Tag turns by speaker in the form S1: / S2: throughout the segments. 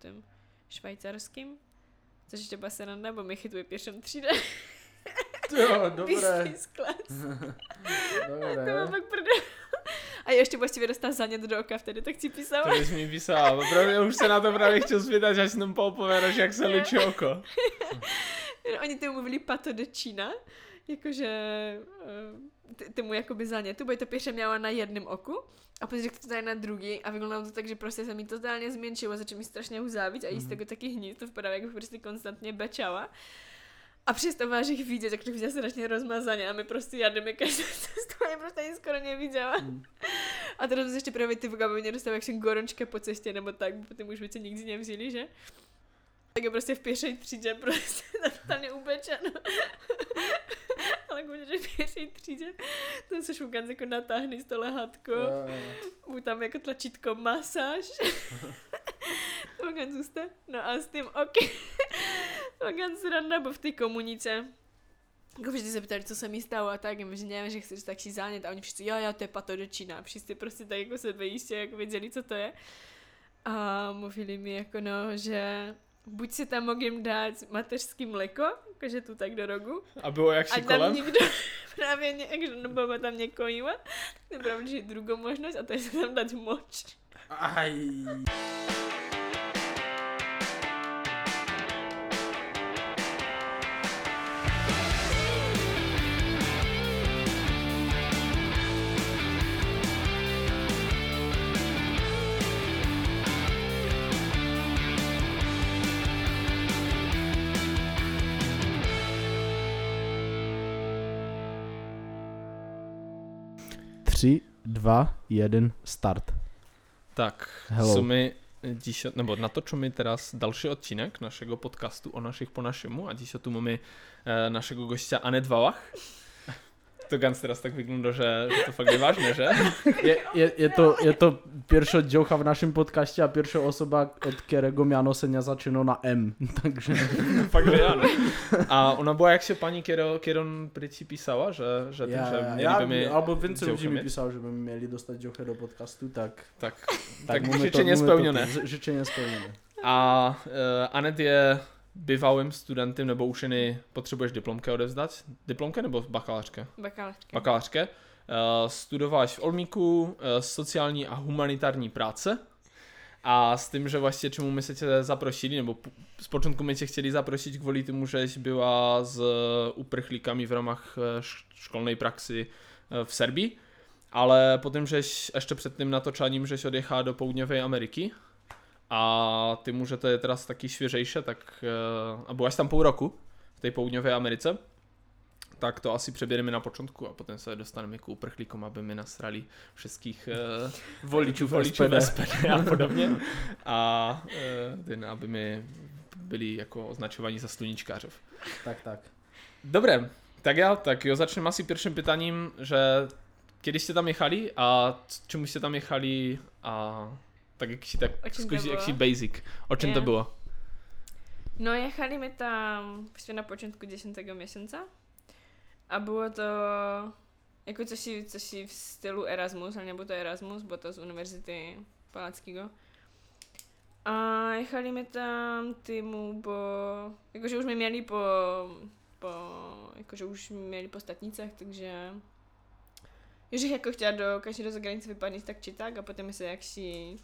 S1: tym szwajcarskim. Coś jeszcze była seranda, bo my chytły pierwszą třídę.
S2: Jo, dobré.
S1: Business class. To
S2: dobré.
S1: pak prdel. A ještě vlastně dostal zanět do oka vtedy, tak ti písala.
S3: To bys mi písala, opravdu už se na to právě chtěl zpýtat, až nám poopovědaš, jak se ličí oko.
S1: Oni tomu mluvili pato de Čína, jakože eh, t- tomu jakoby zanětu, bo to pěše měla na jednom oku a řekl to tady na druhý a vyglądalo to tak, že prostě se mi totálně zmenšilo, začalo mi strašně uzávit a jí z tego taky hnít, to vypadá, jak prostě konstantně bečala. A přesto máš jich vidět, jak to viděla strašně rozmazaně a my prostě jademe každou cestu a prostě ani skoro neviděla.
S2: Mm.
S1: A teraz ještě právě ty v mě dostala jak gorončka po cestě nebo tak, bo potom už by se nikdy nevzili, že? Tak je prostě v pěšej třídě prostě totálně upečeno. Ale když že v pěšej třídě, ten se šukanc jako natáhne z to lehátko, mu tam jako tlačítko masáž. Vagan zůsta. No a s tím oky. Vagan sranda, bo v té komunice. Jako vždy se ptali, co se mi stalo a tak, jim, že nevím, že chceš takší zánět a oni všichni, jo, jo, to je patodočina. A všichni prostě tak jako sebe jistě jako věděli, co to je. A mluvili mi jako no, že buď si tam mogím dát mateřský mleko, jakože tu tak do rogu,
S3: A bylo jak
S1: a tam nikdo právě nějak, no baba tam někoho jíma, nebo že druhou možnost a to je se tam dát moč.
S2: Aj. Tři, dva, jeden, start.
S3: Tak,
S2: Hello.
S3: sú my díšo, nebo natočíme teraz další odcinek našeho podcastu o našich po našemu a díšo tu máme e, našeho gościa Anet Valach. To Gans teraz tak vygląda, že, že to fakt je vážne, že?
S2: Je, je, je, to, je to pierwsza dziocha v našem podcaście a pierwsza osoba, od kterého jméno se nezačíná na M. Takže
S3: fakt, že áno. A ona bola jak se paní, kterou prici písala, že, že, tým, že měli
S2: já,
S3: by mi
S2: alebo Vince
S3: dziocha
S2: už mi
S3: mít?
S2: písal, že by mi měli dostat džoche do podcastu, tak...
S3: tak, tak
S2: mu mi
S3: žečenie
S2: mu mi
S3: splněné.
S2: z- Žečenie splněné.
S3: A uh, Anet je bývalým studentem, nebo už jen potřebuješ diplomkę odevzdat? Diplomkę nebo bakalářka?
S1: Bakalářka.
S3: Bakalářke. Uh, studováš v Olmíku uh, sociální a humanitární práce. A s tím, že vlastně čemu my se tě zaprosili, nebo p- z počátku my tě chtěli zaprosit kvůli tomu, že jsi byla s uprchlíkami v ramach eh, školnej praxi v Serbii. Ale potom, že jsi ještě před tím natočením, že jsi odjechala do Połudňové Ameriky a tím, že to je teraz taky svěžejší, tak eh, a byla tam půl roku v té Połudňové Americe, tak to asi přeběreme na počátku a potom se dostaneme k uprchlíkům, aby mi nasrali všech uh, voličů,
S2: V
S3: voličů
S2: SPD.
S3: a podobně. A uh, ten, aby mi byli jako označovaní za sluníčkářov.
S2: Tak, tak.
S3: Dobré, tak já, tak jo, začneme asi prvním pytaním, že kedy jste tam jechali a čemu jste tam jechali a tak jak si tak
S1: to
S3: zkusí, jak si basic, o čem to
S1: Je.
S3: bylo?
S1: No jechali mi tam vlastně na počátku 10. měsíce a bylo to jako cosi, cosi v stylu Erasmus, ale nebylo to Erasmus, bylo to z Univerzity Palackého. A jechali mi tam týmu po, jakože už jsme měli po, po jakože už měli po statnicách, takže že jako chtěla do každého zahranice vypadnout tak či tak a potom se jak si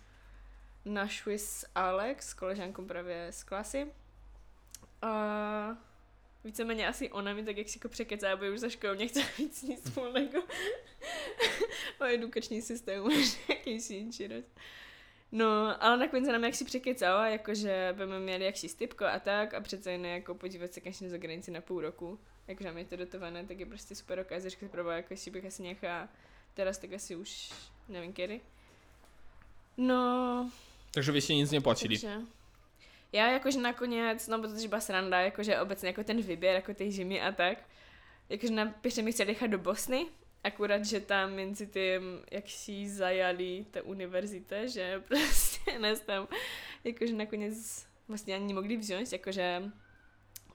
S1: našli s Alex, koležánkou právě z klasy. A víceméně asi ona mi tak jak si jako překecá, aby už za školou nechtěla víc nic spolného o edukační systém, možná jakýsi. No, ale nakonec nám jak si překecala, jakože bychom měli jaksi stypko a tak a přece jen jako podívat se každý za granici na půl roku. Jakože máme to dotované, tak je prostě super okazuje, že probá, jako si bych asi nechala teraz tak asi už nevím kedy. No,
S3: Takže vy jste nic neplatili.
S1: takže já jakože nakonec, no protože byla sranda, jakože obecně jako ten výběr, jako té zimy a tak, jakože na mi chtěli jechat do Bosny, akurát, že tam mezi tím, jak si zajali ta univerzita, že prostě nás tam, jakože nakonec vlastně ani nemohli vzít, jakože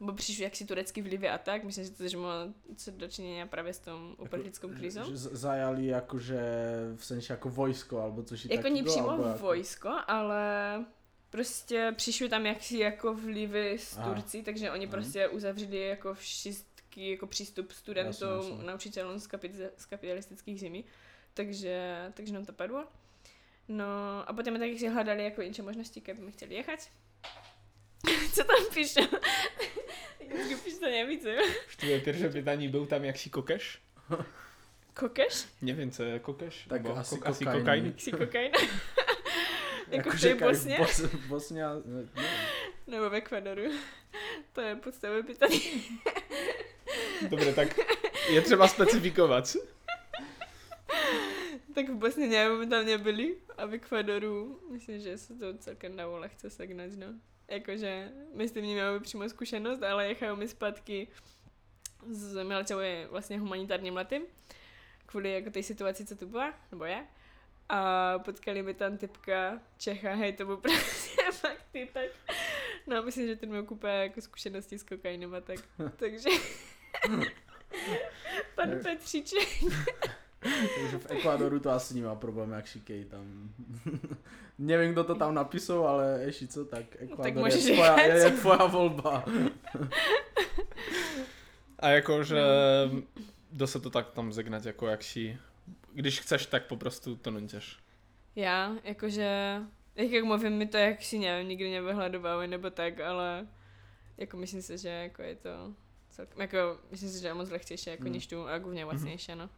S1: bo přišli jaksi turecký vlivy a tak, myslím, že to že má co dočinění právě s tom uprchlickou krizou.
S2: Že zajali jakože v sensi jako vojsko, alebo coś
S1: Jako
S2: takiego,
S1: nie přímo
S2: jako-
S1: vojsko, ale prostě přišly tam jaksi jako vlivy z
S2: Aha.
S1: Turci, takže oni
S2: Mhm.
S1: prostě uzavřeli jako všechny jako přístup studentům,
S2: Jasně, jasně.
S1: na učitelům z, kapit- z kapitalistických zemí, takže, takže nám to padlo. No a potom taky si hledali jako jiné možnosti, kdyby chtěli jechať. Co tam píše? Vždycky píše nevíc, jo?
S3: Už tvoje pierwsze pytanie, był tam jaksi kokesz?
S1: Kokeš?
S3: Nie wiem, co kokesz?
S2: Tak
S3: Bo
S2: asi
S3: ko- asi
S2: kokain.
S3: kokain.
S1: Jsi kokain? jako v té
S2: říkají
S1: Bosně?
S2: v Bos, Bosně, a- ne, nevím.
S1: Nebo v Ekvadoru? To je podstavé pytanie.
S3: Dobre, tak je třeba specifikovat.
S1: Tak v Bosně nevím, my tam nebyli. A v Ekvadoru, myslím, že se to celkem dalo lehce segnať, no. Jakože my s tím nemáme přímo zkušenost, ale jechají mi zpátky z Milečové vlastně humanitárním letem. Kvůli jako té situaci, co tu byla, nebo je. A potkali mi tam typka Čecha, hej, to byl prostě fakt ty tak. No, myslím, že ten měl kupé jako zkušenosti s kokainem a tak. Takže... Pan Petříček.
S2: Takže v Ekvádoru to asi nemá problém, jak šikej tam. Nevím, kdo to tam napisal, ale ještě co, tak Ekvádor
S1: můžeš
S2: je, tvoja, je, je tvoja volba.
S3: A jakože dá se to tak tam zegnat, jako jak si... Když chceš, tak po prostu to nutíš.
S1: Já, jakože, jak, jak mluvím, mi to jak si nevím, nikdy nevyhledovali nebo tak, ale jako myslím si, že jako je to celkem, jako myslím si, že je moc lehčejší jako
S2: Hmm.
S1: niž tu a hlavně lacnější, no.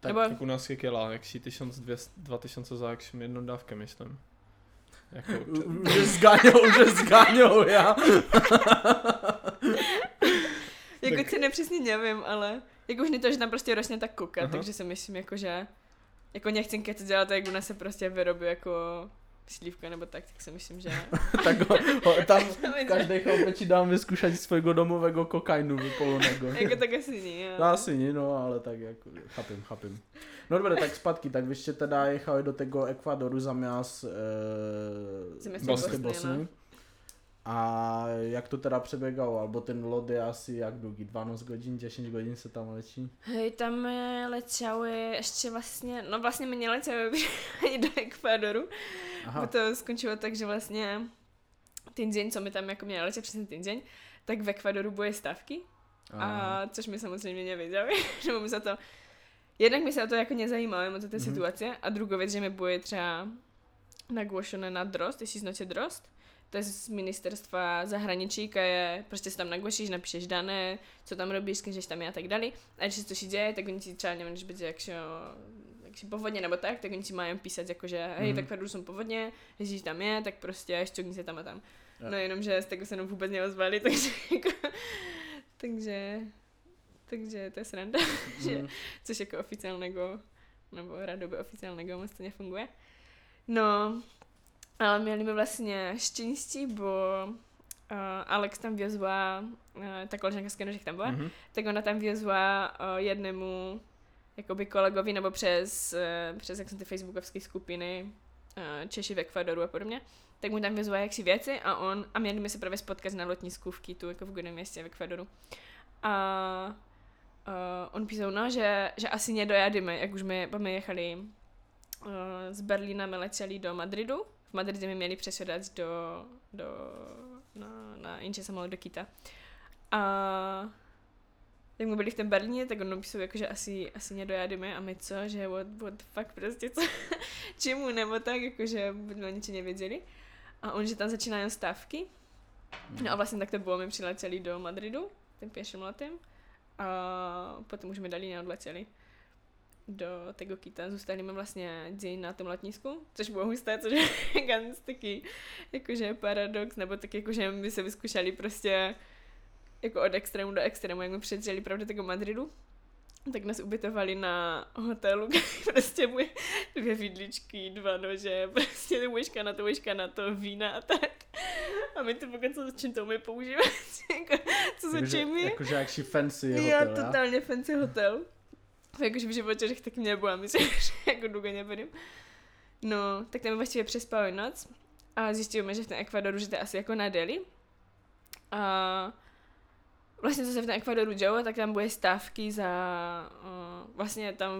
S2: Tak,
S1: Nebo-
S3: Tak u nás je kila, jak si 1200, 2000 za jak jednu dávku, myslím. Jako,
S2: Už je zgáňou, už je zgáňou, já.
S1: Jako
S3: Tak-
S1: ceny přesně nevím, ale jako už to, že tam prostě ročně tak
S3: Aha.
S1: takže si myslím jako, že jako nechcem keď to dělat, tak jak u nás se prostě vyrobí jako slívka nebo tak, tak si myslím, že
S2: tak ho, ho, tam každý chlapečí dám vyskúšať svojho domového kokainu vypoloného.
S1: jako tak asi nie.
S2: No asi nie, no, ale tak jako, chápem, chápem. No dobré, tak zpátky, tak vy ste teda jechali do tego Ekvadoru zamiast e,
S1: Zamiast
S3: Bosny,
S1: Bosny, no.
S2: A jak to teda přeběgalo? Albo ten lot je asi jak dlouhý? 12 hodin, 10 hodin se tam lečí?
S1: Hej, tam eh, letěli ještě vlastně, no vlastně my neletěli ani do Ekvádoru,
S2: Aha,
S1: to skončilo tak, že vlastně ten deň, co my tam jako měli letět, přesně ten deň, tak v Ekvádoru bude stavky, a což my samozřejmě nevěděli, že my se to, jednak my se o to jako nezajímáme moc o té
S2: Mhm.
S1: situace a druhou věc, že mi bude třeba nagłošené na drost, jestli znáte drost, to je z ministerstva zahraničí, je, prostě se tam nagłošíš, napíšeš dané, co tam robíš, s kým žeš tam je a tak dále. A když se to děje, tak oni ti třeba, nevím, když bude jakšo, jakši povodně nebo tak, tak oni ti mají písat jako, že hej,
S2: Mhm.
S1: tak Ekvadoru jsou povodně, ježíš tam je, tak prostě šťokni se tam a tam.
S2: Jo.
S1: No jenom, že z tego se nám vůbec neozvali, takže jako, takže, takže to je sranda, že,
S2: Mhm.
S1: což jako oficiálnego, nebo radoby oficiálnego moc to nefunguje. No, ale měli my vlastně štěstí, bo uh, Alex tam vězla, uh, ta koležanka z Kenožek tam byla,
S3: Mhm.
S1: tak ona tam vězla uh, jednému jakoby kolegovi, nebo přes, uh, přes jak jsou ty facebookovské skupiny uh, Češi v Ekvadoru a podobně, tak mu tam vězla jaksi věci a on, a měli my se právě spotkat na lotnisku v Kitu, jako v godném městě v Ekvadoru. A uh, on písal, no, že, že asi nedojadíme, jak už my, my jechali uh, z Berlína, my letěli do Madridu, v Madridě my měli přesedat do, do na, na inče samolot do Kita. A jak jsme byli v tom Berlíně, tak on napísal jako, že asi, asi nedojademe a my co, že what, what the fuck prostě, co, čemu nebo tak, jakože jsme o ničem nevěděli. A on, že tam začínají stávky. No a vlastně tak to bylo, my přiletěli do Madridu, tím pěším letem. A potom už mi dali neodletěli do tego kita. Zůstali mi vlastně děj na tom letnisku, což bylo husté, což je ganz taky jakože paradox, nebo tak jakože my se vyzkoušeli prostě jako od extrému do extrému, jak my přijeli pravdu tego Madridu, tak nás ubytovali na hotelu, kde prostě byly dvě vidličky, dva nože, prostě łyžka na to, łyžka na to, vína a tak. A my to pokud co začím to umí používat, jako, co
S2: Jakože-
S1: začím mi.
S2: Jakože jakší fancy hotel, já?
S1: totálně fancy hotel. Jakože v životě že taky nebyla, myslím, že jako dlouho nebudem. No, tak tam vlastně přespali noc a zjistíme, že v tom Ekvadoru, to je asi jako na Delhi. A vlastně co se v tom Ekvadoru dělo, tak tam bude stávky za, uh, vlastně tam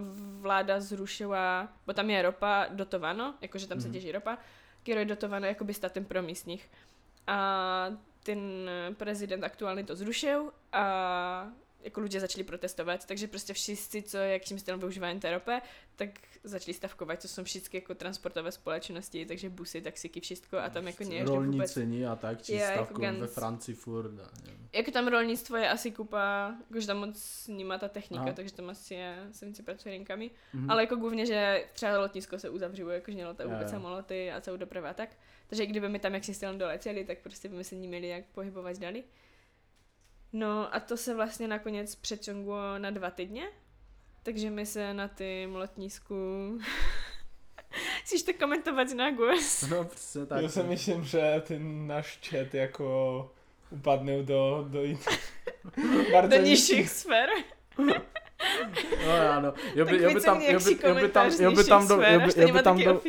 S1: vláda zrušila, bo tam je ropa dotováno, jakože tam se
S2: Mhm.
S1: těží ropa, které je dotované jakoby státem pro místních. A ten prezident aktuálně to zrušil a jako lidé začali protestovat, takže prostě všichni, co jakým stylem využívají té ropy, tak začali stavkovat, to jsou všechny jako transportové společnosti, takže busy, taxíky, všechno a tam jako neježdí vůbec.
S2: Rolníci a tak, či
S1: Je, jako
S2: stavkují ve
S1: ganz-
S2: Francii furt. A.
S1: Jako tam rolnictvo je asi kupa, jakože tam moc nemá ta technika,
S2: Aha.
S1: takže tam asi je, se více pracuje rinkami.
S2: Mhm.
S1: Ale jako głównie, že třeba letnisko se uzavřelo, jakože neletají
S2: Jo,
S1: vůbec samoloty a celou dopravu a tak. Takže kdyby my tam jak systém doletěli, tak prostě by se neměli jak pohybovat dali. No a to se vlastně nakonec přečonglo na dva týdny. Takže my se na tým letnisku... Chceš to komentovat na głos?
S2: No, přesně tak.
S3: Já si myslím, že ten náš chat jako upadne do, do, in...
S1: Do nižších sfér.
S2: No, ano. Jo by,
S1: tak
S2: jo by tam, jo by, jo by tam, jo by tam, do, jo by, jo tam,
S1: taky
S2: do,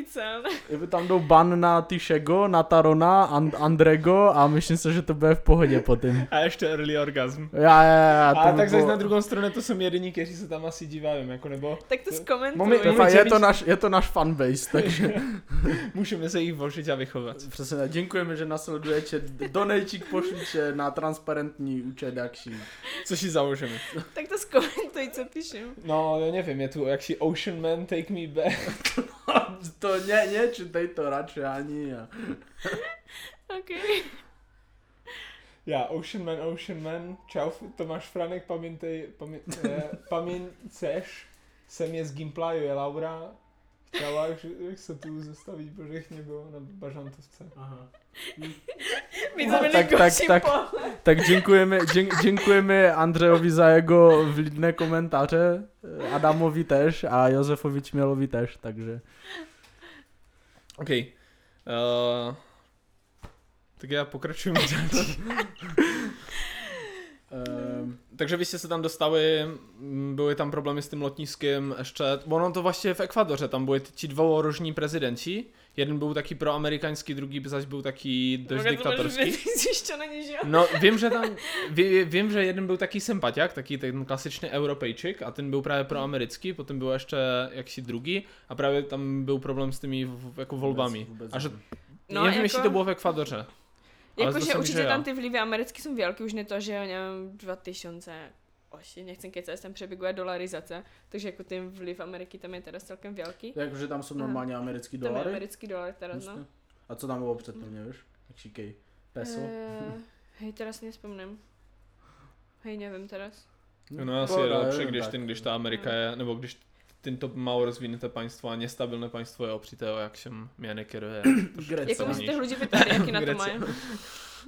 S2: jo by tam dou ban na ty Shego, na Tarona, And, Andrego a myslím si, že to bude v pohodě potom.
S3: A ještě early orgasm.
S2: Já, já, já.
S3: A tak
S2: bylo-
S3: na druhou stranu to jsou jediní, kteří se tam asi dívají, jako nebo
S1: Tak to zkomentuj.
S2: Je,
S3: moment.
S2: fakt- je, to náš, je to náš fanbase, takže
S3: můžeme se jich vložit a vychovat.
S2: přesně. Děkujeme, že nasledujete. Donejčík pošlíče na transparentní účet jakší.
S3: Co si založíme?
S1: Tak to zkomentuj, co píšu.
S3: No, já nevím, je tu jakší Ocean Man, Take Me Back.
S2: to ne, nečítej to radši ani.
S1: OK.
S3: Já, Ocean Man, Ocean Man, čau, Tomáš Franek, pamiętaj, pamię, eh, pamiętaš, jsem je z Gimplaju, je Laura, chtěla, že jak se tu zastaví pořech nebo na Bažantovce.
S2: Aha.
S1: Víc
S2: No, tak- tak- tak-. Tak děkujeme, děk, děkujeme Andrejovi za jeho vlídné komentáře, Adamovi tež a Josefovi Čmělovi tež, takže
S3: OK. Uh, tak já pokračuji dál.
S2: um,
S3: Takže vy jste se tam dostali, mm, byly tam problémy s tím lotniskem ještě, ono to vlastně v Ekvadoře, tam byli ti dvouorožní prezidenti, jeden byl taky proamerikanský, druhý zase byl taky dost diktatorský.
S1: Ještě není, že jo?
S3: No, vím, že tam, ví, vím, že jeden byl taký sympatiak, taký ten klasičný europejčik a ten byl právě proamerický, potom byl ještě jaksi druhý a právě tam byl problém s těmi v- jako volbami.
S2: vůbec, vůbec
S3: A že,
S2: nevím.
S1: No,
S3: no, nevím,
S1: jako-
S3: jestli to bylo v Ekvadoře.
S1: Jakože určitě tam ty vlivy americké jsou velké, už ne to, že jo, nevím, 2000, oši, nechcem kecat, tam přeběguje dolarizace, takže jako ten vliv Ameriky tam je teda celkem velký.
S2: Jakože tam jsou
S1: Aha.
S2: normálně americký
S1: Tam je
S2: dolary?
S1: americký dolar teraz,
S2: Jasně.
S1: no.
S2: A co tam bylo předtím, nevíš? Jak šikej? Peso?
S1: Eh, hej, teraz nespomnem. Hej, nevím teraz.
S3: No asi
S2: Pohoda,
S3: je lepší, když,
S2: tak.
S3: ten, když ta Amerika je, nebo když tento málo rozvinuté państwo a nestabilné państwo je opřité o jak jsem měny keruje.
S1: Jako těch lidí pytali, jaký na to mají.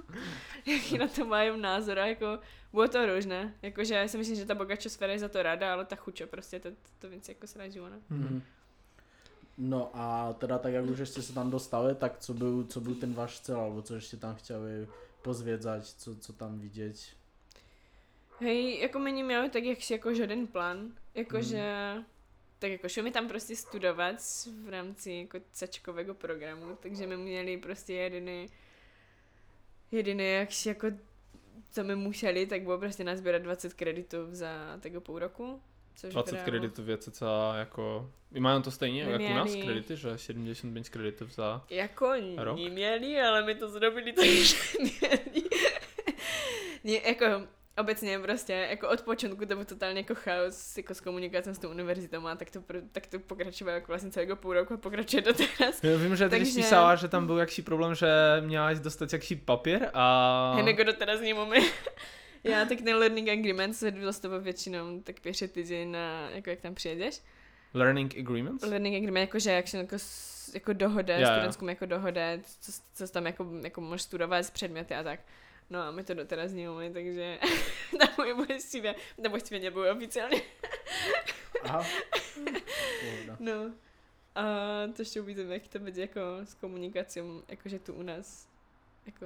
S1: jaký na to mají názor, a jako bylo to různé. Jakože já si myslím, že ta bogačo sféra je za to ráda, ale ta chučo prostě, to, to víc jako se raží, no.
S2: Mhm. No a teda tak jak už ještě se tam dostali, tak co byl, co byl ten váš cel, alebo co ještě tam chtěli pozvědzať, co, co tam vidět?
S1: Hej, jako my neměli tak jak jako žádný plán, jakože
S2: Mhm.
S1: Tak jako šli mi tam prostě studovat v rámci jako cačkového programu, takže my měli prostě jediný jediný jak jako co my museli, tak bylo prostě nazbírat 20 kreditů za tego půl roku. Což
S3: 20
S1: teda-
S3: kreditů je cca jako... Mají to stejně jako u nás
S1: měli-
S3: kredity, že 75 kreditů za...
S1: Jako
S3: Rok?
S1: neměli, ale my to zrobili tak, že měli. ne, jako obecně prostě, jako od počátku to byl totálně jako chaos jako s komunikací s tou univerzitou a tak to, tak to pokračovalo jako vlastně celého půl roku a pokračuje do teraz.
S3: Já vím, že
S1: Takže-
S3: písala, že tam byl jakší problém, že měla dostat jakší papír a...
S1: Hned do teraz nemáme. Já tak ten learning agreement se dostává většinou tak pět týdny na, jako jak tam přijedeš.
S3: Learning agreements?
S1: Learning agreement, jakože jak se jako, jako dohoda,
S3: jo.
S1: studentskou jako dohoda, co, co tam jako, jako můžeš studovat z předměty a tak. No a my to doteraz nemáme, takže tam moje bolestivě, nebo bolestivě nebylo oficiálně.
S2: Aha.
S1: No. A to ještě uvidíme, jak to bude jako s komunikací, jakože tu u nás, jako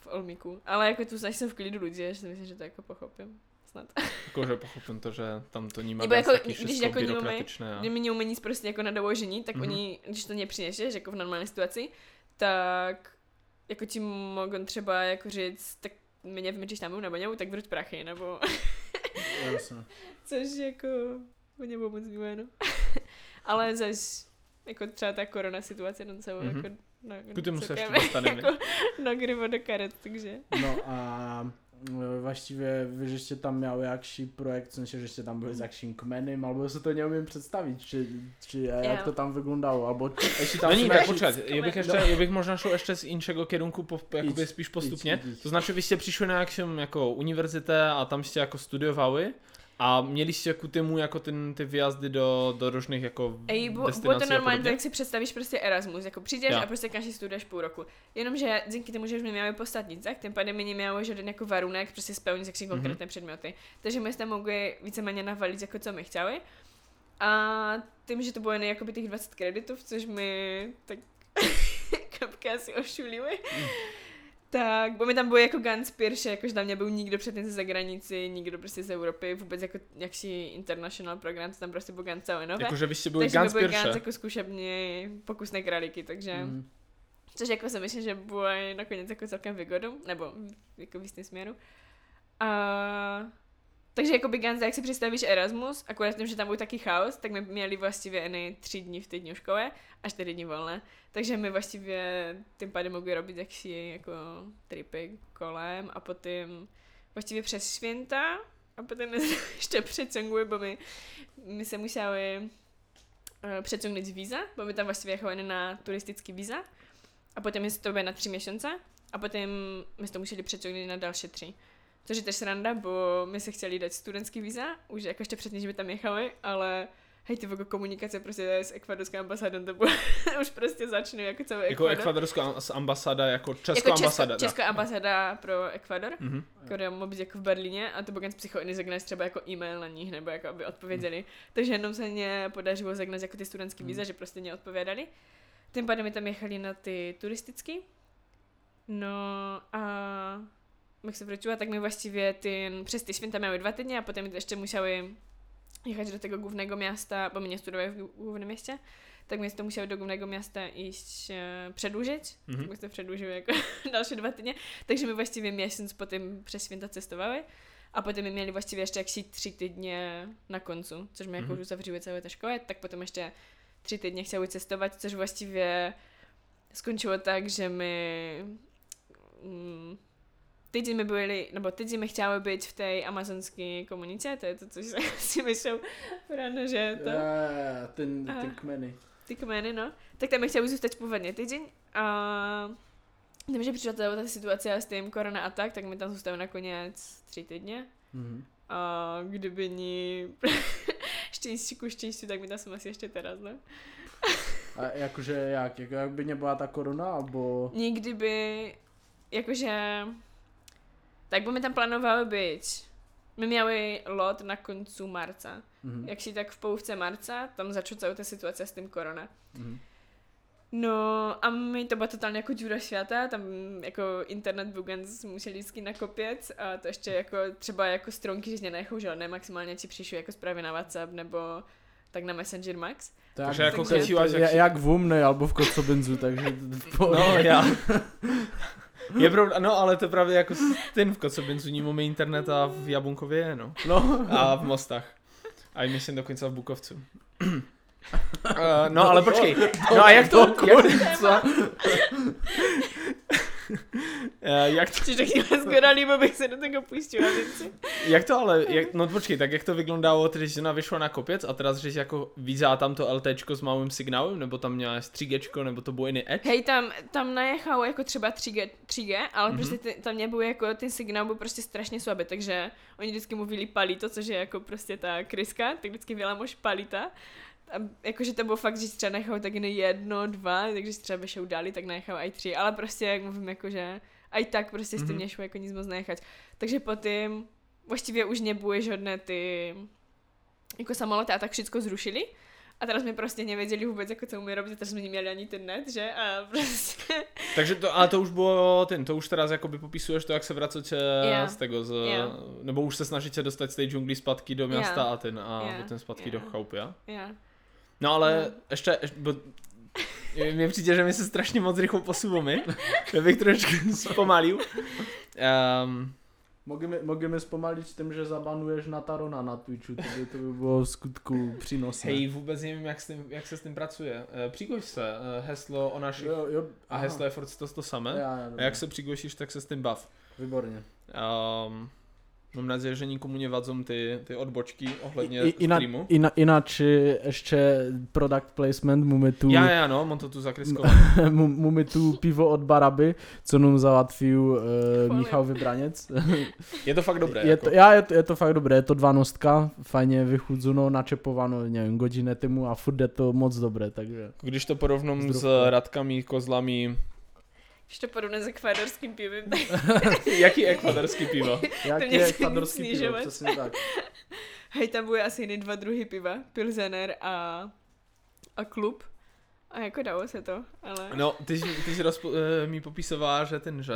S1: v Olmiku. Ale jako tu jsem v klidu lidí, že si myslím, že to jako pochopím. Snad.
S3: Jakože pochopím to, že tam to
S1: Nebo
S3: jako,
S1: když jako neumí-.
S3: A...
S1: Když mi neumí nic prostě jako na doložení, tak
S3: Mhm.
S1: mm-hmm. oni, když to nepřineseš, jako v normální situaci, tak jako ti mogou třeba jako říct, tak nevíme, či tam nebo nebudou, tak vrť prachy, nebo
S2: Jasně.
S1: což jako mě bylo moc no. Ale zase jako třeba ta korona situace celou
S3: Mhm.
S1: mm-hmm. jako na,
S3: K tomu se ještě dostaneme.
S1: jako nagryvat do karet, takže.
S2: No a właściwie wy żeście tam miały jakiś projekt, w sensie, żeście tam byli z jakimś kmenem, albo sobie to nie umiem przedstawić, czy, czy jak
S1: Ja.
S2: to tam wyglądało, albo jeśli tam
S3: No nie, tak, poczekaj, ja bych, jeszcze, ja bych možná šel ještě z inšego kierunku, po, jakoby
S2: Idź,
S3: spíš postupně.
S2: idź, idź.
S3: To znaczy, vy jste přišli na jakšem jako univerzitě a tam jste jako studiovali a měli jste ku tomu jako ten, ty výjazdy do, do různých jako
S1: Ej, bylo, bylo to normálně, tak si představíš prostě Erasmus, jako přijdeš
S3: Ja.
S1: a prostě každý studuješ půl roku. Jenomže díky tomu, že jsme měli poslední, tak tím pádem neměli žádný jako varunek, prostě splnit
S3: Mhm.
S1: konkrétní předměty. Takže my jsme mogli víceméně navalit, jako co my chtěli. A tím, že to bylo jen jakoby těch 20 kreditů, což mi tak kapka asi ošulili.
S3: Mm.
S1: Tak, bo mi tam bylo jako ganz pierwsze, jakož tam nebyl nikdo předtím ze zahraničí, nikdo prostě z Evropy, vůbec jako jakší international program, to tam prostě byl ganz celé nové.
S3: Jako, že byste byli
S1: byli
S3: pierwsze.
S1: ganz jako zkušební pokusné králíky, takže... Mm. Což jako si myslím, že bylo nakonec jako celkem vygodu, nebo jako v jistém směru. A... Takže jako by Ganz, jak si představíš Erasmus, akorát tím, že tam byl taky chaos, tak my měli vlastně jen tři dny v týdnu škole a čtyři dny volné. Takže my vlastně tím pádem mogli robiť jakší jako tripy kolem a potom vlastně přes svěnta a potom ještě přecunguje, bo my, my se museli uh, přecungnout z víza, bo my tam vlastně jechali na turistický víza a potom je to na tři měsíce a potom my to museli přecungnout na další tři. Což je tež sranda, bo my se chtěli dát studentský víza, už jako ještě předtím, že by tam jechali, ale hej, ty komunikace prostě s ekvadorskou ambasádou, to bylo, už prostě začnu jako celý
S3: Jako
S1: Ekvador.
S3: ekvadorská ambasáda, jako česká
S1: jako
S3: ambasáda.
S1: Česká ambasáda pro Ekvador,
S3: Mhm.
S1: která má být jako v Berlíně a to bylo psycho zagnat třeba jako e-mail na nich, nebo jako aby odpověděli. Takže jenom se mě podařilo zagnat jako ty studentský víza, že prostě neodpovědali. Tím pádem my tam jechali na ty turistický. No a jak se vrátila, tak my vlastně ten, přes ty święta miały dwa týdny a potem ještě museli jechać do tego głównego miasta, bo my nie studowali w głównym mieście, tak my to musieli do głównego miasta iść e, przedłużyć,
S3: Mhm.
S1: tak to przedłużyły jako dalsze dwa tygodnie, takže my właściwie miesiąc potem przez święta cestowały, a potem my mieli właściwie jeszcze jakieś trzy tygodnie na końcu, coż my
S3: Mhm.
S1: już zawrzyły całe te szkoły, tak potem jeszcze trzy tygodnie chciały cestować, což właściwie skończyło tak, że my mm, tydzień my byli, no bo tydzień my chciały być w tej amazonskiej komunicie, to jest to, coś si myślał rano, że to...
S2: Eee, ten,
S1: Aha.
S2: ten kmeny.
S1: ty kmeny, no. Tak tam my chciały zostać původně tydzień a tím, že přišla ta, situace s tím korona a tak, tak my tam zůstali nakonec tři týdny.
S2: Mhm.
S1: A kdyby ni štěstí ku štěstí, tak my tam jsme asi ještě teraz, no.
S2: A jakože jak, jako jakby nebyla ta korona, albo...
S1: Nikdy by, jakože, tak by my tam plánovali být. My měli lot na koncu marca.
S2: Mhm.
S1: Jak si tak v połówce marca, tam začala celá ta situace s tím korona.
S2: Mhm.
S1: No a my to byla totálně jako díra světa, tam jako internet ganz museli vždycky nakopět a to ještě jako třeba jako stronky, že nenechou žádné, maximálně ti přišli jako zprávy na WhatsApp nebo tak na Messenger Max.
S2: Tak,
S3: Takže jako
S2: to-
S3: jak-
S2: jak v Umnej, albo v Kocobenzu, takže.
S3: No, já. Je pravda, no ale to právě jako ten v Kocobenzu ní máme internet a v Jabunkově je, no.
S2: no.
S3: A v Mostách. A i myslím dokonce v Bukovcu. Uh, no ale počkej, no a jak to, jak,
S2: Co?
S3: uh, jak, to,
S1: Čiže skoro líbo bych se do toho pustila, věci.
S3: jak to ale, jak, no počkej, tak jak to vyglądało, tedy žena vyšla na kopec a teraz že jako vízá tam to LTčko s malým signálem, nebo tam měla 3Gčko, nebo to byl jiný edge?
S1: Hej, tam, tam najechalo jako třeba 3G, 3G ale
S3: Mhm.
S1: mm-hmm. prostě ty, tam nebyl jako, ten signál byl prostě strašně slabý, takže oni vždycky mluvili palito, což je jako prostě ta kryska, tak vždycky vělamož palita. A jakože to bylo fakt, že třeba nechal tak jen jedno, dva, takže třeba vyšel dali, tak nechal i tři, ale prostě jak mluvím, jakože aj tak prostě mm-hmm. s tím
S3: Mhm.
S1: nešlo jako nic moc nechať. Takže potom vlastně už nebude žádné ty jako samoloty a tak všechno zrušili. A teraz my prostě nevěděli vůbec, jako co umí robiť, takže jsme neměli ani ten net, že? A prostě...
S3: Takže to, ale to už bylo ten, to už teraz jakoby popisuješ to, jak se vracíte
S1: Jo.
S3: z tego, z,
S1: Jo.
S3: nebo už se snažíte dostat z té džungly zpátky do města
S1: Jo.
S3: a ten, a
S1: Jo.
S3: potom zpátky
S1: Jo.
S3: do chaupy, ja?
S1: Ja.
S3: No ale
S1: No.
S3: ještě, ještě bo, mně přijde, že my se strašně moc rychle posouváme, já bych trošku zpomalil. Um,
S2: Můžeme, můžeme zpomalit tím, že zabanuješ Natarona na Twitchu, to by, to by bylo v skutku přínosné.
S3: Hej, vůbec nevím, jak, s tím, jak se s tím pracuje. E, Přigoš se, e, heslo o našich...
S2: jo, jo,
S3: A heslo je furt to, to samé.
S2: Já, já,
S3: A jak se přigošíš, tak se s tím bav.
S2: Výborně.
S3: Um, mám naději, že nikomu nevadzom ty, ty odbočky ohledně
S2: I, ina,
S3: streamu.
S2: ina, ináč ještě product placement, máme tu,
S3: Já, já, no, mám to tu zakryskované.
S2: máme tu pivo od Baraby, co nám załatwił uh,
S1: Chwalím.
S2: Michał Vybranec.
S3: Je to fakt dobré.
S2: je,
S3: jako.
S2: to, já, je, to, je to fakt dobré, je to dvanostka, fajně vychudzuno, načepováno, nevím, godinu tomu a furt je to moc dobré, takže
S3: Když to porovnám s radkami, kozlami,
S1: Když to podobné s ekvádorským pivem,
S3: jaký ekvadorský pivo?
S2: jaký je
S1: chce
S2: ekvadorský pivo, přesně tak.
S1: hej, tam bude asi jiný dva druhy piva. Pilzener a, a klub. A jako dalo se to, ale...
S3: No, ty, jsi- ty jsi rozpo, eh, mi popisovala, že ten, že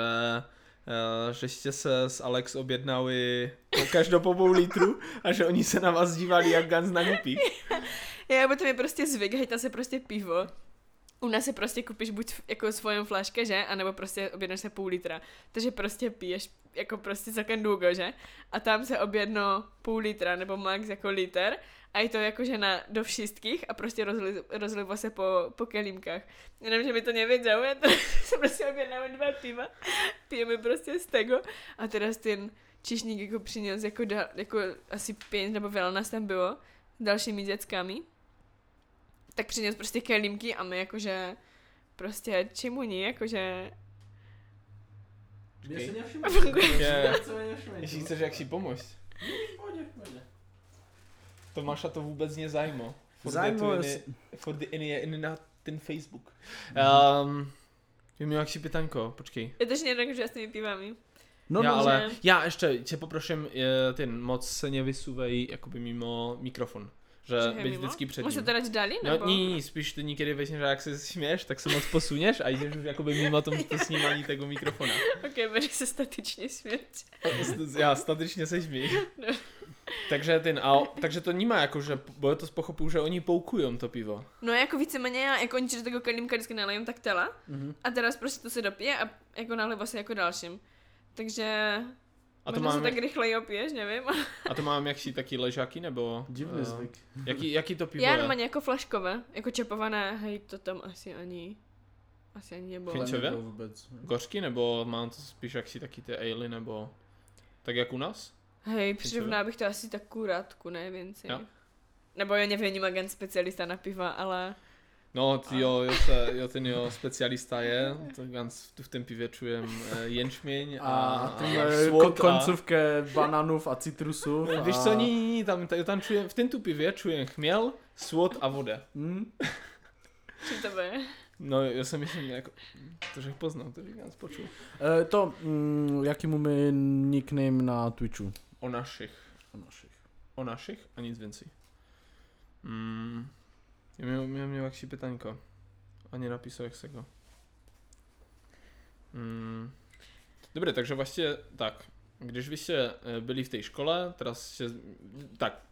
S3: eh, že jste se s Alex objednali po každou po půl litru a že oni se na vás dívali jak Gans na gupík.
S1: Já, bo to je prostě zvyk, hej, tam se prostě pivo. U nás se prostě kupíš buď jako svojom flaške, že? A nebo prostě objednáš se půl litra. Takže prostě piješ jako prostě celkem dlouho, že? A tam se objedno půl litra nebo max jako liter. A je to jakože na, do všetkých a prostě rozli, rozlivo se po, po kelímkách. Jenom, že mi to nevěděl, já to se prostě objednáme dva piva, pijeme prostě z tego a teraz ten čišník jako přines jako, da, jako asi pět nebo veľa nás tam bylo s dalšími dětskami tak přines prostě kelímky a my jakože prostě čemu ní, jakože
S3: Mě se
S2: nevšiml.
S3: Je. Ježíš, chceš jak si pomoct? Tomáša to vůbec nezajímá. Je Furt je jen- jen na ten Facebook. Um, Vím, jak si pytanko, počkej.
S1: je to že jednak, že s těmi pivami.
S2: No,
S3: já,
S2: no,
S3: ale,
S1: že-
S3: já ještě tě poprosím, je, ten moc se nevysuvej jakoby mimo mikrofon. Že,
S1: Že
S3: že být vždycky před
S1: Můžu to dát dali,
S3: No,
S1: nebo?
S3: ní, ní, spíš ty někdy vezmeš, že jak se směješ, tak se moc posuneš a jdeš už jakoby mimo tom to snímání tego mikrofona.
S1: Ok, bude se statečně smět.
S3: Já statečně se smí.
S1: No.
S3: takže ten, a, takže to nemá jako, že, bo to pochopuju, že oni poukujou to pivo.
S1: No jako víceméně, jako oni do tego kelímka vždycky nalejem tak tela
S2: Mhm.
S1: a teraz prostě to se dopije a jako naliva se jako dalším. Takže
S3: A to
S1: možná se
S3: máme,
S1: tak rychleji opiješ, nevím.
S3: a to mám jakší taky ležáky, nebo?
S2: Divný
S3: eh,
S2: zvyk.
S3: Jaký, jaký to pivo
S1: Já normálně jako flaškové, jako čepované, hej, to tam asi ani, asi ani nebylo.
S2: Nebylo Vůbec.
S3: Gořky, nebo mám to spíš jaksi taky ty ale, nebo tak jak u nás?
S1: Hej, přirovná bych to asi tak kurátku, ne więcej.
S3: Jo.
S1: Nebo ja neviem, agent specialista na piva, ale
S3: No, ty jo, jo, se, jo, ten jo, specialista je, to ganz tu v tom pivě čujem eh, jenšměň a,
S2: A
S3: a,
S2: ty
S3: a
S2: ko-
S3: svod a-
S2: koncovke bananů a citrusů.
S3: Víš co, ní, ní, ní, tam, tam, tam čujem, v tom tu pivě čujem chměl, svod a voda.
S2: Hmm?
S1: čím to bude?
S3: No, já jsem myslím, jako, to že poznal, to říkám, počul.
S2: E, to, mm, jaký máme nickname na Twitchu?
S3: O našich,
S2: O našich.
S3: o našich a nic więcej. Mm, já měl, měl, měl jakší pytaňko. Ani napísal, jak se go. Mm. Dobře, takže vlastně tak, když vy jste eh, byli v té škole, teraz jste, tak,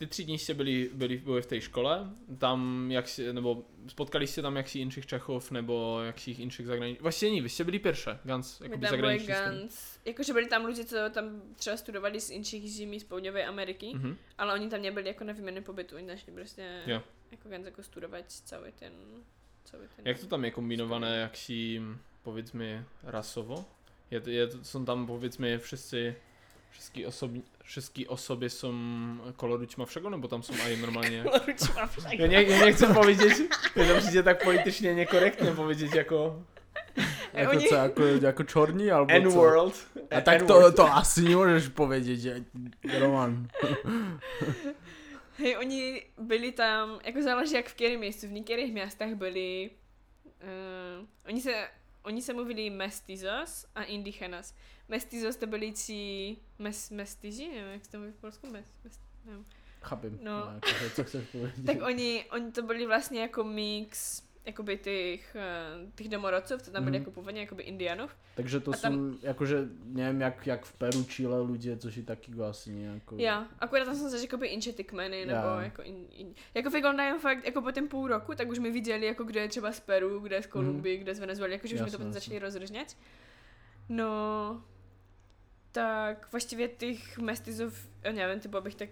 S3: ty tři dní jste byli, byli, byli v té škole, tam jak si, nebo spotkali jste tam jaksi inších Čechov, nebo jakších inších zahraničních, vlastně ní, vy jste byli pierwsze, ganz,
S1: My
S3: jakoby
S1: tam byli
S3: zahraniční.
S1: Gans. Jakože byli tam lidi, co tam třeba studovali z inších zemí z Południowej Ameriky,
S3: Mhm.
S1: ale oni tam nebyli jako na výměnu pobytu, oni našli prostě
S3: Jo.
S1: jako Gans jako studovat celý ten, celý ten...
S3: Jak to tam je kombinované, jak si, powiedzmy, rasowo? Je, je, są tam, powiedzmy, wszyscy, wszystkie osoby, wszystkie osoby są koloru ćmawszego, no bo tam aj normalnie...
S1: Ruč mám však.
S3: Ja ja nie chcę powiedzieć, to přijde tak politycznie niekorektne powiedzieć jako
S2: Jako
S1: oni-
S2: co, jako, jako čorní, alebo co?
S3: N-world.
S2: A tak to, to asi nemůžeš povědět, že Roman.
S1: Hej, oni byli tam, jako záleží jak v kterém městě, v některých městech byli, uh, oni se, oni se mluvili mestizos a indigenas. Mestizos to byli ci mes, mestiži, nevím, jak se to mluví v Polsku, mes, mes, nevím.
S2: Chápem.
S1: No.
S2: No. Jako, co chceš povědět.
S1: Tak oni, oni to byli vlastně jako mix jakoby těch, uh, těch domorodců, co tam byli
S2: Mhm.
S1: jako původně jakoby indianů.
S2: Takže to
S1: A tam-
S2: jsou, jakože, nevím, jak, jak v Peru, Chile lidé, což je taky asi nějakou...
S1: Já, akorát tam jsem se jakoby inče ty kmeny, nebo
S2: Já.
S1: jako in, in, jako vyglądají fakt, jako po ten půl roku, tak už mi viděli, jako kde je třeba z Peru, kde je z Kolumbii, kde je z Venezuely, jakože už mi to potom začali rozřežňat. No, tak właściwie tych mestizów, ja nie wiem, typu bych tak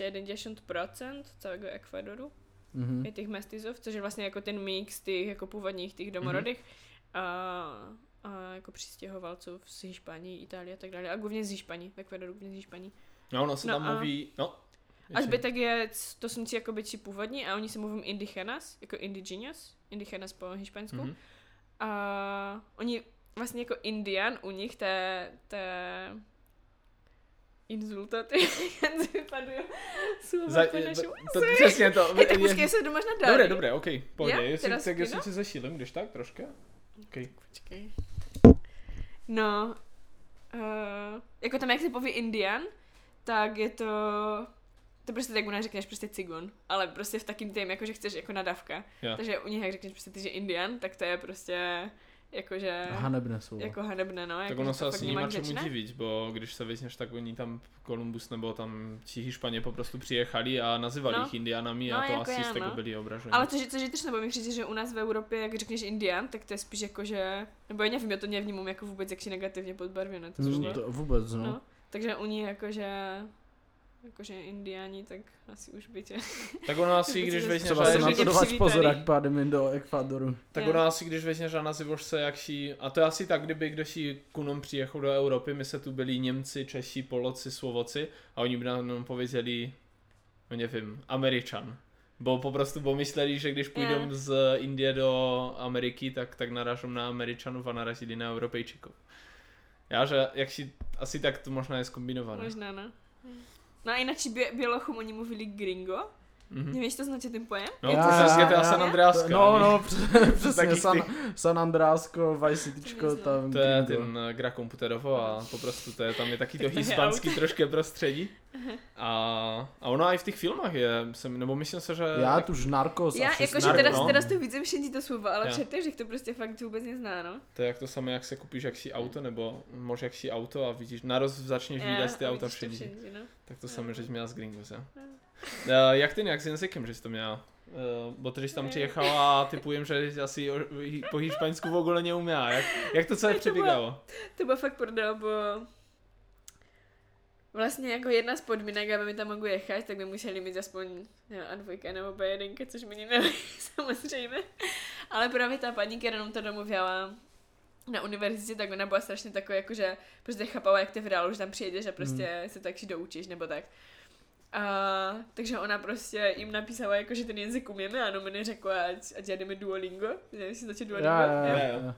S1: 70% całego Ekwadoru
S2: Mhm.
S1: je těch mestizów, což je vlastně jako ten mix těch jako původních těch domorodých a, a jako přistěhovalců z Hišpaní, Itálie a tak dále. A główně z Hišpaní, v Ekvadoru główně z Hišpaní.
S3: No, ono se
S1: No
S3: tam
S1: a-
S3: mluví, no.
S1: A zbytek je, to jsou ti jako ti původní a oni se mluví indigenas, jako indigenous, indigenas po hišpaňsku.
S3: Mhm.
S1: A oni vlastně jako Indian u nich, té, té inzulta, ty jak vypadují slova
S3: Za,
S1: našemu.
S3: to, přesně to.
S1: Hej, tak
S3: je-
S1: počkej, se to možná dá.
S3: Dobré, dobré, ok, pohodě.
S1: Já?
S3: Jestli, tak jestli
S1: kino?
S3: si zešílim, když tak, troška. Okay.
S1: Počkej. No, uh, jako tam, jak se poví Indian, tak je to, to prostě tak u nás řekneš prostě cigon, ale prostě v takým tým, jako že chceš jako nadávka.
S3: Jo.
S1: Takže u nich, jak řekneš prostě ty, že Indian, tak to je prostě jakože,
S2: Hanebné slovo.
S1: jako hanebné, no.
S3: Tak
S1: jako,
S3: ono se
S1: to
S3: asi nemá čemu divit, bo když se vezmeš, tak oni tam Kolumbus nebo tam ti Hišpaně po prostu přijechali a nazývali
S1: No.
S3: jich Indianami
S1: No,
S3: a to
S1: jako
S3: asi
S1: já,
S3: z tego
S1: no.
S3: byli obraženi.
S1: Ale což, což je nebo mi přijde, že u nás v Evropě, jak řekneš Indian, tak to je spíš jako, že, nebo já nevím, já to nevnímám jako vůbec jaksi negativně podbarvěné, to
S2: No, to vůbec, no.
S1: No, takže u nich jakože, jakože indiáni, tak asi už by tě.
S3: Tak ono asi, když vezmeš
S2: na
S1: tě
S2: to
S1: přivítali.
S2: pozor, jak pádeme do Ekvadoru.
S3: Tak ono asi, když vezmeš a nazýváš se jakší, a to je asi tak, kdyby kdosi ku nám přijechal do Evropy, my se tu byli Němci, Češi, Poloci, Slovoci a oni by nám pověděli, no nevím, Američan. Bo po prostu, bo mysleli, že když půjdou
S1: Jo.
S3: z Indie do Ameriky, tak, tak narážou na Američanů a narazili na Europejčiků. Já, že jak si, asi tak to možná je zkombinované.
S1: Možná, no. No a jinak bě- bělochům oni mluvili gringo.
S3: Mhm.
S1: Nevíš, to značí ten pojem?
S3: No,
S1: Je
S3: to
S1: to
S3: je z
S2: já- já-
S3: San Andreaska.
S2: No, no, přesně, San, San Andreasko, Vice Cityčko,
S1: To
S2: tam
S3: To je
S2: gringo.
S3: ten eh, gra komputerovo a po prostu to je, tam je taky to hispánský trošké prostředí. A, a ono i v těch filmách je, jsem, nebo myslím se, že...
S2: Já tu už Narcos
S1: Já, jakože
S3: Narko,
S1: teraz,
S3: no.
S1: teraz to vidím všędzie to słowo, ale
S3: Jo.
S1: předtím, že to prostě fakt vůbec nezná, no.
S3: To je jak to samé, jak se kupíš jaksi auto, nebo může jaksi auto a vidíš, naroz začneš
S1: Já,
S3: vidět ty auta
S1: všędzie, no.
S3: Tak to
S1: Jo.
S3: samé, že měla z Gringos, ja. Uh, jak ty nějak s jazykem, že jsi to měla? Uh, bo to, že jsi tam přijechala a typujem, že asi po hišpaňsku v ogóle neumí. Jak, jak to celé
S1: Ne, to bylo- fakt prdel, bo vlastně jako jedna z podmínek, aby mi tam mohl jechat, tak by museli mít aspoň nevím, A2 nebo B1, což mi neví, samozřejmě. Ale právě ta paní, která nám to domluvila na univerzitě, tak ona byla strašně taková, jakože prostě chápala, jak to v reálu, že tam přijedeš a prostě se tak si doučíš, nebo tak. A, takže ona prostě jim napísala, jako, že ten jazyk umíme a no mi řekla, ať, ať jdeme Duolingo. Nevím, jestli to Duolingo.
S2: Já, já, já.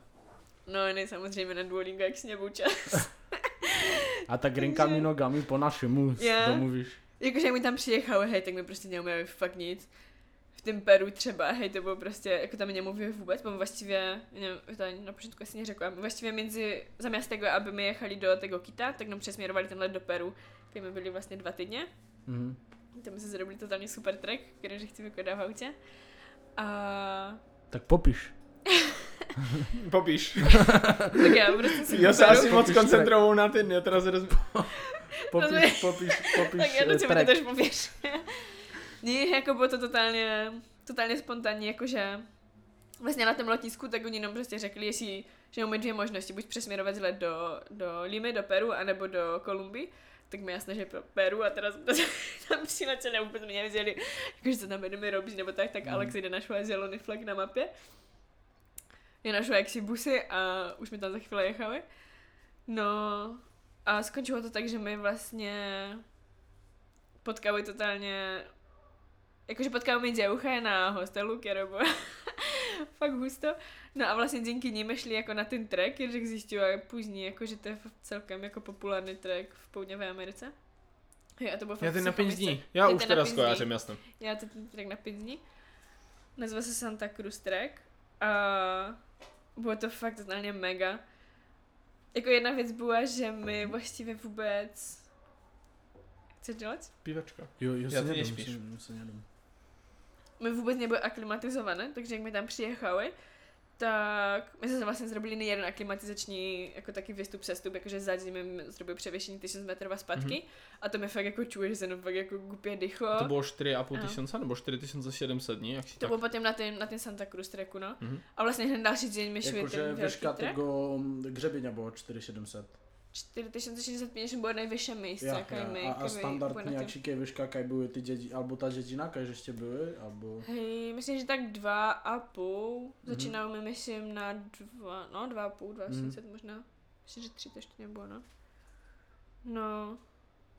S1: No, ne, samozřejmě na Duolingo, jak si čas.
S2: A tak rinkami nogami po našemu
S1: Já.
S2: domluvíš.
S1: Jakože jak mi tam přijechal, hej, tak mi prostě neumíme fakt nic. V tom Peru třeba, hej, to bylo prostě, jako tam nemluví vůbec, bo właściwie, nevím, to ani na počátku asi neřekla, właściwie między, zamiast tego, aby my jechali do tego kita, tak nám přesměrovali ten let do Peru, kde my byli vlastně dva týdny.
S2: Mhm.
S1: Tam jsme zrobili totálně super track, který že chci vykodat v autě. A
S2: Tak popiš.
S3: Popíš.
S1: tak já prostě si
S3: Já se asi moc
S2: Popíš
S3: koncentroval na ten, já teraz roz...
S2: Popiš, popiš, popiš
S1: tak já to si tež pověř. Ne, jako bylo to totálně, totálně spontánní, jakože vlastně na tom letisku, tak oni nám prostě řekli, jestli, že máme dvě možnosti, buď přesměrovat let do, do Limy, do Peru, anebo do Kolumbii. Tak mi jasné, že pro Peru a teraz tam přiletěli a vůbec mi nevěděli, jakože co tam budeme robit, nebo tak, tak
S2: Mm.
S1: Alex jde našla zelený flag na mapě. Je našla jaksi busy a už mi tam za chvíli jechali. No a skončilo to tak, že my vlastně potkali totálně jakože potkáme děvcha na hostelu, které bylo fakt husto. No a vlastně díky nim šli jako na ten track, když zjistila później, jako, že to je celkem jako populární track v Południowej Americe. Jo, a to bylo fakt
S3: Já ten na pět dní. Já už teda skojářím, jasně.
S1: Já to ten track na pět dní. Nazva se Santa Cruz track. A bylo to fakt totálně mega. Jako jedna věc byla, že my vlastně vůbec... Chceš dělat?
S3: Pívačka.
S2: Jo, jo,
S3: Já
S2: nedom, se nedom
S1: my vůbec nebyli aklimatizované, takže jak my tam přijechali, tak my jsme vlastně zrobili nejen aklimatizační jako taky výstup, přestup, jakože za zimem zrobili převěšení 1000 metrů zpátky
S3: mm-hmm.
S1: a to mi fakt jako čuješ, že fakt jako gupě dycho.
S3: To bylo 4,5
S1: no.
S3: tisíce nebo 4700 dní? Jak si
S1: to
S3: tak...
S1: bylo potom na ten, na ten Santa Cruz treku, no.
S3: Mm-hmm.
S1: A vlastně hned další den mi šli
S2: Jakože veška tego gřebině bylo 4700.
S1: 4650 bo jako je najvyššie místo,
S2: ja, ja.
S1: my.
S2: A, a
S1: standardně,
S2: jaký je výška, jaké byly ty děti, alebo ta dědina, jaké ještě byly, Albo...
S1: Hej, myslím, že tak dva a půl,
S2: mm-hmm.
S1: začínalo mi myslím na dva, no dva a půl, dva mm-hmm. možná, myslím, že tři to ještě nebylo, no. No,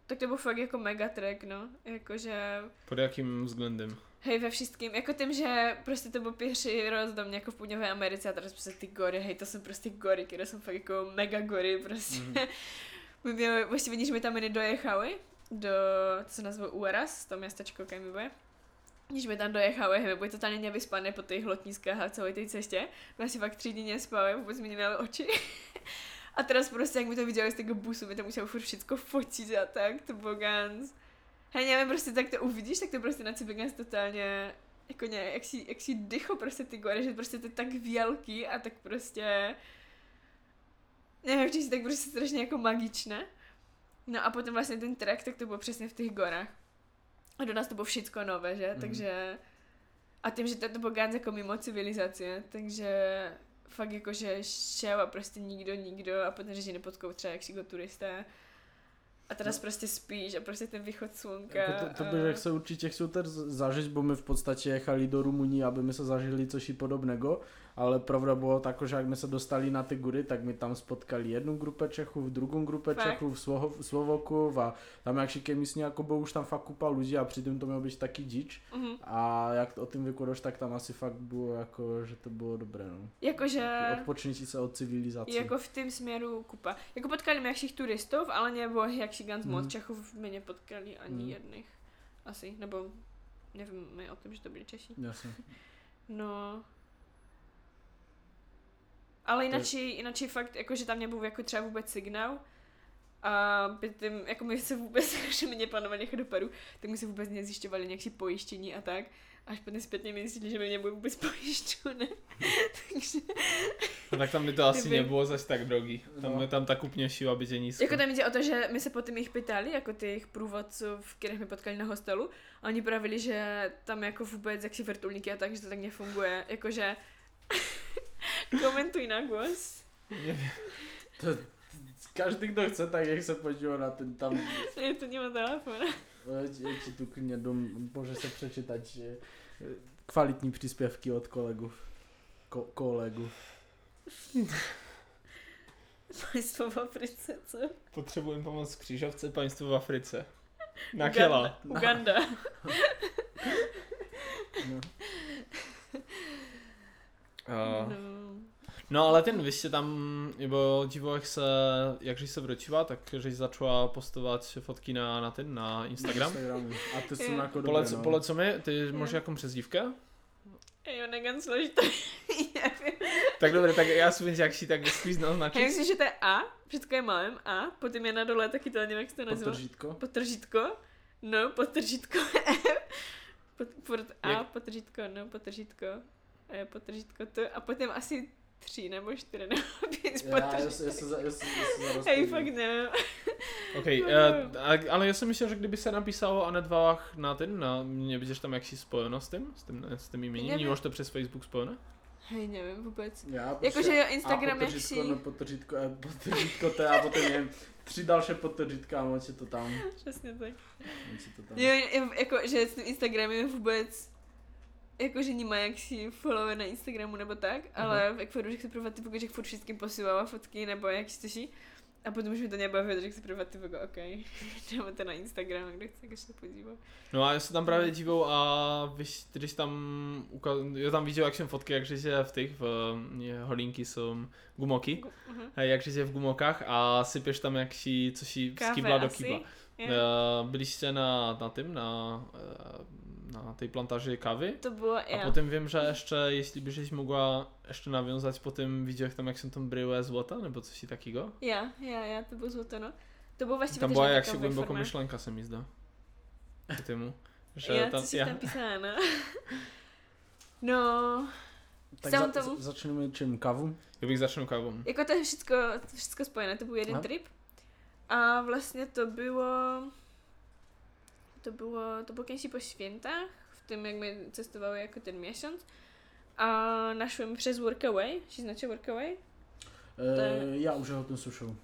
S1: tak to byl fakt jako megatrack, no, jakože...
S3: Pod jakým vzhledem?
S1: Hej, ve všetkým. Jako tím, že prostě to byl pierwší roz do mě jako v půdňové Americe a teraz prostě ty gory, hej, to jsou prostě gory, které jsou fakt jako mega gory, prostě.
S3: Mhm.
S1: my měli, vlastně vidíš, my tam dojechali do, to se nazve Ueras, to městečko, kam bude. Když my tam dojechali, my byli totálně nevyspané po těch lotniskách a celé té cestě. My asi fakt tři dny nespali, vůbec mi neměli oči. A teraz prostě, jak my to viděli z toho busu, my tam museli furt všechno fotit a tak, to bylo ganz. Hej, nevím, prostě tak to uvidíš, tak to prostě na sebe ganz totálně, jako ne, jak si, jak si dycho prostě ty gore, že prostě to je tak velký a tak prostě, nevím, či si tak prostě strašně jako magičné. No a potom vlastně ten track, tak to bylo přesně v těch gorách. A do nás to bylo všecko nové, že? Mm. Takže... A tím, že to, ganz jako mimo civilizace, takže fakt jako, že šel a prostě nikdo, nikdo a potom, že nepotkou třeba jak si go turisté. A teraz
S2: No.
S1: prostě spíš a prostě ten východ slunka.
S2: Jako to, to
S1: a...
S2: bych se určitě chcel zažiť, bo my v podstatě jechali do Rumunii, aby my se zažili cosi podobného, ale pravda bylo tak, že jak my se dostali na ty gury, tak my tam spotkali jednu grupe Čechů, v druhou grupe
S1: Fakt?
S2: Čechů, v Slovo, Slovokov a tam jak šiké místní jako bylo už tam fakt kupa lidí a přitom to mělo být taky dič.
S1: Mhm.
S2: A jak o tím vykodoš, tak tam asi fakt bylo jako, že to bylo dobré, no.
S1: Jakože...
S2: Odpočnití se od civilizace.
S1: Jako v tom směru kupa. Jako potkali my jakších turistů, ale nebo jakší ganz moc
S2: Mhm.
S1: Čechů my nepotkali ani
S2: Mhm.
S1: jedných. Asi, nebo nevíme o tom, že to byli Češi.
S2: Jasně.
S1: No. Ale jinak, jinak fakt, jako, že tam nebyl jako třeba vůbec signál. A tím, jako my se vůbec, že my neplánovali jechat do Peru, tak my se vůbec nezjišťovali nějaké pojištění a tak. Až potom zpětně mi zjistili, že my nebude vůbec pojišťované. Takže,
S3: No, tak tam by to asi nebylo zase tak drogý. Tam
S2: No.
S3: je tam tak úplně šíva, aby tě nízko.
S1: jako tam jde o to, že my se potom jich pytali, jako těch průvodců, kterých my potkali na hostelu, a oni pravili, že tam jako vůbec jak si vrtulníky a tak, že to tak nefunguje. Jakože komentuj na głos.
S2: To, každý, kdo chce, tak jak se podívá na ten tam
S1: Je to nemá telefon.
S2: Je ti tu klidně dom, může se přečítat že kvalitní příspěvky od kolegů. Ko, kolegů.
S1: Państwo w Afryce, co?
S3: Potřebujeme pomoc v křížovce państwo v Africe. Na
S1: Uganda.
S3: Kela.
S1: Uganda.
S2: No.
S3: Uh,
S1: No.
S3: no ale ten, vy jste tam, nebo divo, jak se, jakže se vročila, tak že začala postovat fotky na, na ten, na Instagram.
S2: Instagramu. A ty jsou
S1: Jo.
S2: jako dobré,
S3: Polec,
S2: no.
S3: polec, co mi, ty
S1: Jo.
S3: máš jakou přezdívka?
S1: Je ganz složitý.
S3: Tak dobré, tak já si jak si tak
S1: Já
S3: naznačit.
S1: myslím, že to je A, všechno je malém A, potom je na dole taky to, nevím, jak se to nazývá.
S2: Potržítko.
S1: Potržítko. No, potržítko Pot, furt A,
S3: Jak-
S1: potržítko, no, potržítko. E, potržítko to. A potom asi tři nebo čtyři nebo pět
S2: Já, já, se- já, se já, se- já
S1: Hej, fakt nevím.
S3: OK, uh, ale já jsem myslel, že kdyby se napísalo Anedvách na ten, na, nevidíš tam jaksi spojeno s tím, s tím, s tím jméním, to přes Facebook spojené?
S1: Hej, nevím vůbec.
S2: Já
S1: Jakože jo, Instagram
S2: a potržítko,
S1: si...
S2: no potržítko, a potržítko to je a potom nevím, tři další potržítka a moc je to tam.
S1: Přesně tak.
S2: Moc je to tam.
S1: Jo, jo, jako, že s tím Instagramem vůbec jako, že nemá jak si follower na Instagramu nebo tak, ale jak furt, že chce provat typu, že furt všetkým posílala fotky nebo jak si to a potom už mi to nebaví, že chci provat typu, OK, dáme to na Instagram, kdo chce, když se podívá.
S3: No a já se tam právě dívou a víš, když tam, uka- já tam viděl, jak jsem fotky, jak že v těch, v, je, holinky jsou gumoky,
S1: Uh-huh.
S3: hej, jak je v gumokách a sypeš tam jaksi, co si z kýbla do kýbla. Uh, byli jste na, na tím, na, uh, na té plantáži kávy
S1: To bylo
S3: a
S1: já.
S3: potom vím, že ještě, jestli byś mogła ještě nawiązać po tym widziach tam jak jsem tam bryłe złota, nebo coś takiego.
S1: Já, já, já, to bylo złoto, no. To bylo vlastně
S3: Tam
S1: protože
S3: byla
S1: já
S3: jak si
S1: říkám
S3: głęboko
S1: ve formě.
S3: myšlenka se mi zdá. K tomu. Že
S1: Já,
S3: tam,
S1: co jsi
S3: já,
S1: tam písala, no. No,
S2: Tak
S1: Sám
S2: za,
S1: tomu-
S2: za, začneme čím? Kavu?
S3: já bych začal kávou.
S1: Jako to je všechno, to všechno spojené, to byl jeden
S2: Aha.
S1: trip. A vlastně to bylo, to bylo, to bylo kiedyś po świętach, v tym jak my cestovali jako ten miesiąc. A našli mi přes Workaway, si značí Workaway?
S2: E, já už ho ten slušel.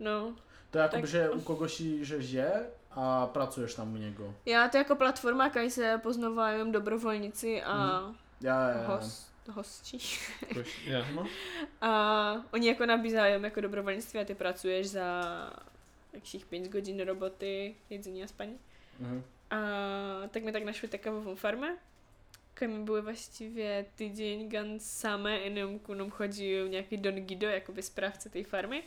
S1: No.
S2: To je jako,
S1: Tak-
S2: že u kogoši, že žije a pracuješ tam u něgo.
S1: Já to jako platforma, kde se poznávají dobrovolníci a
S2: Já, já, já.
S1: host, hostí.
S3: Proč- je, no.
S1: A oni jako nabízají jako dobrovolnictví a ty pracuješ za jakých 5 hodin roboty, jedzení a spaní.
S2: Mhm.
S1: A tak mi tak našli takovou farme, kde mi byly vlastně týden gan samé, jenom ku nám chodí nějaký Don Guido, jakoby správce té farmy,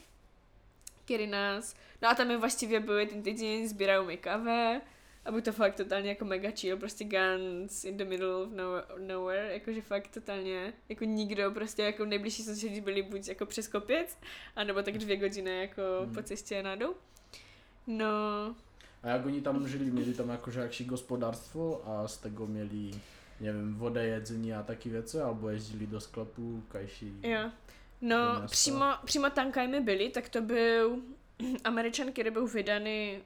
S1: který nás, no a tam mi vlastně byly ten týden, sbírají mi kafe, a byl to fakt totálně jako mega chill, prostě guns in the middle of nowhere, jakože fakt totálně, jako nikdo, prostě jako nejbližší sousedi byli buď jako přes kopěc, anebo tak dvě hodiny jako
S2: Hmm.
S1: po cestě nadou. No,
S2: A jak oni tam žili, měli tam jakože jakší gospodarstvo a z tego měli, nevím, voda, jedzení a taky věci, alebo jezdili do sklepu, kajší.
S1: Jo. No, přímo, přímo tam, kde my byli, tak to byl Američan, který byl vydaný,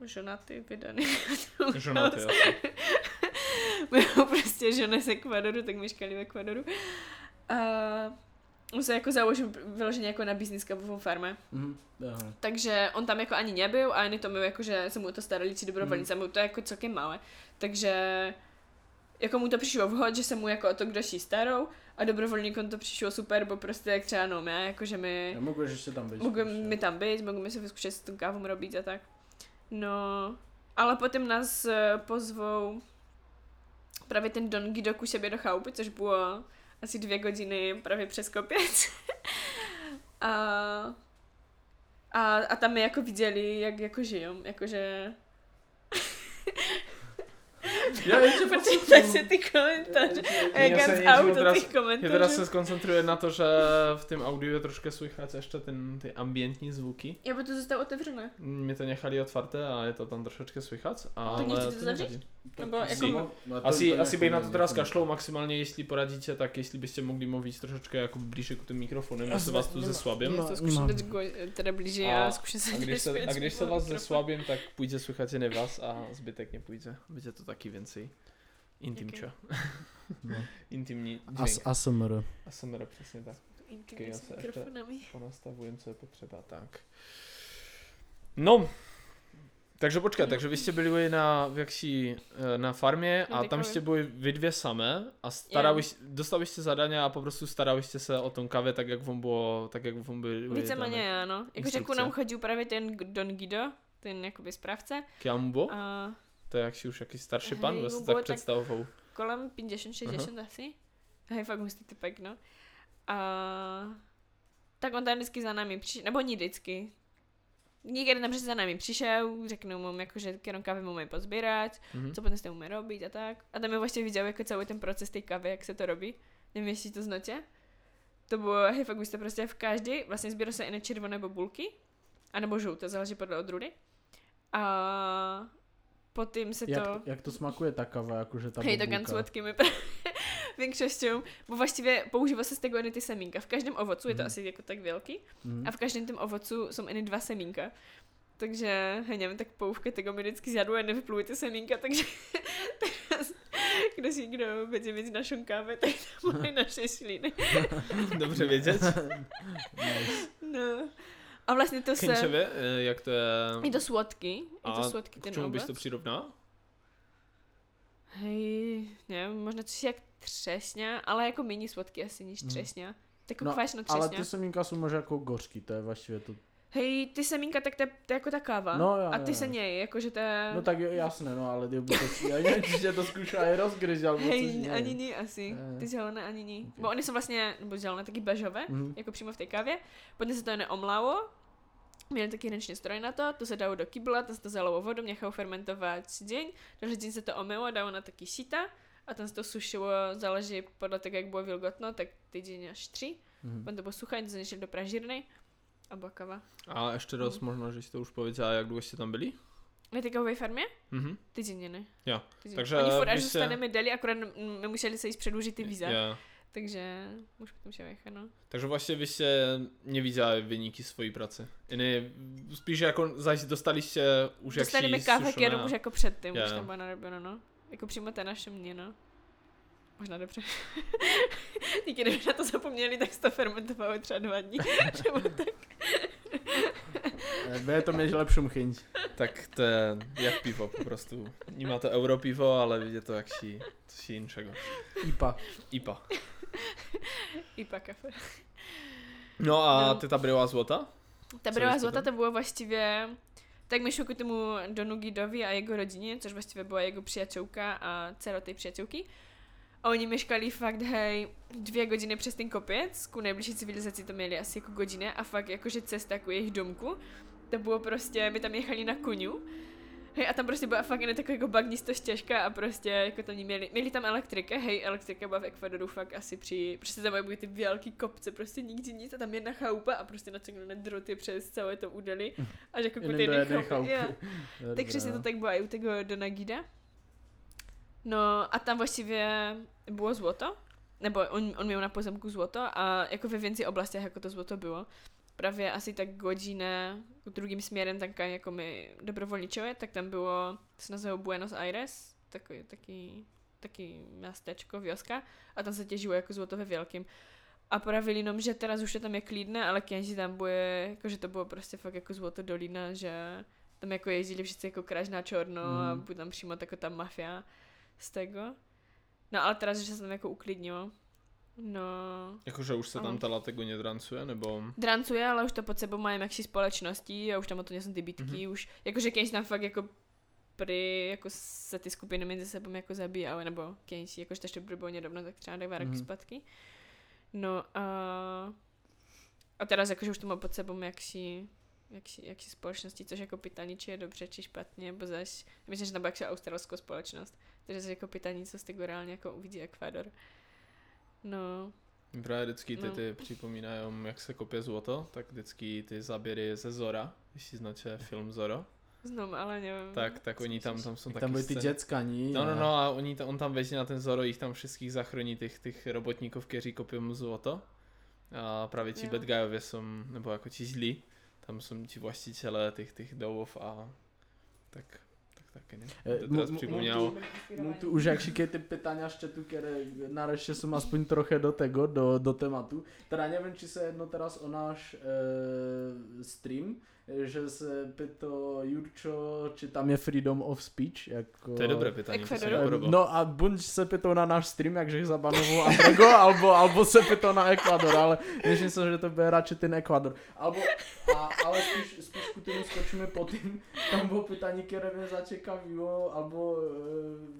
S1: uh, ženatý, vydaný.
S3: Ženatý,
S1: byl prostě žena z Ekvadoru, tak myškali v Ekvadoru. A on se jako založil vyloženě jako na biznis kabovou farme.
S2: Mhm. Aha.
S1: Takže on tam jako ani nebyl a ani to byl jako, že se mu to starali ti dobrovolníci, mm. to jako celkem malé. Takže jako mu to přišlo vhod, že se mu jako o to kdo starou a dobrovolníkom to přišlo super, bo prostě jak třeba no, já, jako že my
S2: Ja, můžeš ještě tam být.
S1: Můžeme mi tam být, můžeme si vyzkoušet s tom kávu robiť a tak. No, ale potom nás eh, pozvou právě ten Don Guido ku sebe do chaupy, což bylo asi dvě hodiny právě přes kopec. a, a, a tam my jako viděli, jak jako žijou, jakože...
S3: Já ještě
S1: Počítaj si ty komentáře. A
S3: Já
S1: jak
S3: se
S1: auto těch komentářů.
S3: teraz sa skoncentrujem na to, že v tým audiu je troška slychať ešte ten, tie ambientní zvuky.
S1: Já by to zůstalo otevřené.
S3: Mi to nechali otwarté a je to tam trošička slychať, ale
S1: nechcete to
S3: to
S1: zavřít? Nebo
S3: Asi-
S1: jako...
S3: Asi, asi bych na to teraz kašlou maximálně, jestli poradíte, tak jestli byste mohli mluvit trošička jako blíže k tým mikrofonem, já se vás tu ze swabím.
S2: No,
S1: teda blíže
S3: A-
S1: zkuším se
S3: A když se, se vás ze
S1: mikrofon.
S3: swabím, tak půjde sluchat jen vás a zbytek nepůjde. Bude to taky więcej intimčo.
S2: No.
S3: Intimní
S2: As. ASMR.
S3: ASMR, přesně tak.
S1: Intimní s mikrofonami.
S3: Ponastavujem, co je potřeba, tak. No, takže počkej, takže vy jste byli na, v jakší, eh, na farmě a tam jste byli vy dvě samé a starali, dostali jste zadania a poprostu starali jste se o tom kave tak, jak vám bylo, tak, jak vám byli
S1: Víceméně ano. Jakože ku nám chodil právě ten Don Guido, ten jakoby správce.
S3: Kiambo?
S1: A
S3: To je jakší už jaký starší pan, to
S1: bylo
S3: tak představoval.
S1: kolem 50-60 asi. Hej, fakt hustý typek, no. A tak on tam vždycky za námi přišel, nebo ní vždycky. Někdy tam za námi přišel, řeknu mu, jako, že kterou kávy máme pozbírat,
S3: Mhm.
S1: co potom s tím máme robiť a tak. A tam je vlastně viděl jako celý ten proces té kávy, jak se to robí. Nevím, jestli to znáte. To bylo, hej, fakt byste prostě v každý, vlastně sbírá se i na červené bobulky, anebo žluté, záleží podle odrůdy. A potom se to...
S2: Jak, jak to smakuje ta kava, jakože ta
S1: Hej, to gan sladkými większością, bo właściwie používá se z tego jen ty semínka. V každém ovocu je to
S2: Mhm.
S1: asi jako tak velký
S2: Mhm.
S1: a v každém tom ovocu jsou jen dva semínka. Takže, hej, nevím, tak pouvka tego mi vždycky zjadu a nevyplují ty semínka, takže teraz, kdo si kdo bude mít našou káve, tak tam mají naše šlíny.
S3: Dobře vědět.
S2: nice.
S1: No. A vlastně to se...
S3: Kinčevě, eh, jak to je...
S1: Je to słodký, je
S3: A
S1: to słodký
S3: K
S1: ten
S3: čemu bys to přirovnal?
S1: Hej, nevím, možná coś jak třesňa, ale jako méně słodký asi než
S2: Mhm.
S1: třesňa. Tak
S2: No,
S1: kvašno
S2: Ale
S1: třesňa.
S2: ty semínka jsou možná jako gořký, to je vlastně to.
S1: Hej, ty semínka, tak to, je- jako ta káva.
S2: No, jo,
S1: a ty
S2: jo.
S1: se něj, jakože to je...
S2: No tak jo, jasné, no ale ty to, já nevím, tě to zkoušá i rozgryź, alebo což
S1: Hej,
S2: nevím.
S1: ani ní asi. Ty zelené ani ní.
S2: Ok.
S1: Bo oni jsou vlastně, nebo zelené, taky bežové,
S2: Mhm.
S1: jako přímo v té kávě. Potom se to neomlalo. Měli taky hrnčný stroj na to, to se dalo do kybla, to se to zalilo vodou, nechalo fermentovat deň, takže deň se to omylo, dalo na taky sita a tam se to sušilo, záleží podle toho, jak bylo vilgotno, tak týden až tři.
S2: Mhm.
S1: Potom to bylo suché, to zanešli do pražírny a byla kava.
S3: A ještě raz
S1: Mhm.
S3: možná, že jste už povedali, jak dlouho jste tam byli?
S1: Na té kávové farmě?
S3: Mhm.
S1: Ne.
S3: Jo, takže
S1: Oni furt až
S3: jste-
S1: zůstaneme deli, akorát my museli se jít předlužit ty víza.
S3: Jo.
S1: Takže už potom się no.
S3: Takže vlastně vy jste neviděli vyniky svojí práce. Jiný, spíš jako zase dostali jste už
S1: Dostali mi kávek jenom už jako předtím,
S3: Jo,
S1: už tam bylo narobieno, no. Jako přímo té naše mě, no. Možná dobře. Díky, kdyby na to zapomněli, tak se to fermentovalo třeba dva dní. Nebo tak.
S2: Bude to mít lepším chyť.
S3: Tak to je jak pivo po prostu. Nie ma to europiwo, ale vidie to jak si, si inczego.
S2: IPA.
S3: IPA.
S1: IPA kafe.
S3: No a
S1: No.
S3: ty ta bryła złota?
S1: Ta
S3: Co
S1: bryła
S3: jest
S1: złota
S3: potem?
S1: to było właściwie... Tak myšlo ku tomu Donu Gidovi a jego rodině, což właściwie była jego przyjaciółka a dcera tej przyjaciółki. A oni mieszkali fakt, hej, dvě godziny přes ten kopec, ku nejbližší civilizaci to měli asi jako godinę, a fakt jakože cesta ku jejich domku, to bylo prostě, my tam jechali na koniu, hej, a tam prostě byla fakt jen taková jako bagnisto štěžka a prostě jako tam měli, měli tam elektrika, hej, elektrika byla v Ekvadoru fakt asi při, prostě tam byly ty velký kopce, prostě nikdy nic a tam jedna chalupa a prostě naciągnuté droty přes celé to údolí. A že jako ty
S2: do jedné chałupy. Dobré,
S1: Tak přesně to tak bylo i u tego Dona Gida. No a tam właściwie było złoto, nebo on, on miał na pozemku złoto a jako we więcej oblastiach jako to złoto było. Prawie asi tak godzinę drugim směrem taka jako my dobrowolničové, tak tam było, to se nazywało Buenos Aires, takový, taký, taký miasteczko, wioska a tam se těžilo jako złoto ve wielkim. A pravili jenom, že teraz už to tam je klidné, ale keď tam bude, jako že to bylo prostě fakt jako złoto dolina, že tam jako jezdili všichni jako kráž na čorno mm. a bude tam přímo jako ta mafia z tego. No ale teraz, že se tam jako uklidnilo. No,
S3: Jakože už se tam ta latego nie drancuje, nebo...
S1: drancuje, ale už to pod sebou mají jakší společností a už tam o to nejsou ty bitky,
S3: Mhm.
S1: už, jakože keď tam fakt jako pri, jako se ty skupiny mezi sebou jako zabíjali, nebo keď, jakože to ještě bylo nedávno, tak třeba dva roky
S2: Mhm.
S1: zpátky. No a, a teraz jakože už to má pod sebou jakší, jakší, jakší společnosti, což jako pytání, či je dobře, či špatně, bo zaś, myslím, že tam byla jakší australská společnost, takže se jako pytání, co z tego reálně jako uvidí Ekvador. No,
S3: Právě vždycky ty,
S1: No.
S3: ty připomínají, jak se kopě złoto, tak vždycky ty záběry ze Zora, když znáte film Zoro,
S1: znám, ale nevím.
S3: tak, tak oni tam, tam jsou
S2: Tak
S3: taky
S2: tam byly ty děcka, ní?
S3: No, no,
S2: a-
S3: no a oni, on tam vezme na ten Zoro, jich tam všetkých zachrání, těch, těch robotníků, kteří kopí mu złoto. A právě ti bad guyově jsou, nebo jako ti zlí, tam jsou ti vlastitelé těch, těch dolov a tak, taky ne.
S2: Eh,
S3: teraz
S2: No tu už jak šiké ty pytania štětu, které narešťe som aspoň troche do tego, do, do tematu. Teda nevím, či se jedno teraz o náš e, stream, že se pyto Jurčo, či tam je freedom of speech. Jako...
S3: to je dobré pytanie, se.
S2: No a buď se pytou na náš stream, jakže zabanovou Andrego, albo, albo se pytou na Ekvador, ale myslím si, že to bude radši ten Ekvador. Albo, a, ale spíš, spíš ku tomu skočíme po tým, tam bylo pytání, které mě začekavilo, albo e,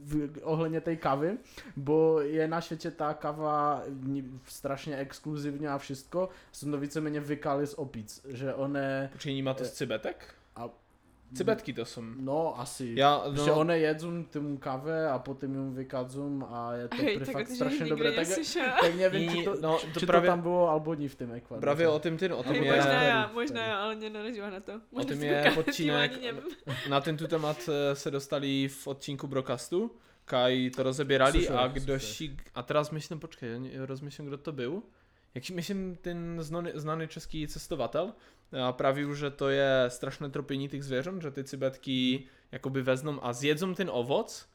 S2: v, ohledně té kavy, bo je na světě ta kava strašně exkluzivní a všetko, jsem to víceméně vykali z opic, že one...
S3: Počkej, má to z cibetek?
S2: A,
S3: Cibetky to jsou.
S2: No, asi.
S3: Já,
S2: No. Že one jedzą tomu kawę, a potem ją wykadzą, a je to
S1: Hej, tak
S2: fakt
S1: to,
S2: strašně dobré. Tak, tak nevím, či to,
S3: no,
S2: či
S3: to
S2: to
S3: právě,
S2: tam bylo, albo ní v tom Ekvadoru.
S3: právě o tom ten, o tom je,
S1: možná já, možná já, ale mě nenažila na to. Možná
S3: tom
S1: si
S3: je podčínek. na tento temat eh, se dostali v odcinku Broadcastu, kaj to rozebierali
S2: Slyšel,
S3: a kdo ši, a teraz myslím, počkej, ja rozmýšlím, kdo to byl. Jak myslím, ten znaný, znaný český cestovatel praví, že to je strašné tropení těch zvěřat, že ty cibetky jakoby veznou a zjedzou ten ovoc,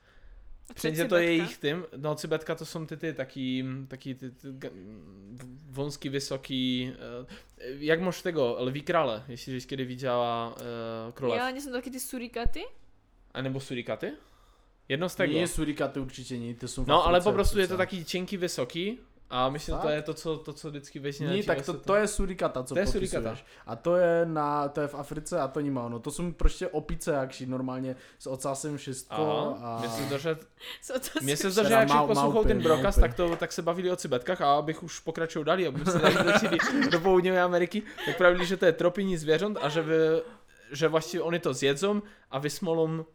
S1: A
S3: Přijde to jejich tým, no cibetka to jsou ty, ty taký, taký ty, ty wąski, vysoký, uh, jak máš tego, lví krále, jestli jsi kdy viděla uh, królev,
S1: Já jsem taky ty surikaty.
S3: a nebo surikaty? Jedno z tego.
S2: Nie surikaty určitě nie, to jsou
S3: No ale po prostu je to taký činký, vysoký a myslím, že to je to, co, to, co vždycky vezme
S2: Nie, tak to, to je surikata, co
S3: To je surikata.
S2: A to je, na, to je v Africe a to nemá ono. To jsou prostě opice, jakší normálně s ocasem všetko.
S3: Aha,
S2: a...
S3: mně se
S1: to
S3: mně se
S1: si-
S2: Teda
S3: jak poslouchal ten
S2: maupy.
S3: tak, to, tak se bavili o cibetkách a abych už pokračoval dál, aby se dali začali do połudňové Ameriky, tak pravili, že to je tropení zvěřat a že, vy, že vlastně oni to zjedzą a vysmolą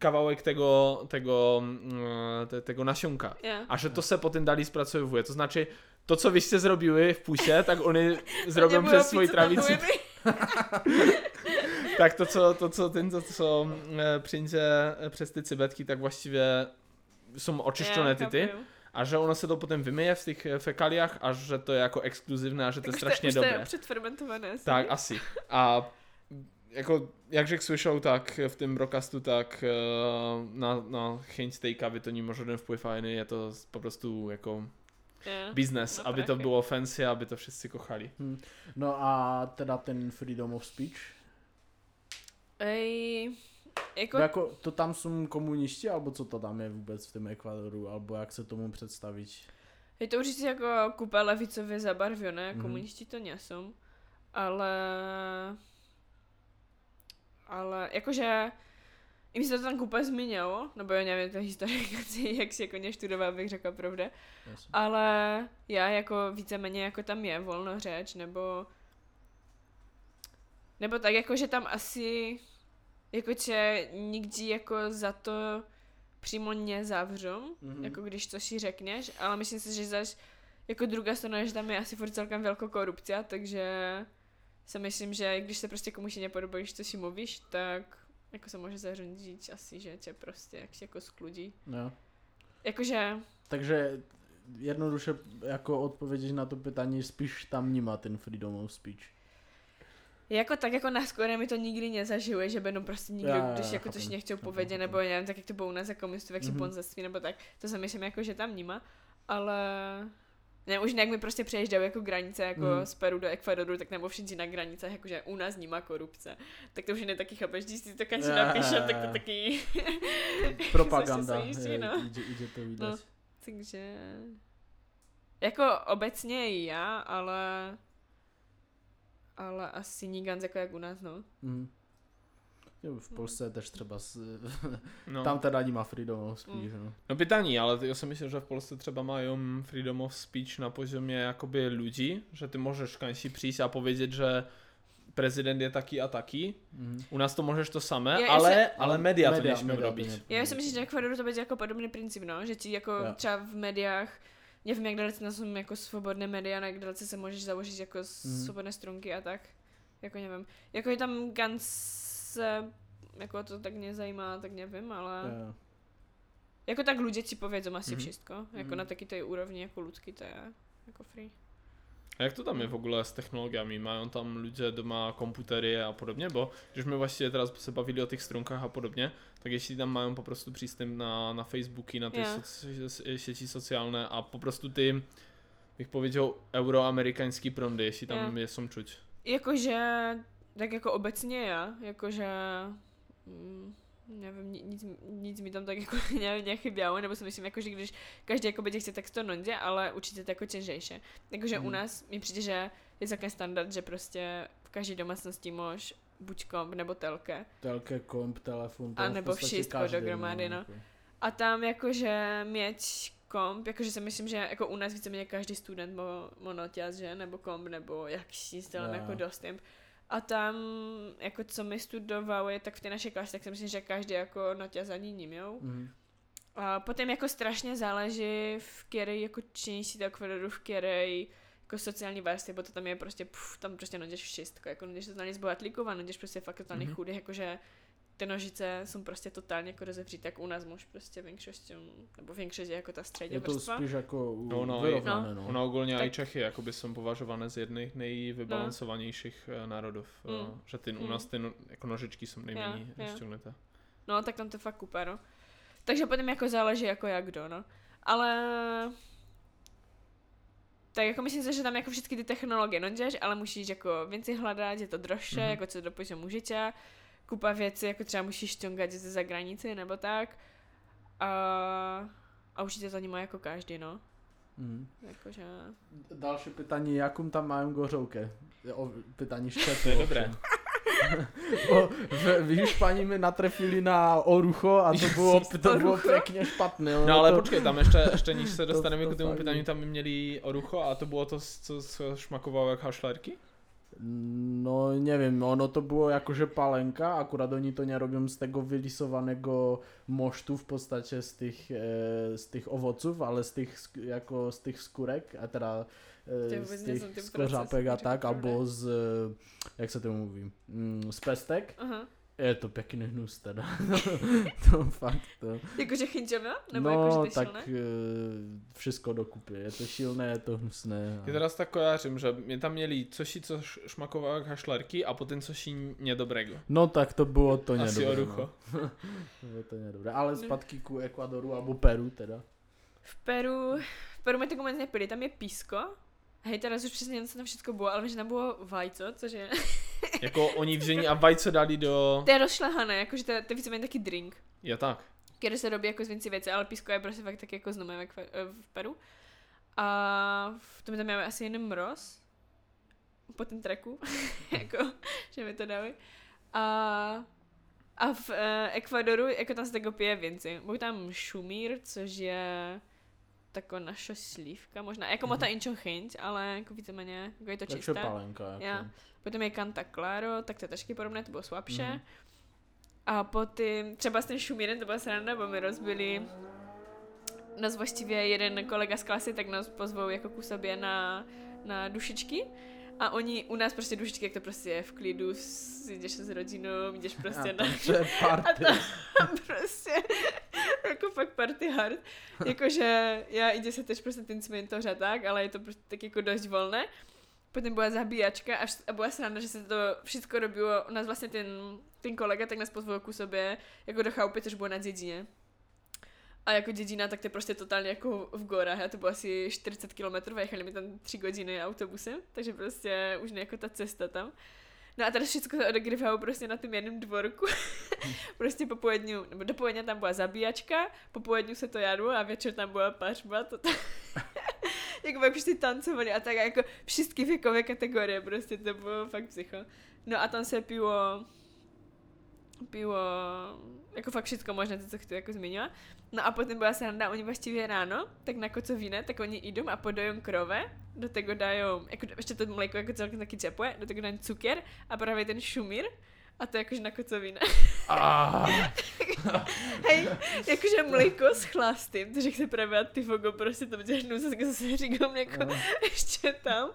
S3: kawałek tego, tego, mm, te, tego nasionka.
S1: Ja.
S3: A že to se potom dali spracowuje. To znaczy, to co wyście zrobiły w pusie, tak oni zrobią przez
S1: tam
S3: trawicy. Tak to co, to, co ten, to, co e, przyjdzie e, przez te cybetki, tak właściwie są oczyszczone
S1: Ja,
S3: tyty. A że ono se to potem wymyje w tych e, fekaliach, a że to jako ekskluzywne, a że to jest
S1: Tak už
S3: strasznie
S1: je
S3: dobre.
S1: předfermentované. asi.
S3: Tak, asi. A jako, jak Řek słyszał, tak w tym broadcastu, tak e, na, na chęć tej kawy to nie ma żaden wpływ fajny, je to po prostu jako
S1: Ja.
S3: biznes,
S1: No
S3: aby to
S1: prachy.
S3: było fancy, aby to wszyscy kochali.
S2: No a teda ten freedom of speech.
S1: Ej, jako,
S2: Jako... jako to tam jsou komunisti, alebo co to tam je vůbec v tom Ekvadoru, alebo jak se tomu představíš?
S1: je to určitě jako kupa levicově zabarvené,
S2: Mhm.
S1: komunisti to nejsou, ale ale jakože i mi se to tam kupa zmínilo, nebo já nevím, to historikaci, jak si jako neštudoval, bych řekla pravda,
S2: Jasně.
S1: ale já jako víceméně jako tam je volno řeč, nebo nebo tak jako, že tam asi jakože nikdy jako za to přímo nezavřou,
S2: Mhm.
S1: jako když to si řekneš, ale myslím si, že zaž jako druhá strana, že tam je asi furt celkem velká korupce, takže si myslím, že když se prostě komuś nepodobáš, co si mluvíš, tak jako se může zařídit asi, že tě prostě jak jako skludí.
S2: Jo.
S1: Jakože,
S2: Takže jednoduše jako odpovědět na to pytání, spíš tam nemá ten freedom of speech.
S1: jako tak jako na skore mi to nikdy nezažije, že by jenom prostě nikdo,
S2: Já, já,
S1: když
S2: já,
S1: jako
S2: chápem,
S1: coś nechtěl povědět, nebo nevím, tak jak to bylo u nás jako komunistů, jak si
S2: Mhm.
S1: bonzactví, nebo tak, to si myslím jako, že tam nima, ale ne, už jak mi prostě přeježdali jako granice jako
S2: Mhm.
S1: z Peru do Ekvadoru, tak nebo všichni na granicách, jakože u nás nima korupce. Tak to už ne taky chápeš, když si to každý napíše, tak to taky...
S2: Propaganda, je,
S1: jistí, no.
S2: jde, jde to vidět.
S1: No. Takže... Jako obecně i já, ale... Ale asi nikans jako jak u nás, no.
S2: Mhm. Jo, v Polsce tež třeba, s,
S3: No.
S2: tam teda nemá freedom of speech,
S1: Mm.
S2: no.
S3: No pytání, ale já si myslím, že v Polsce třeba mají freedom of speech na poziomie jakoby lidí, že ty můžeš kansi přijít a powiedzieć, že prezident je taký a taký.
S2: Mhm.
S3: U nás to můžeš to samé,
S1: Ja-
S3: ale,
S1: ja
S3: ale média to
S2: Média- to
S3: robiť.
S2: ne-
S1: Já si myslím, že Ekvadoru to bude jako podobný princip, no, že ti jako
S2: Jo.
S1: třeba v médiách, nevím, jak dalece jsou jako svobodné média, jak dalece se můžeš založit jako
S2: Mhm.
S1: svobodné strunky a tak, jako nevím. Jako je tam ganz se, jako to tak nezajímá, tak nevím, ale
S2: Jo.
S1: jako tak lidé ti povědou asi
S3: Mhm.
S1: všechno, jako
S2: Mhm.
S1: na taky té úrovni jako lidský to je jako free.
S3: A jak to tam je v ogóle s technologiami? Mají tam lidé doma komputery a podobně? Bo když jsme vlastně teraz se bavili o těch strunkách a podobně, tak ještě tam mají poprostu přístup na, na Facebooky, na ty
S1: Jo.
S3: soci, sieti sociálne a poprostu ty, bych powiedział, euroamerykański prądy, jeśli tam
S1: Jo.
S3: je są czuć.
S1: Jakože, tak jako obecně já, jakože, mm, nevím, ni- nic, nic mi tam tak jako ne, nechybělo, nebo si myslím, jako, že když každý jako chce, tak to nondě, ale určitě to jako těžejší. Jakože
S2: Mhm.
S1: u nás mi přijde, že je takový standard, že prostě v každé domácnosti máš buď komp nebo telke.
S2: Telke, komp, telefon, to
S1: A nebo všechno dohromady, no.
S2: jako.
S1: A tam jakože mít komp, jakože si myslím, že jako u nás víceméně každý student má, má noťaz, že, nebo komp, nebo jak si stylem
S2: Jo.
S1: jako dostęp. A tam, jako co my studovali, tak v té naší klase, tak si myslím, že každý jako noťaz ani neměl.
S2: Mhm.
S1: A potom jako strašně záleží, v které jako činnosti tak vedu, v které jako sociální vrstvy, bo to tam je prostě, puf, tam prostě najdeš všechno, jako najdeš totálně z bohatlíkov a najdeš prostě fakt totálně
S3: Mhm.
S1: mm-hmm. chudých, jakože ty nožice jsou prostě totálně jako rozevřít, tak u nás muž prostě většostí, nebo je jako ta střední
S2: Je to
S1: vrstva.
S2: spíš jako u-
S3: No, no,
S2: vyrovnané, no.
S3: Ono ogólně
S1: Tak-
S3: i Čechy jakoby jsou považované z jedných nejvybalancovanějších no. národů.
S1: Mm.
S3: Že ty, u
S1: Mm.
S3: nás ty no, jako nožičky jsou nejméně
S1: Jo, jo.
S3: šťouhnuté.
S1: No, tak tam to fakt kupa, no. Takže potom jako záleží jako jak kdo, no. Ale... Tak jako myslím si, že tam jako všechny ty technologie nonděš, ale musíš jako věci hledat, je to drožší,
S3: Mhm.
S1: mm-hmm. jako co dopočím můžete. Kupa věcí, jako třeba musíš šťongat ze zahranice nebo tak. A, a určitě to nemá jako každý, no.
S2: Mhm.
S1: Jakože...
S2: Další pytání, jakom tam mają gorzałkę? O, pytanie
S3: To
S2: szczepy.
S3: je dobré.
S2: Bo v, v Hiszpanii my natrefili na orucho a to bylo, to bylo
S1: Orucho?
S2: pěkně špatné.
S3: No ale
S2: to,
S3: počkej, tam ještě, ještě než se
S2: To-
S3: dostaneme
S2: to
S3: k tomu
S2: fakt
S3: pytaniu,
S2: je.
S3: tam by měli orucho a to bylo to, co, co šmakovalo jak hašlerky?
S2: No nevím, ono to bylo jakože palenka, akurát oni to nerobím z tego vylisovaného moštu v podstatě z těch, e, z těch ovoců, ale z těch, sk- jako z těch skurek, a teda e, z
S1: ten
S2: skořápek a tak, abo z, e, jak se to mluví, mm, z pestek.
S1: Aha.
S2: Je to pěkný hnus teda. to fakt to.
S1: Jakože chyťové? Nebo
S2: no,
S1: jakože ty
S2: tak
S1: silné?
S2: e, všechno dokupy. Je to šilné, je to hnusné.
S3: Já teraz tak kojařím, že mě tam měli cosi, co šmakovalo jak hašlerky a potom cosi nedobrego.
S2: No tak to bylo to
S3: Asi
S2: nedobré.
S3: orucho.
S2: No. to bylo to nedobré. Ale
S1: No.
S2: zpátky ku Ekvadoru alebo Peru teda.
S1: V Peru, v Peru mi to moc nepili, tam je písko. Hej, teraz už přesně nevím, co tam všechno bylo, ale že tam bylo vajco, což je
S3: Jako oni vžení a vajce dali do...
S1: To je rozšlehané, jakože to, to je víceméně taky drink.
S3: Je tak.
S1: který se robí jako z věcí věci, ale písko je prostě fakt tak jako jak v, v Peru. A v tom tam máme asi jenom mroz po tom treku, jako, že mi to dali. A, a v eh, Ekvadoru, jako tam se tako pije věci. Byl tam šumír, což je taková naša slívka možná, jako mota inčo chyť, ale jako víceméně, jako je to
S2: Takže
S1: čisté.
S2: palenka. Jako.
S1: Ja. Potom je Canta Claro, tak to je taky podobné, to bylo slabší.
S2: Mhm.
S1: A potom, třeba s tím šumírem, to byla sranda, bo my rozbili nás właściwie jeden kolega z klasy tak nás pozval jako ku sobě na, na dušičky. A oni u nás prostě dušičky, jak to prostě je v klidu, s- jdeš s rodinou, jdeš prostě
S2: a
S1: na...
S2: to je party.
S1: prostě jako fakt party hard. Jakože já ide se tež prostě ten cmentoř a tak, ale je to prostě tak jako dost volné. Potom byla zabíjačka a, a byla sranda, že se to všechno robilo. U nás vlastně ten, ten kolega tak nás pozval ku sobě jako do chałupy, což bylo na dědině. A jako dědina, tak to je prostě totálně jako v gorách. A to bylo asi 40 km, jechali mi tam 3 hodiny autobusem, takže prostě už ne jako ta cesta tam. No a tady všechno se odegrávalo prostě na tom jednom dvorku. prostě po pojedňu, nebo dopoledne tam byla zabíjačka, po se to jadlo a večer tam byla pařba. To tam... jako pak prostě tancovali a tak jako všechny věkové kategorie, prostě to bylo fakt psycho. No a tam se pilo pilo jako fakt všechno možné, to, co chci jako zmiňovat. No a potom byla sranda, oni vlastně ráno, tak na kocovině, tak oni jdou a podají krove, do tego dají, jako ještě to mléko jako celkem taky čepuje, do tego dají cukier a právě ten šumír a to jakože na kocovine.
S3: Ah,
S1: Hej, jakože mléko s chlastým, takže chci právě ty fogo prostě to děhnu, zase, zase říkám jako
S2: No.
S1: ještě tam,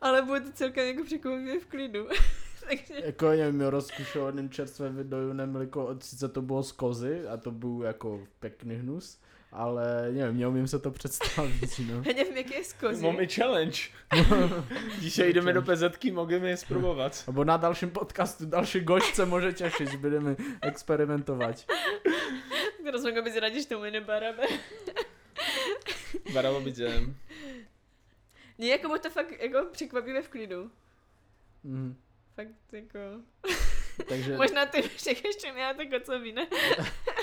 S1: ale bude to celkem jako překvapivě v klidu. takže
S2: Jako nevím, jo, rozkušel jeden čerstvé dojuné mliko, sice to bylo z kozy a to byl jako pěkný hnus, ale nevím, neumím se to představit, no.
S1: já nevím, jaký je z kozy.
S3: máme challenge. Když jdeme do PZky, můžeme je zprobovat.
S2: Nebo na dalším podcastu další gošť se může těšit, že budeme experimentovat.
S1: Teraz mogę być radzi, že tomu nebarabé.
S3: Baravo byť, že...
S1: Nie, jako bylo to fakt jako překvapivé v klidu.
S2: Mhm.
S1: Fakt jako...
S2: Takže,
S1: Možná ty všech ještě měla tak co víne.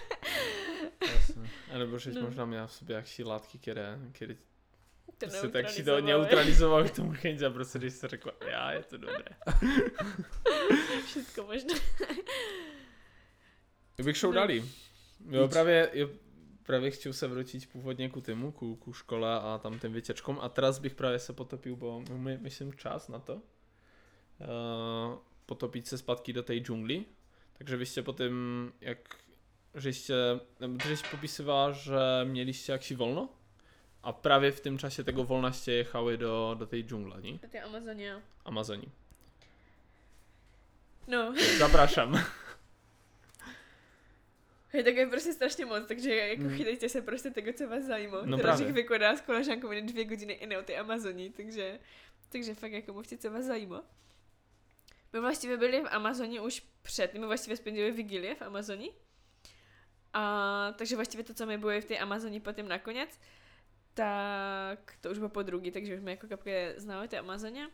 S3: A nebo že
S1: No.
S3: možná měla v sobě jakší látky, které, které
S1: To
S3: prostě tak si to neutralizoval k tomu chyť a prostě když se řekla, já, je to dobré.
S1: Všetko možné.
S3: Jak bych šel
S1: No.
S3: dali. Jo, právě, jo, právě chtěl se vrátit původně ku tému, ku, ku škole a tam těm vytěčkom a teraz bych právě se potopil, bo máme, myslím, čas na to. Uh, potopit se zpátky do té džungli. Takže vy jste potom, jak že jste, že jste popisovala, že měli jste jakší volno a právě v tom čase tego volna jste jechali do, do té džungle, ní?
S1: To je Amazonia.
S3: Amazonii.
S1: No,
S3: Zapraszam.
S1: hej, tak je prostě strašně moc, takže jako
S2: Mm.
S1: chytejte se prostě tego, co vás zajímá.
S3: No
S1: Teraz
S3: právě.
S1: jich vykoná s koležankou jen dvě hodiny i o té Amazonii, takže, takže fakt jako mluvte, co vás zajímá. My vlastně byli v Amazonii už před, my vlastně spędzili Vigilie v Amazonii. A, takže vlastně to, co my byli v té Amazonii potom nakonec, tak to už bylo po druhý, takže už jsme jako kapke znali té Amazoně.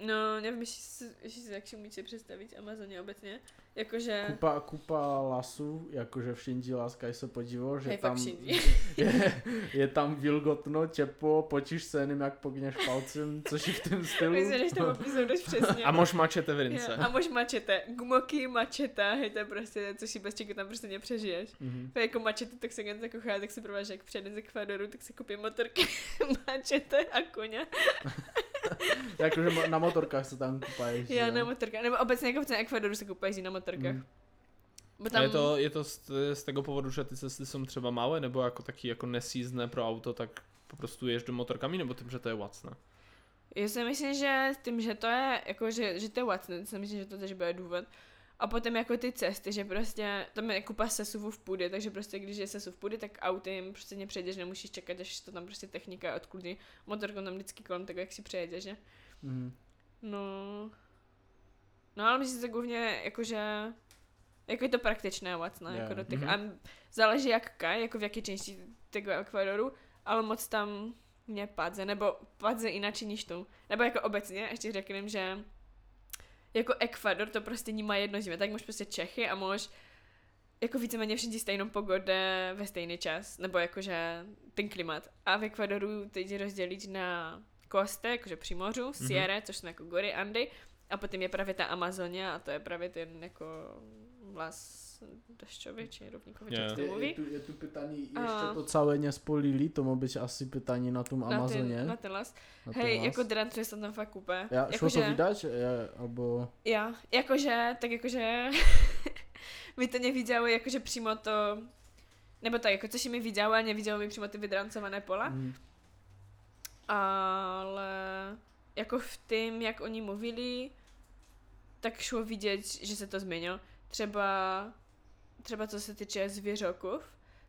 S1: No, nevím, jestli si, jestli si jak si umíte představit Amazoně obecně. Jakože...
S2: Kupa, kupa lasu, jakože všinti láska se podíval, že
S1: Hej, fakt
S2: tam je, je tam vilgotno, teplo, potíš se jenom jak pogneš palcem, což je v tom stylu.
S1: Myslím, že to popisují dost přesně.
S3: A mož mačete v
S1: Jo,
S3: rince.
S1: A mož mačete. Gumoky, mačeta, hej, to je prostě, co si bez čeho tam prostě nepřežiješ.
S2: Mhm.
S1: To je jako mačete, tak se jen jako chá, tak si prováš, jak přijede z Ekvadoru, tak si koupí motorky, mačete a koně.
S2: Jakože na motorkách se tam kupají. že
S1: Já na motorkách, nebo obecně jako v celém Ekvadoru se koupají na motorkách.
S2: Mm.
S1: Bo
S3: A
S1: tam,
S3: je to, je to z, z tego powodu, že ty cesty jsou třeba malé, nebo jako taky jako nesízdné pro auto, tak po prostu jeżdżą motorkami, nebo tím, že to je lacné?
S1: Já si myslím, že tím, že to je, jako, že, že to je lacné, si myslím, že to tež bude důvod. A potom jako ty cesty, že prostě tam je kupa sesuvů v půdy, takže prostě když je sesuv v půdy, tak autem prostě nepřejdeš, nemusíš čekat, až to tam prostě technika odkludí. Motorkou tam vždycky kolem tego, jak si přejedeš, že?
S2: Mhm.
S1: No... No ale myslím si to głównie jakože... Jako je to praktyczne, łatne,
S2: Yeah.
S1: jako do tych...
S3: Mhm.
S1: A zależy jaka, jako w jakiej części tego Ekwadoru, ale moc tam nie padzę, nebo padzę inaczej niż tu. Nebo jako obecnie, ještě řekneme, že jako Ekvador to prostě nemá jedno zimy, tak máš prostě Čechy a máš jako víceméně všude stejnou pogodu ve stejný čas, nebo jakože ten klimat. A v Ekvadoru teď rozdělit na koste, jakože při mořu, Sierra, mm-hmm. což jsou jako gory Andy, a potom je právě ta Amazonia a to je právě ten jako vlas dešťový či rovníkový,
S3: Je.
S1: jak to
S2: je,
S1: mluví.
S2: tu, je tu pytanie,
S1: A-
S2: ještě to celé nespolili, to má být asi pytanie na tom
S1: Na
S2: Amazoně.
S1: ten, na ten las.
S2: na ten
S1: Hej,
S2: las.
S1: jako drantuje se tam fakt úplně.
S2: Ja, šlo
S1: jakože,
S2: to vydať? Ja, alebo...
S1: Já, jakože, tak jakože, mi to neviděli, jakože přímo to, nebo tak, jako což mi vidělo, ale nevidělo mi přímo ty vydrancované pola,
S2: Mm.
S1: ale jako v tím, jak oni mluvili, tak šlo vidět, že se to změnilo. Třeba, třeba co se týče zvěřoků,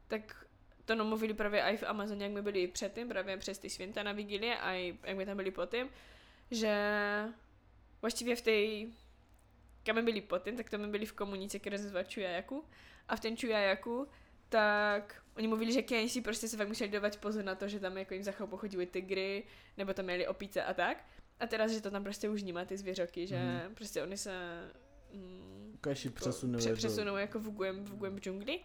S1: tak to no mluvili právě i v Amazoně, jak my byli předtím, právě přes ty svěnta na Vigilie a jak my tam byli potom, že vlastně v té, kam my byli potom, tak to my byli v komunice, která se nazývá Čujajaku a v ten Čujajaku tak oni mluvili, že Kenši prostě se fakt museli dávat pozor na to, že tam jako jim za chvilku chodili tygry, nebo tam měli opice a tak. A teraz, že to tam prostě už nemá ty zvěřoky, že
S2: Mhm.
S1: prostě oni se mm,
S2: Kaši
S1: jako
S2: přesunuli.
S1: pře-
S2: do-
S1: přesunou jako v Guem, v Guem džungli.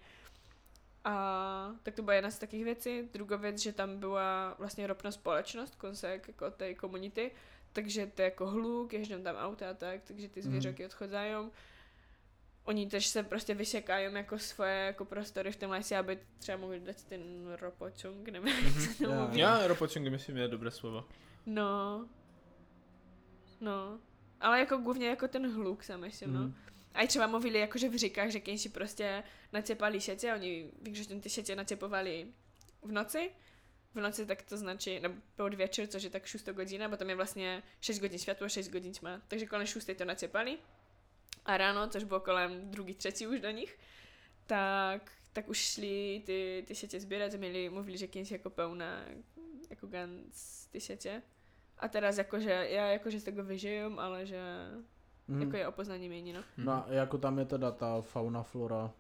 S1: A tak to byla jedna z takých věcí. Druhá věc, že tam byla vlastně ropná společnost, konsek jako té komunity, takže to je jako hluk, ježdou tam auta a tak, takže ty
S2: Mhm.
S1: zvěřoky odchodzají. Oni tež se prostě vysekají jako svoje jako prostory v tom lese, aby třeba mohli dát ten ropočung, nevím, jak se to
S2: Já.
S1: mluví.
S3: Já, ropočingy myslím je dobré slovo.
S1: No. No. Ale jako głównie jako ten hluk, sam myslím, no.
S2: Mhm.
S1: A i třeba mluvili jakože v říkách, že kěnši prostě nacepali siecie, oni vygrzeždem ty siecie nacepovali v noci. V noci tak to znaczy, no pod wieczór, což je tak 6 godzina, bo tam je vlastně 6 godzin światło, 6 godzin tma. Takže kolem 6 to nacepali. A ráno, což bylo kolem druhý, třetí už do nich, tak, tak už šli ty, ty zbierać a mieli, mówili, že kiedyś jako pełna, jako gans ty siecie. A teraz jakože, já jakože z tego vyžijem, ale že
S2: Mhm.
S1: jako je o poznání mění, no.
S2: No a jako tam je teda ta fauna, flora.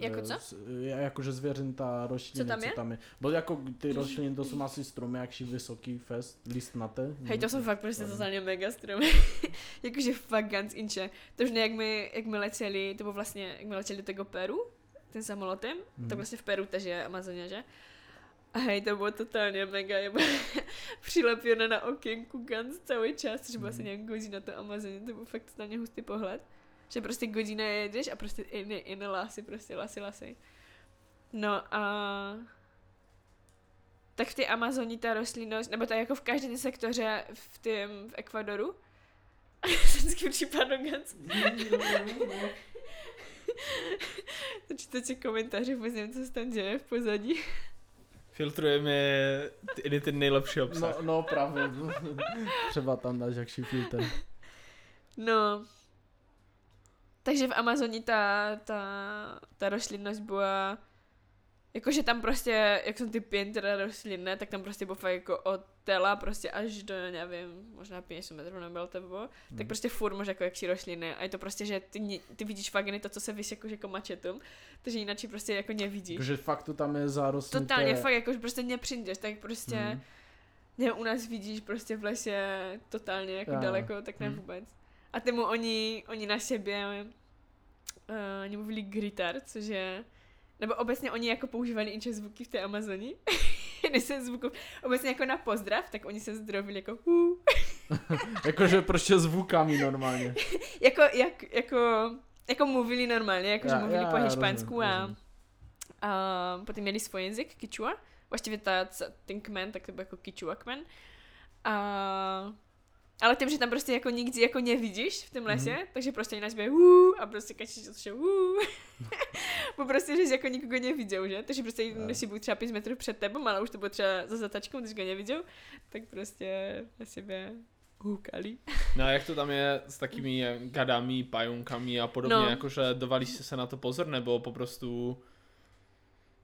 S1: Jako
S2: eh,
S1: co?
S2: Jakože zvěřinta, rostliny,
S1: Co tam je?
S2: co tam je. Bo jako ty rostliny, to jsou asi stromy, jakší vysoký fest, listnaté.
S1: Hej, to jsou fakt prostě totálně mega stromy. Jakože fakt ganz inče. To už ne, jak my, jak my letěli, to bylo vlastně, jak my letěli do tego Peru, ten samolotem,
S2: Mhm.
S1: tak vlastně v Peru je Amazonia, že? A hej, to bylo totálně mega, je přilepené na okénku ganz celý čas, což bylo asi
S2: Mhm.
S1: nějak godina to Amazonie, to byl fakt totálně hustý pohled. Že prostě godina jedeš a prostě in, in lasy, prostě lasy, lasy. No a tak v té Amazonii ta rostlinnost, nebo to jako v každém sektoře v tém v Ekvadoru, vždycky ganz. To čtete komentáře, vůbec nevím, co se tam děje v pozadí.
S3: Filtrujeme ty, ten nejlepší obsah.
S2: No, no právě. Třeba tam dáš jakší filtr.
S1: No. Takže v Amazonii ta, ta, ta rostlinnost byla jakože tam prostě, jak jsou ty piętra rostlinné, tak tam prostě bylo fakt jako od tela prostě až do, nevím, možná 50 metrů nebylo to bylo, tak
S2: Mhm.
S1: prostě furt máš jako jakší rostliny a je to prostě, že ty, ty vidíš fakt jen to, co se vysí jako, jako mačetum, takže jinak prostě jako nevidíš.
S2: Takže fakt to tam je zarostlé.
S1: Totálně, fakt jako, že prostě nepřijdeš, tak prostě,
S2: Mhm.
S1: mm. ne, u nás vidíš prostě v lese totálně jako
S2: Jo.
S1: daleko, tak ne
S3: Mhm.
S1: vůbec. A tomu oni, oni na sebe, uh, oni mluvili gritar, což je, nebo obecně oni jako používali inče zvuky v té Amazonii. Když se zvuku, obecně jako na pozdrav, tak oni se zdrovili jako uh.
S2: Jakože prostě zvukami normálně.
S1: jako, jak, jako, jako mluvili normálně, jako že
S2: Já-
S1: mluvili
S2: já
S1: po
S2: rozumím,
S1: hišpansku a,
S2: rozumím.
S1: a potom měli svůj jazyk, kičua. Vlastně ta, ten kmen, tak to byl jako kičua kmen. A, ale tím, že tam prostě jako nikdy jako nevidíš v tom lese,
S2: Mhm.
S1: mm-hmm. takže prostě jinak bude uh, a prostě kačíš to vše. Bo prostě, že jsi jako nikogo neviděl, že? Takže prostě když si byl třeba 5 metrů před tebou, ale už to bylo třeba za zatačkou, když go neviděl, tak prostě na sebe hukali.
S3: No a jak to tam je s takými gadami, pajunkami a podobně,
S1: No.
S3: jakože dovali jste se na to pozor, nebo po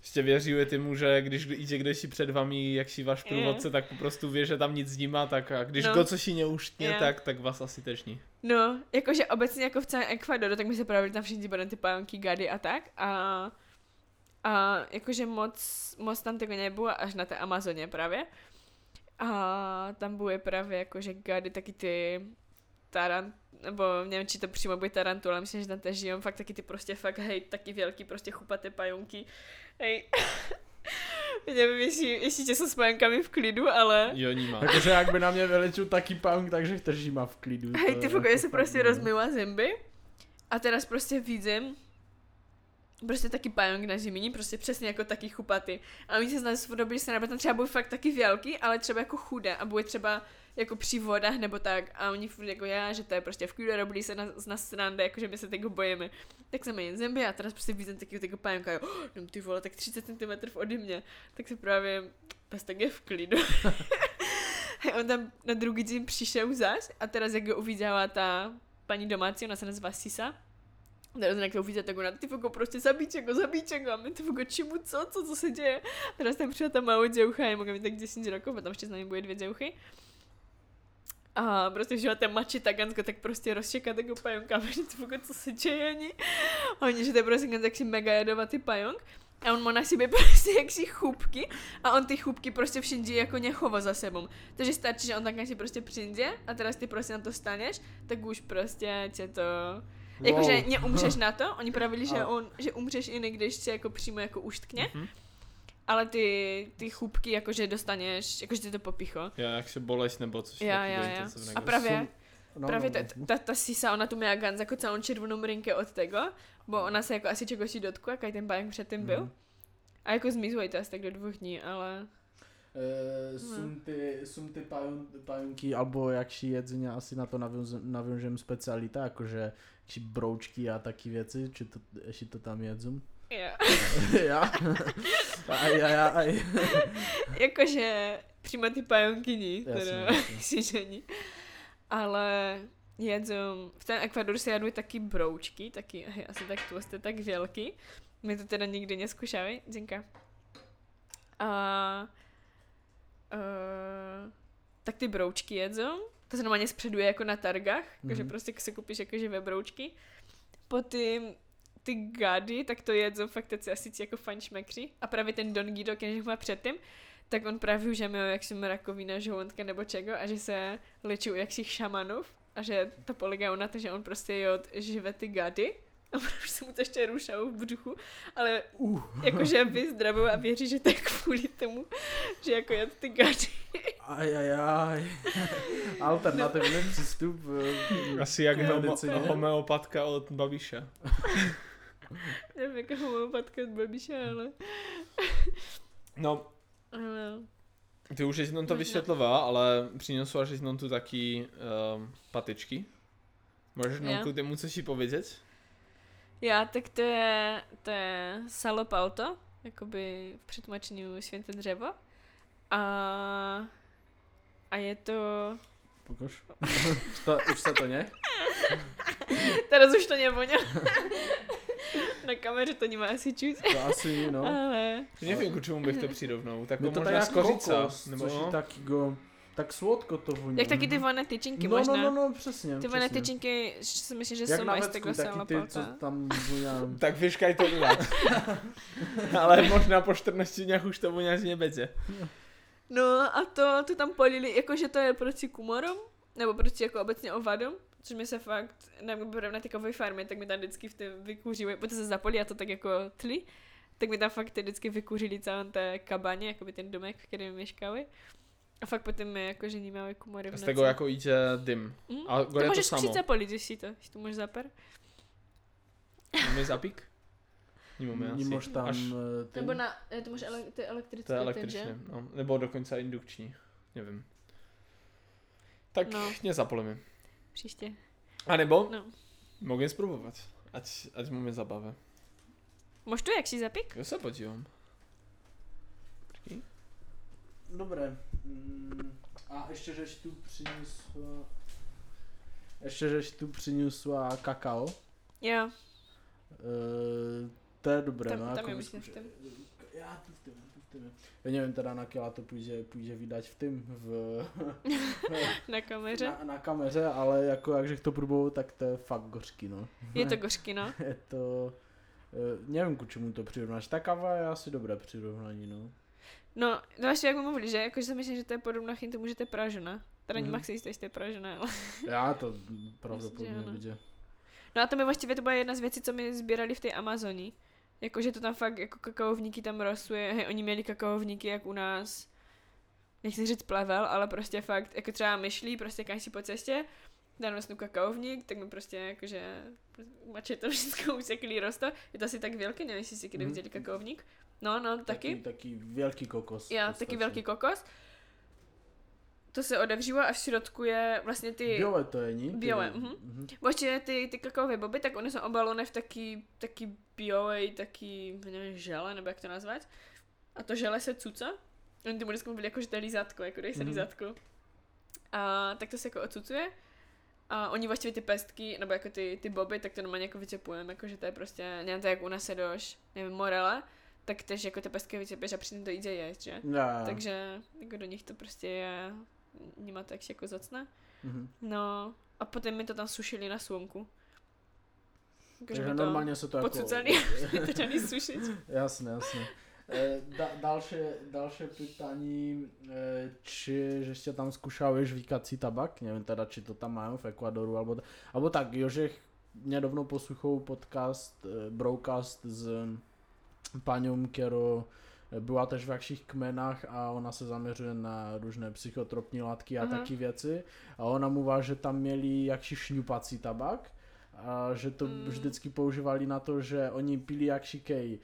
S3: prostu jste věřili tomu, že když jde kdosi před vami, jak si váš průvodce, tak po prostu ví, že tam nic nemá, tak a když
S1: No.
S3: go co si neuštně,
S1: Je.
S3: tak, tak vás asi tež ní.
S1: No, jakože obecně jako v celém Ekvadoru, tak my se právě tam všichni budeme ty pająky, gady a tak. A, a jakože moc, moc tam tego nebylo až na té Amazoně právě. A tam byly právě jakože gady taky ty, tarant, nebo nevím, či to přímo bude tarantula, myslím, že tam tež žijou fakt taky ty prostě fakt, hej, taky velký prostě chupaté pajunky. Hej. Nevím, jestli, jestli tě jsou s pajonkami v klidu, ale...
S3: Jo, níma.
S2: Takže jak by na mě vylečil taký punk, takže drží ma v klidu.
S1: Hej, ty fakt,
S2: jako
S1: se prostě rozmývá zęby a teraz prostě vidím prostě taky pająk na zimní, prostě přesně jako taky chupaty. A oni se z nás dobře se tam třeba budou fakt taky velký, ale třeba jako chudé a bude třeba jako při vodách nebo tak a oni furt jako já, že to je prostě v klidu robili se na, na srande, jako že my se tego bojíme. Tak jsem jen zęby a teraz prostě vidím taky tego pająka, jo, oh, ty vole, tak 30 cm ode mě. Tak se právě, pes tak je v klidu. A on tam na druhý den přišel zas a teraz jak ho uviděla ta paní domácí, ona se nazývá Sisa, Teraz to uvidíte, tak ona, ty fogo, prostě zabíček zabíček a my ty fogo, čemu, co, co, co se děje? Teraz tam přišla ta malá děvcha, je mít tak 10 rokov, a tam ještě s námi bude dvě děvchy. A prostě vžila ten mači tagansko, tak prostě rozčeká tego pająka, že ty fogo, co se děje ani. A oni, že to je prostě jaksi mega jedovatý pająk. A on má na sobě prostě jaksi chůbky a on ty chůbky prostě všędzie jako nechová za sebou. Takže stačí, že on tak si prostě přijde a teraz ty prostě na to staneš, tak už prostě tě to
S2: Wow.
S1: Jakože neumřeš na to, oni pravili, že, on, že umřeš i když se jako přímo jako uštkně,
S3: Mhm.
S1: ale ty, ty chůbky jakože dostaneš, jakože ty to popicho.
S3: Jo, jak se bolest nebo coś
S1: Já, já, já. A právě,
S2: No,
S1: právě
S2: no,
S1: ta,
S2: no.
S1: ta, ta sisa, ona tu měla ganz jako celou červenou mrynke od tego, bo ona se jako asi čegosi dotkla, jak ten pająk předtím byl.
S2: Mhm.
S1: A jako zmizuje to asi tak do dvou dní, ale
S2: Eh, Sum ty, sum ty pajun, pajunky, alebo jakší jedzenia asi na to nawiążem, specialita, jakože či broučky a taky věci, či to, ještě to tam jedzą?
S1: já.
S2: ja? Aj, aj, aj.
S1: jakože přímo ty teda,
S2: jasně.
S1: si žení. Ale jedzou, v ten Ekvadoru se jadou taky broučky, taky asi tak tlusté, tak velký. My to teda nikdy neskušali, Zinka. A uh, tak ty broučky jedzou, to se normálně spředuje jako na targách, mm-hmm. takže
S2: Mhm.
S1: prostě si koupíš jako živé broučky. Potom ty gady, tak to jedzou fakt taci asi jako fajn šmekři. A právě ten Don Guido, když má předtím, tak on právě už měl jak jsem rakovina žaludka nebo čego a že se léčí u jaksich šamanů a že to polegá na to, že on prostě jod živé ty gady a už se mu to ještě rušalo v břuchu, ale
S2: Uh.
S1: jakože vyzdravil a věří, že to je kvůli tomu, že jako jed ty gady.
S2: Aj, aj, aj. Alternativní přístup. eh,
S3: Asi jak
S2: k
S3: homo, homeopatka od Babiše.
S1: Nevím, jako homopatka od Babiše, ale...
S3: No,
S1: ale...
S3: ty už jednou to
S1: Možná.
S3: vysvětlovala, ale přiniosła jednou tu taky um, patyczki. Możesz nam
S1: Ja.
S3: ku temu coś i powiedzieć?
S1: Já, tak to je, to je salopauto, jakoby v přetlumočení světé dřevo. A, a je to...
S2: Pokaž. už, to, už se to ne?
S1: Teraz už to nevoňa. Na kameře to nemá asi čuť.
S2: To asi, no.
S1: Ale...
S3: Nie ku čemu bych to přirovnal. Tak
S2: No to
S3: možná
S2: tak
S3: z
S2: jak
S3: kořica.
S2: kokos,
S3: Nebo
S2: což je
S3: no.
S2: taky go, tak słodko to voní.
S1: Jak taky ty voné tyčinky
S2: no,
S1: možná.
S2: no, no, no, přesně.
S1: Ty
S2: přesně.
S1: tyčinky, že si myslím, že
S2: Jak
S1: jsou aj z
S2: vecku,
S1: takhle
S2: taky ty, co tam voňá.
S3: Tak vyškaj to uvat. ale možná po 14 dňach už to voňať nebude.
S1: No a to, to tam polili, jakože to je proti kumorom, nebo proti jako obecně ovadům, což mi se fakt, nevím, na té kovové farmě, tak mi tam vždycky v té vykuřili, protože se zapolí a to tak jako tli, tak mi tam fakt vždycky vykuřili celé té kabaně, jakoby ten domek, v kterém měškali. A fakt potom mi jakože nemáme kumory v
S3: Z tego jako idzie dym.
S1: Mm?
S3: A
S1: to
S3: gore to
S1: můžeš
S3: samo.
S1: přijít zapolit, když si to, když to můžeš zaper.
S3: Máme zapik? Nemáme asi.
S2: Nemož tam
S3: Až
S2: eh, ten-
S1: Nebo na, eh, to může ele, to je elektrický
S3: to je
S1: ten,
S3: električně.
S1: že?
S3: No. Nebo dokonce indukční. Nevím. Tak
S1: No.
S3: nezapolimy.
S1: Příště.
S3: A nebo
S1: No.
S3: mogę spróbować. Ať, ať máme zabawę.
S1: Můžeš to jak si zapik?
S3: Ja se podívám.
S2: Dobré. Mm, A ještě, žeš tu přiniesla... Ještě, žeš tu přiniesla kakao.
S1: Jo,
S2: Uh, to je dobré,
S1: Tam-
S2: no.
S1: tam
S2: jako
S1: je myslím v tom.
S2: Já tu v tom, tu v tom. Já nevím teda na kila to půjde, půjde vydať v tým, v,
S1: na kameře.
S2: na, na, kameře, ale jako jakže to probou, tak to je fakt gořký, no.
S1: Je to gořky, no.
S2: je to, uh, nevím ku čemu to přirovnáš, ta kava je asi dobré přirovnání, no.
S1: No, no vlastně jak mluvili, že? Jakože si myslím, že to je podobná chyň tomu, že to je pražena. Teda mm. si jistý, jestli je Pražené, ale...
S2: Já to
S1: že
S2: pravděpodobně vidě.
S1: No a to mi vlastně to byla jedna z věcí, co mi sbírali v té Amazonii. Jakože to tam fakt jako kakaovníky tam rostuje, hej, oni měli kakaovníky jak u nás, nechci říct plevel, ale prostě fakt, jako třeba myšlí, prostě každý si po cestě, dám vlastně kakaovník, tak mi prostě jakože mače to všechno useklý rosto. Je to asi tak velký, nevím, jestli si kdy
S2: Mhm.
S1: viděli kakaovník. No, no, taky.
S2: Taky, taky velký kokos.
S1: Já,
S2: podstatě.
S1: taky velký kokos. To se odevřívá a v šrotku je vlastně ty...
S2: Biele to je, ní? Ty-
S1: Biele, mhm.
S2: mhm.
S1: Vlastně ty, ty kakaové boby, tak oni jsou obalené v taký, taký biolej, taký, nevím, žele, nebo jak to nazvat. A to žele se cuca. Oni tomu vždycky mluvili jako, že to je lízátko, jako dej se
S2: Mhm.
S1: lízátko. A tak to se jako ocucuje. A oni vlastně ty pestky, nebo jako ty, ty boby, tak to normálně jako vycepujeme, jako že to je prostě, nevím, to jak u nás sedoš, nevím, morela, tak tež jako to jde jíst, že?
S2: Já, já.
S1: Takže jako do nich to prostě je, nima tak jako zacne.
S2: Mhm.
S1: No a potom mi to tam sušili na slunku. Jakože
S2: Takže normálně se to jako...
S1: pocucaný, to dali sušit.
S2: Jasné, jasné. E, da, další, další pytání, e, či že ste tam skúšałeś vykací tabak, neviem teda, či to tam majú v Ekvadoru, alebo, alebo tak, Jožech nedávno posluchol podcast, e, broadcast s paňom, ktorou byla tež v jakších kmenách a ona se zaměřuje na různé psychotropní látky a
S1: Aha.
S2: taky věci. A ona mluvá, že tam měli jakší šňupací tabak a že to
S1: Mm.
S2: vždycky používali na to, že oni pili jakšikej e,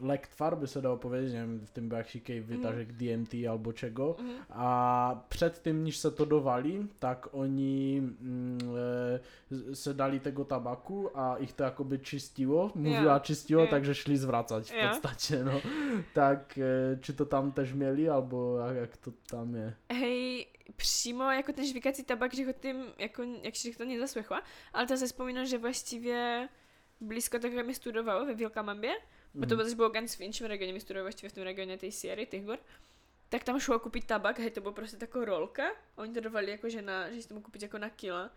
S2: lektvar, by se dalo povedať, neviem, v tom byl jakšikej vytažek DMT alebo čego.
S1: Mhm.
S2: A předtím, než se to dovali, tak oni mm, e, se dali tego tabaku a ich to jakoby čistilo, mluvila
S1: Jo,
S2: čistilo,
S1: jo.
S2: takže šli zvracať v podstatě, no. Tak e, či to tam tež měli, alebo jak, jak to tam je?
S1: Hej, přímo jako ten žvíkací tabak, že ho tím, jako, jak si to nezaslechla, ale to se vzpomínám, že vlastně blízko takhle mi studoval ve Vilkamambě, bo to
S2: Mhm.
S1: też było ganz w innym regionie, my studovali vlastně v tom regioně tej Sierry, těch hor, tak tam šlo koupit tabak, hej, to bylo prostě taková rolka, a oni to dovali jako, že, na, že si to mohl koupit jako na kila,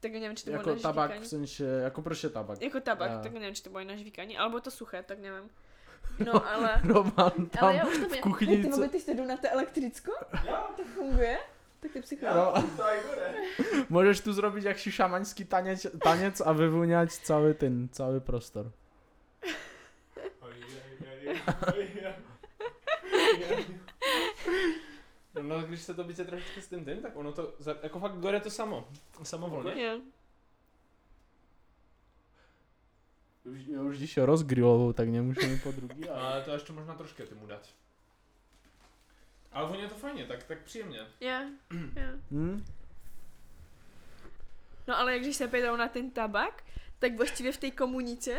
S1: tak nevím, či to
S2: Jako
S1: bylo na
S2: tabak
S1: žvíkání.
S2: v sensie, jako proč je tabak?
S1: Jako tabak,
S2: Já.
S1: tak nevím, či to bylo i na žvíkání, alebo to suché, tak nevím. No, ale...
S2: Roman tam
S1: ale já už to vím.
S2: kuchyni,
S1: Hej, ty ty jsi jdu na to elektricko? To funguje? Tak ty psycho.
S2: No, můžeš tu zrobiť jakší šamaňský tanec, tanec a vyvůňať celý ten, celý prostor.
S3: No, no, když se to více trošičku s tím tím, tak ono to, za- jako fakt gore to samo, samovolně.
S1: Jo.
S2: Už, já už když je rozgrillovou, tak nemůžeme po druhý. Ale...
S3: Ale to ještě možná trošku tomu dát. Ale voně to fajně, tak, tak příjemně.
S1: Jo, jo.
S2: Hm?
S1: No ale jak když se pýtou na ten tabak, tak vlastně v té komunice,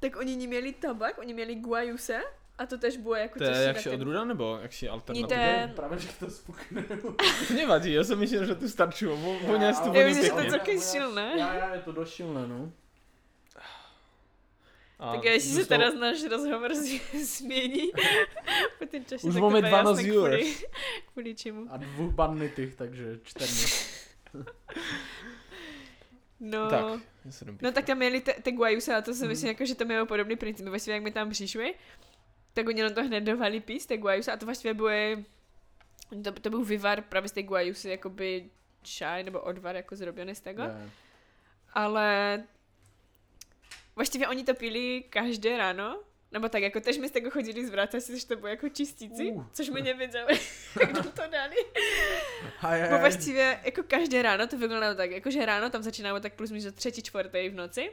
S1: tak oni neměli tabak, oni měli guajuse a to tež bylo jako
S3: To je
S1: což si
S3: jak
S1: na
S3: si
S1: ten-
S3: odrůda, nebo jak si alternativa?
S1: je-
S2: Právě, že to spukne.
S3: Nevadí, já jsem myslel, že tu starčí, voně voní
S1: že to
S3: pěkně.
S2: Já, já, je to dost silné, no.
S3: A
S1: Tak jestli se teraz náš rozhovor změní po ten čas,
S3: Už
S1: tak
S3: máme
S1: to bude
S3: 12
S1: jasné
S3: viewers.
S1: kvůli, kvůli čemu.
S2: A dvou banditých, takže čtrnáct.
S1: No,
S3: Tak, já
S1: no tak tam měli te, te guajuse a to si myslím, jako, že to mělo podobný princip. Vlastně jak my tam přišli, tak oni nám to hned dovali pít, te guajuse a to vlastně bylo, to, to byl vyvar právě z té guajusy, jakoby čaj nebo odvar jako zrobený z tego.
S2: Ne.
S1: ale vlastně oni to pili každé ráno, nebo tak, jako tež my z tego chodili zvrátit si, že to bylo jako čistíci,
S2: Uh.
S1: což my nevěděli, jak nám to dali. Bo vlastně jako každé ráno to vyglądalo tak, jakože ráno tam začínalo tak plus minus do třetí, čtvrté v noci,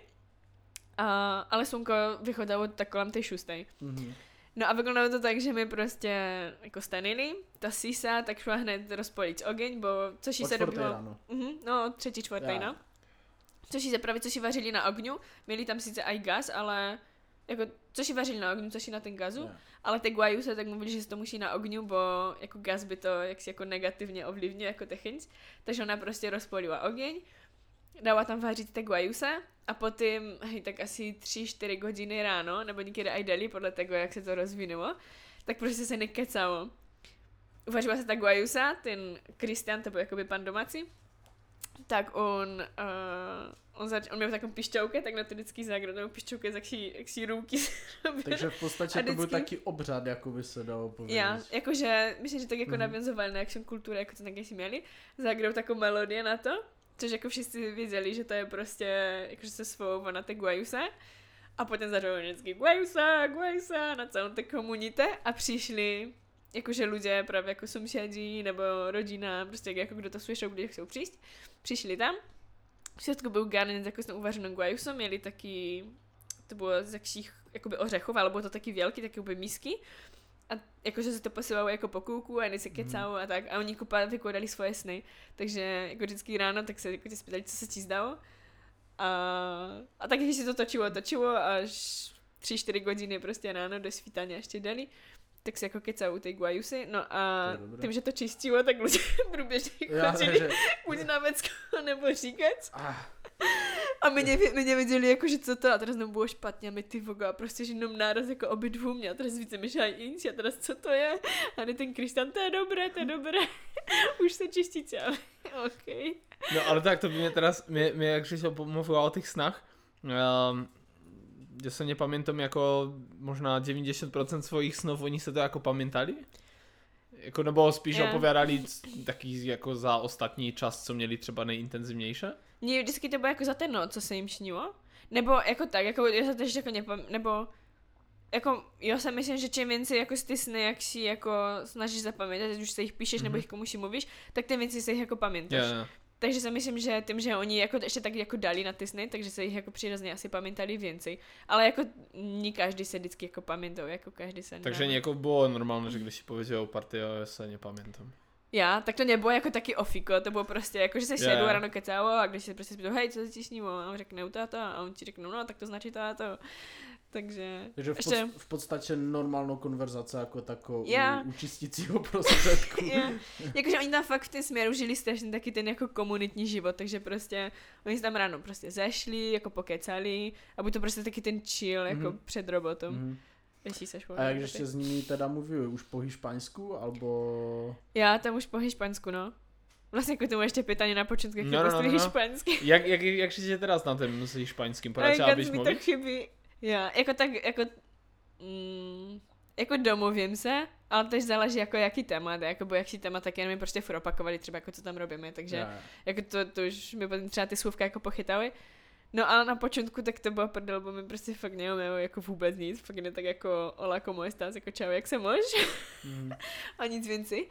S1: a, ale slunko vychodilo tak kolem té šustej.
S2: Mhm.
S1: No a vyglądalo to tak, že my prostě jako stanili, ta sísa tak šla hned rozpolit ogeň, bo
S2: Od
S1: se
S2: čtvrté
S1: dobilo,
S2: ráno.
S1: Mhm, no třetí, čtvrtý,
S2: Já.
S1: no. Což si zapravit, což si vařili na ogňu, měli tam sice i gaz, ale jako, což si vařili na ogňu, což si na ten gazu,
S2: Ne.
S1: ale ty guajuse tak mluvili, že se to musí na ogňu, bo jako gaz by to jaksi jako negativně ovlivnil jako technic, takže ona prostě rozpolila ogeň, dala tam vařit ty guajuse a potom, hej, tak asi 3-4 hodiny ráno, nebo někdy i dali podle toho, jak se to rozvinulo, tak prostě se nekecalo. Uvařila se ta guajusa, ten Kristian, to byl jakoby pan domácí, tak on, uh, on, zač- on měl takovou pišťouke, tak na to vždycky zagrál, nebo pišťouke, jak si, jak si ruky.
S2: Takže v podstatě
S1: A
S2: to byl
S1: vždycky-
S2: taky obřad, jako by se dalo povědět.
S1: Já, jakože, myslím, že tak jako
S2: Mhm.
S1: mm-hmm. navazovali na action kulturu, jako to taky si měli, zagrou takovou melodii na to, což jako všichni věděli, že to je prostě, jakože se svou na té Guayuse. A potom zařvali vždycky Guayusa, Guayusa na celou té komunitě a přišli jakože lidé právě jako sousedí nebo rodina, prostě jako kdo to slyšel, kdo chcou přijít, přišli tam. Všetko byl garnet jako s uvařenou guajusom, měli taky, to bylo z jakších jakoby ořechov, ale bylo to taky velký, taky úplně misky. A jakože se to posílalo jako po kůlku a oni se kecalo a tak. A oni kupa vykládali svoje sny. Takže jako vždycky ráno, tak se jako tě spýtali, co se ti zdalo. A, a tak když se to točilo, točilo až 3-4 hodiny prostě ráno do svítání ještě dali tak se jako kecalo u té guajusy, no a
S2: To
S1: tím, že to čistilo, tak lidé průběžně chodili
S2: že...
S1: buď na vecko, nebo říkat.
S2: Ah,
S1: A my, nevě, my nevěděli, jako, že co to, a teraz nám bylo špatně, a my ty voga, a prostě, že jenom náraz jako obidvu mě, a teraz více inč, a teraz co to je? A ne ten Kristian, to je dobré, to je dobré, už se čistíte, ale OK.
S3: No ale tak to by mě teraz, mě, mě jak Řešo pomluvila o těch snách, um, že se nepamatujem jako možná 90% svojich snov, oni se to jako pamětali? Jako nebo spíš
S1: Jo.
S3: opovědali taký jako za ostatní čas, co měli třeba nejintenzivnější?
S1: Mně vždycky to bylo jako za ten noc, co se jim snilo. Nebo jako tak, jako já se teď jako nepam, nebo jako, já si myslím, že čím víc jako ty sny, jak si jako snažíš zapamětat, už se jich píšeš, mm-hmm. nebo
S3: Mhm.
S1: jich komuś mluvíš, tak tím víc si jich jako pamětáš.
S3: Jo, jo.
S1: Takže si myslím, že tím, že oni jako ještě tak jako dali na ty sny, takže se jich jako přirozeně asi pamětali więcej. Ale jako ní každý se vždycky jako pamětou, jako každý se
S3: Takže někoho bylo normálně, že když si pověděl party, já se nepamatujem.
S1: Já, tak to nebylo jako taky ofiko, to bylo prostě jako, že se a ráno kecalo a když se prostě spýtou, hej, co se ti snilo? A on řekne, to a to, a on ti řekne, no, tak to značí to a to. Takže,
S2: takže v,
S1: ještě,
S2: pod, v podstatě normálnou konverzace jako takovou
S1: Já.
S2: u, u čistícího prostředku.
S1: je, jakože oni tam fakt v tom směru žili strašně taky ten jako komunitní život, takže prostě oni se tam ráno prostě zešli, jako pokecali a bude to prostě taky ten chill, jako
S2: Mhm.
S1: před.
S2: Mhm.
S1: Jestli se
S2: A jak ještě s nimi teda mluví, už po hišpaňsku, alebo...
S1: Já tam už po hišpansku, no. Vlastně jako tomu ještě pytanie na počátku, jak
S3: No,
S1: no,
S3: no,
S1: no,
S3: no,
S1: hišpansky.
S3: Jak, jak, jak jsi teraz na tom s špaňským? Poradě,
S1: Aj,
S3: abys
S1: mi to chybí. Já, jako tak, jako, mm, jako domluvím se, ale tež záleží jako jaký témat, jako bo jaký témat, tak jenom mi prostě furt opakovali třeba jako co tam robíme, takže
S2: já.
S1: jako to, to už mi potom třeba ty slůvka jako pochytali. No ale na počátku tak to bylo prdel, bo mi prostě fakt neumělo jako vůbec nic, fakt jen tak jako hola, como estás, jako čau, jak se mož?
S2: Mhm.
S1: a nic więcej.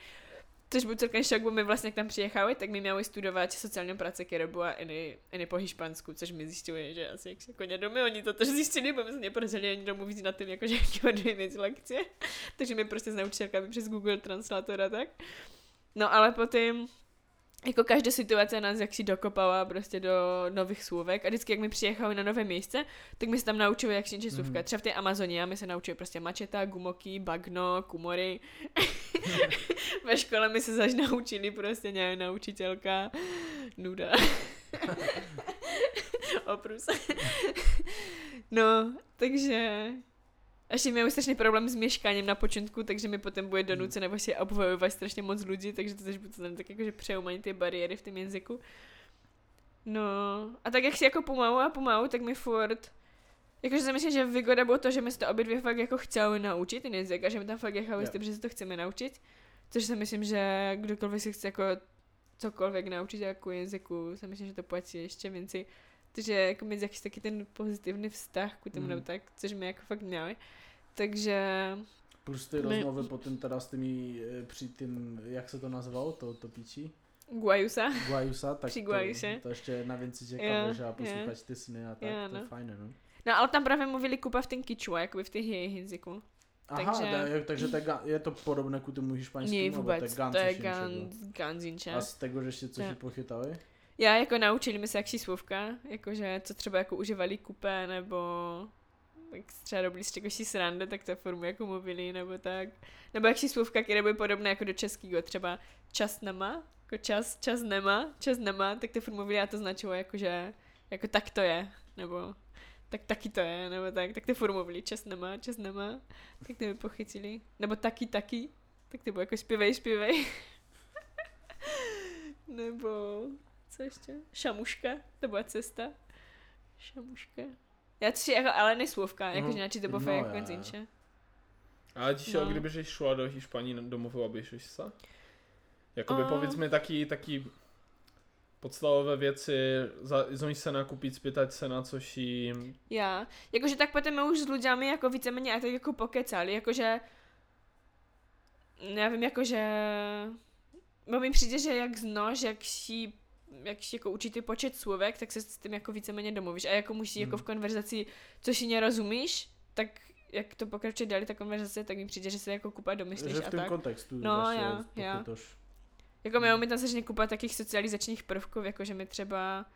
S1: Což byl celkem šok, bo my vlastně jak tam přijechali, tak my měli studovat sociální práce, která byla i, i po hišpansku, což mi zjistili, že asi jak se jako nedomy, oni to tež zjistili, bo my jsme neporazili ani domluvit na tím, jako, že dvě věci lekce. Takže mi prostě s naučitelkami přes Google Translator a tak. No ale potom jako každá situace nás jak si dokopala prostě do nových slůvek a vždycky, jak mi přijechali na nové místce, tak my se tam naučili, jak si slůvka.
S2: Mhm.
S1: Třeba v té Amazonii my se naučili prostě mačeta, gumoky, bagno, kumory. Ve škole my se zaž naučili prostě nějaká naučitelka. Nuda. Oprus. no, takže ještě měli strašný problém s měškáním na počátku, takže mi potom bude donuceno vlastně obvojovat strašně moc lidí, takže to tež bude tam tak jakože přejumání ty bariéry v tom jazyku. No, a tak jak si jako pomalu a pomalu, tak mi furt Jakože si myslím, že výhoda bylo to, že my se to obě dvě fakt jako chtěli naučit ten jazyk a že my tam fakt jechali s
S2: Jo.
S1: tím, že se to chceme naučit. Což si myslím, že kdokoliv si chce jako cokoliv naučit jako jazyku, si myslím, že to platí ještě więcej. Takže jako mít jakýsi taky ten pozitivní vztah k tomu, nebo tak, což my jako fakt měli. Takže
S2: Plus ty
S1: My-
S2: rozmluvy potom teda s těmi, eh, při tím, jak se to nazvalo, to, to píči?
S1: Guajusa.
S2: Guajusa, tak
S1: Při
S2: to,
S1: Guajuse.
S2: to ještě jedna věc
S1: Jo,
S2: čekáme, že a
S1: jo.
S2: poslouchat ty sny a tak,
S1: Jo,
S2: to je
S1: no.
S2: fajné, no.
S1: No ale tam právě mluvili kupa v ten kičua, jakoby v těch jejich jazyku.
S2: Aha,
S1: Takže-
S2: takže, takže to je, to podobné ku tomu hišpaňskému, nebo
S1: vůbec,
S2: to je
S1: to ganzinče.
S2: A z tego, že ještě co si pochytali?
S1: Já jako naučili mi se jakší slůvka, jakože co třeba jako užívali kupé, nebo jak třeba z čegosi srande, tak to formu jako mluvili, nebo tak. Nebo jakší slůvka, které byly podobné jako do českého, třeba čas nemá, jako čas, čas nemá, čas nemá, tak to mluvili a to značilo jako, že jako tak to je, nebo tak taky to je, nebo tak, tak to mluvili, čas nemá, čas nemá, tak to mi pochytili. Nebo taky, taky, tak to bylo jako zpěvej, zpěvej. nebo co ještě? Šamuška, to byla cesta. Šamuška. Já to si jako, ale neslovka,
S2: No,
S1: jakože načí to
S2: no,
S1: bofé jako
S2: já,
S1: nic
S2: já.
S1: inče.
S3: Ale ti no.
S1: No.
S3: kdybyś šla do Hiszpanii domů, abyś sa? Jakoby
S1: A-
S3: powiedzmy taki, taki podstawowe věci, za, se nakupit, spýtať se na coś i...
S1: Já. Jakože tak potom my už s lidmi jako víceméně a tak jako pokecali, jakože já vím, jakože bo mi přijde, že jak znož, jak si jak si jako určitý počet slovek, tak se s tím jako víceméně domluvíš. A jako musí jako
S2: Hmm.
S1: v konverzaci, co si nerozumíš, tak jak to pokračuje dál ta konverzace, tak mi přijde, že se jako kupa domyslíš
S2: Že v
S1: a
S2: tom
S1: tak.
S2: kontextu
S1: No, já, já.
S2: pochopíš.
S1: Jako my tam strašně kupa takých socializačních prvků, jako že my třeba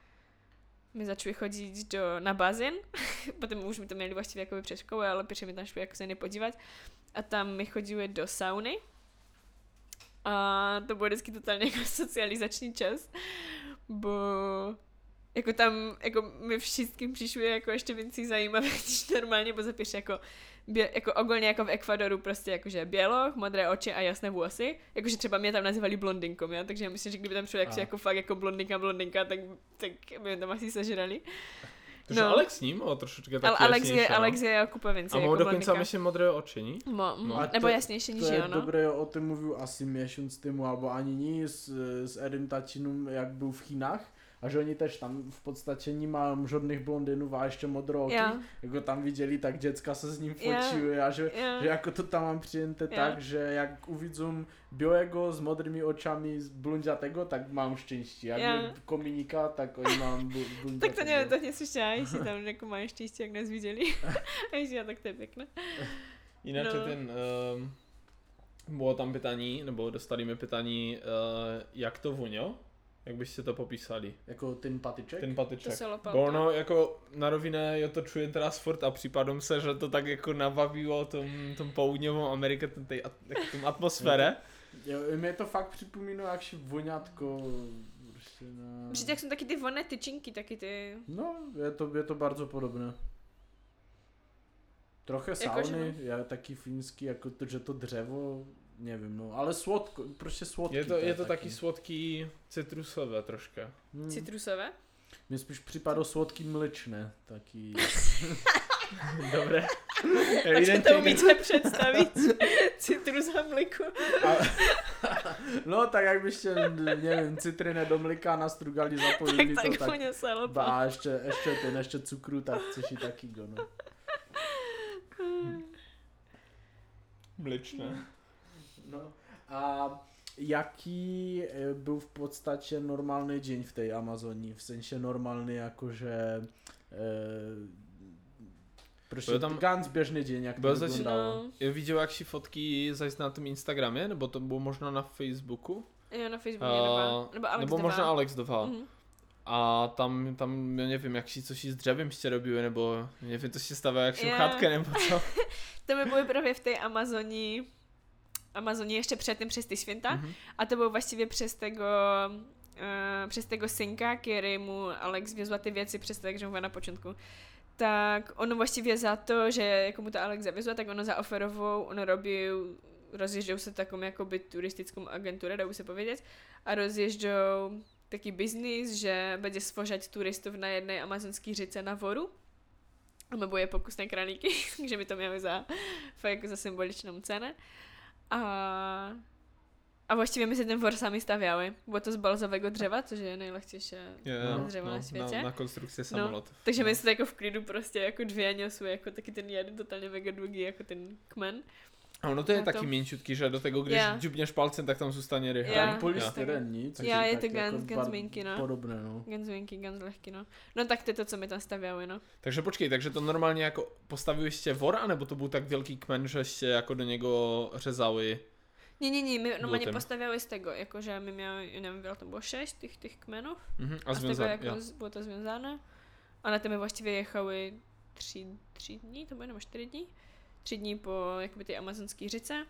S1: my začali chodit do, na bazén, potom už mi to měli vlastně jako přes školu, ale píše mi tam šli jako se nepodívat a tam my chodili do sauny a to bylo vždycky totálně jako socializační čas, bo jako tam, jako my všetkým přišli jako ještě věci zajímavé, než normálně, bo zapíše jako bě, jako ogólně jako v Ekvadoru prostě jakože běloch, modré oči a jasné vlasy, jakože třeba mě tam nazývali blondinkom, já, takže já myslím, že kdyby tam šel jak,
S2: A.
S1: jako fakt jako blondinka, blondinka, tak, tak by mě tam asi sežrali.
S3: Takže
S1: No.
S3: Alex s ním, o trošičkę
S1: Ale
S3: taky
S1: Alex je,
S3: no.
S1: Alex je jako věci,
S3: A
S1: jako
S3: má dokonce,
S1: blondinka.
S3: myslím, modré oči, ní?
S1: Mo,
S3: No.
S1: mo,
S2: A
S1: nebo jasnější než jo, no.
S2: dobré o tom mówił asi miesiąc temu, albo ani nie z, z Edim Tacinom, jak był w Chinach. A že oni też tam v podstatě nemá žodných blondinů a ještě modrooky.
S1: Ja.
S2: Jako tam viděli, tak děcka se s ním
S1: Ja.
S2: fočili a že,
S1: Ja.
S2: že jako to tam mám přijente
S1: Ja.
S2: tak, že jak uvidzím białego s modrými očami z blondiatego, tak mám štěstí. Jak
S1: Ja.
S2: je komínika, tak oni mám bl- blondiatego.
S1: Tak to nevím, to neslyšela, jestli tam jako mají štěstí, jak nás viděli. a jestli já, tak to je pěkné.
S3: Jinak
S1: No.
S3: ten, um, bylo tam pytání, nebo dostali mi pytání, uh, jak to voňo? Jak byste to popísali?
S2: Jako ten patyczek?
S3: Ten
S1: To
S3: patyczek.
S1: se.
S3: Bo ono jako na rovině já to čujem teraz furt a připadám se, že to tak jako nabavilo tom, tom połudňovou Amerike, tom, tej, jako tom atmosfére.
S2: Jo, mě to fakt připomíná, jak si voňátko prostě na...
S1: Přijde, jak jsou taky ty vonné tyčinky, taky ty...
S2: No, je to, je to bardzo podobné. Trochę
S1: Jakože
S2: sauny, ja taki fiński, jako to, že to dřevo, nevím, no, ale słodko, prostě słodký.
S3: Je to, je to taky słodký citrusové troška.
S2: Hmm.
S1: Citrusové?
S2: Mně spíš připadlo słodký mlečné, taky.
S3: Dobré.
S1: Tak si to umíte představit. Citrus a mliku.
S2: A, no, tak jak byste, nevím, citrine do mlika nastrugali,
S1: Tak
S2: zapojili
S1: tak
S2: to, tak
S1: úplně se
S2: a ještě, ještě ten, ještě cukru, tak což je taky go, no.
S3: Mlečné.
S2: No a jaký e, byl v podstatě normální dzień v té Amazonii? V sensie normální jakože e, prostě
S3: Byl
S2: tam
S3: tam-
S2: ganz běžný dzień, jak to
S3: Byl zač-
S2: vyglądało.
S1: No,
S3: Já viděl jakší fotky zajist na tom Instagramě, nebo to bylo možná na Facebooku.
S1: jo, na Facebooku
S3: A-
S1: uh, nebo Alex
S3: nebo
S1: Dová.
S3: možná Alex Dová.
S1: Mhm.
S3: A tam, tam, já nevím, jak si coś s dřevem ještě robili, nebo nevím, to si stavá jak
S1: Jo.
S3: chatkę, nebo co.
S1: To my byli právě v té Amazonii, Amazonii ještě předtím přes ty světa.
S3: Mhm.
S1: A to bylo vlastně přes tego, uh, přes tego synka, který mu Alex vězla ty věci přes to, jak že na počátku. Tak ono vlastně za to, že jako mu to Alex zavězla, tak ono zaoferoval, on robil, rozježdžou se takom jakoby turistickou agenturu, dá se povědět, a rozježdžou taký biznis, že bude svožať turistů na jedné amazonské řece na voru. A my bude pokusné králíky, takže my to máme za, jako za symboličnou cenu. A, a właściwie my sobie ten wor sami stawiały. Było to z balzowego drzewa, což je nejlehčejší
S3: Je,
S2: No,
S1: dřevo
S3: no,
S1: na světě.
S3: Na, na konstrukci samolotů.
S1: Takže my se jako v klidu prostě jako dvě něsu, jako taky ten jeden totálně mega dlouhý, jako ten kmen.
S3: A ono to je taky
S1: to.
S3: že do tego, když
S1: Ja.
S3: džubněš palcem, tak tam zůstane rychle.
S2: Tam polystyren nic.
S1: Já je to
S2: jako
S1: ganz, ganz
S2: bar-
S1: miękki, no.
S2: Podobné, no.
S1: Ganz miękki, ganz lehký, no. No tak to je to, co my tam stawiały, no.
S3: Takže počkej, takže to normálně jako postavili jste vor, anebo to byl tak velký kmen, že jste jako do něgo řezali?
S1: Nie, nie, nie, my normalnie
S3: Błotem.
S1: postawiały z tego, jako że my miały, nie wiem, ile to było, sześć tych, tych kmenów.
S3: Mhm.
S1: A,
S3: A
S1: z tego
S3: związali,
S1: jako
S3: ja.
S1: z, było to związane. A na tym właściwie jechały trzy, trzy dni, to były nebo čtyři dni. Tři dní po jakoby té amazonské řece.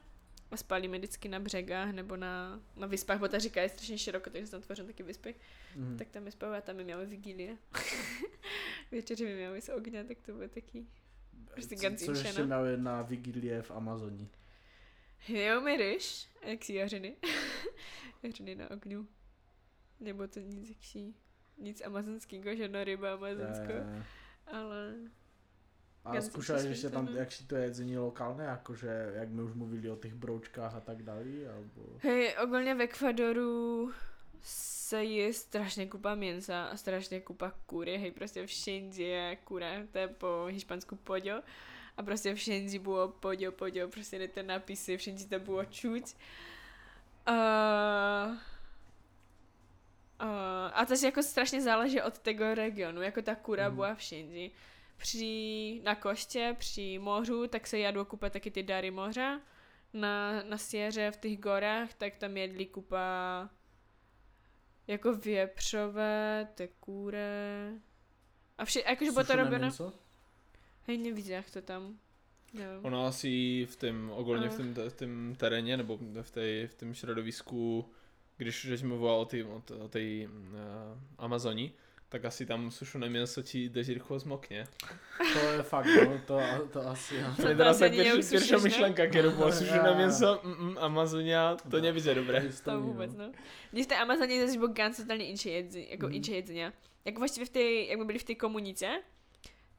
S1: A spali my vždycky na břegách nebo na, na vyspách, bo ta řeka je strašně široko, takže tam tvořím taky vyspy.
S2: Mhm.
S1: Tak tam spali a tam my měli vigilie. Večeři my měli z ogně, tak to bylo taky prostě
S2: Co, co ještě
S1: inšeno.
S2: měli na vigilie v Amazonii?
S1: Jo, mi ryž, jak si jařiny. jařiny na ogňu. Nebo to nic jaksi, nic amazonského, žádná ryba amazonská. Ale
S2: A
S1: Ganci
S2: skúšali
S1: sú
S2: ešte tam, jak si to jedzení lokálne, akože, jak my už mluvili o tých broučkách a tak dále, alebo...
S1: hej, ogólně v Ekvadoru se je strašně kupa měsa a strašně kupa kůry, hej, prostě všędzie je kura, to je po hišpansku poďo a prostě všędzie bylo poďo, poďo, prostě jdete napisy, všędzie to bylo čuť. Uh, uh, a to si jako strašně záleží od tego regionu, jako ta kura
S2: Mhm.
S1: byla všędzie. Při, na koště, při mořu, tak se jadlo kupa taky ty dary moře. Na, na sjeře v těch gorách, tak tam jedli kupa jako věpřové, tekůre. A vše, jakože bylo to
S2: mäso?
S1: Hej, nevidím, jak to tam. Nevím.
S3: Ono asi v tom, ogólně v
S1: Ach.
S3: tom, v tom teréně, nebo v, té, v tom środowisku, když už mluvila o té o, tej, uh, Amazonii, tak asi tam sušené měso ti dost rychlo zmokne.
S2: To je fakt, no, to, to asi, jo.
S3: To teraz
S1: asi
S3: tak pierwsza,
S1: ne?
S3: myšlenka, kterou bylo sušené měso, mm, mm, Amazonia, to
S2: No.
S3: nebude dobré.
S1: To vůbec, no. Když v té Amazoně zase bylo ganz totálně inče jedzení, jako inče jedzenia. Jako vlastně v té, jak my byli v té komunice,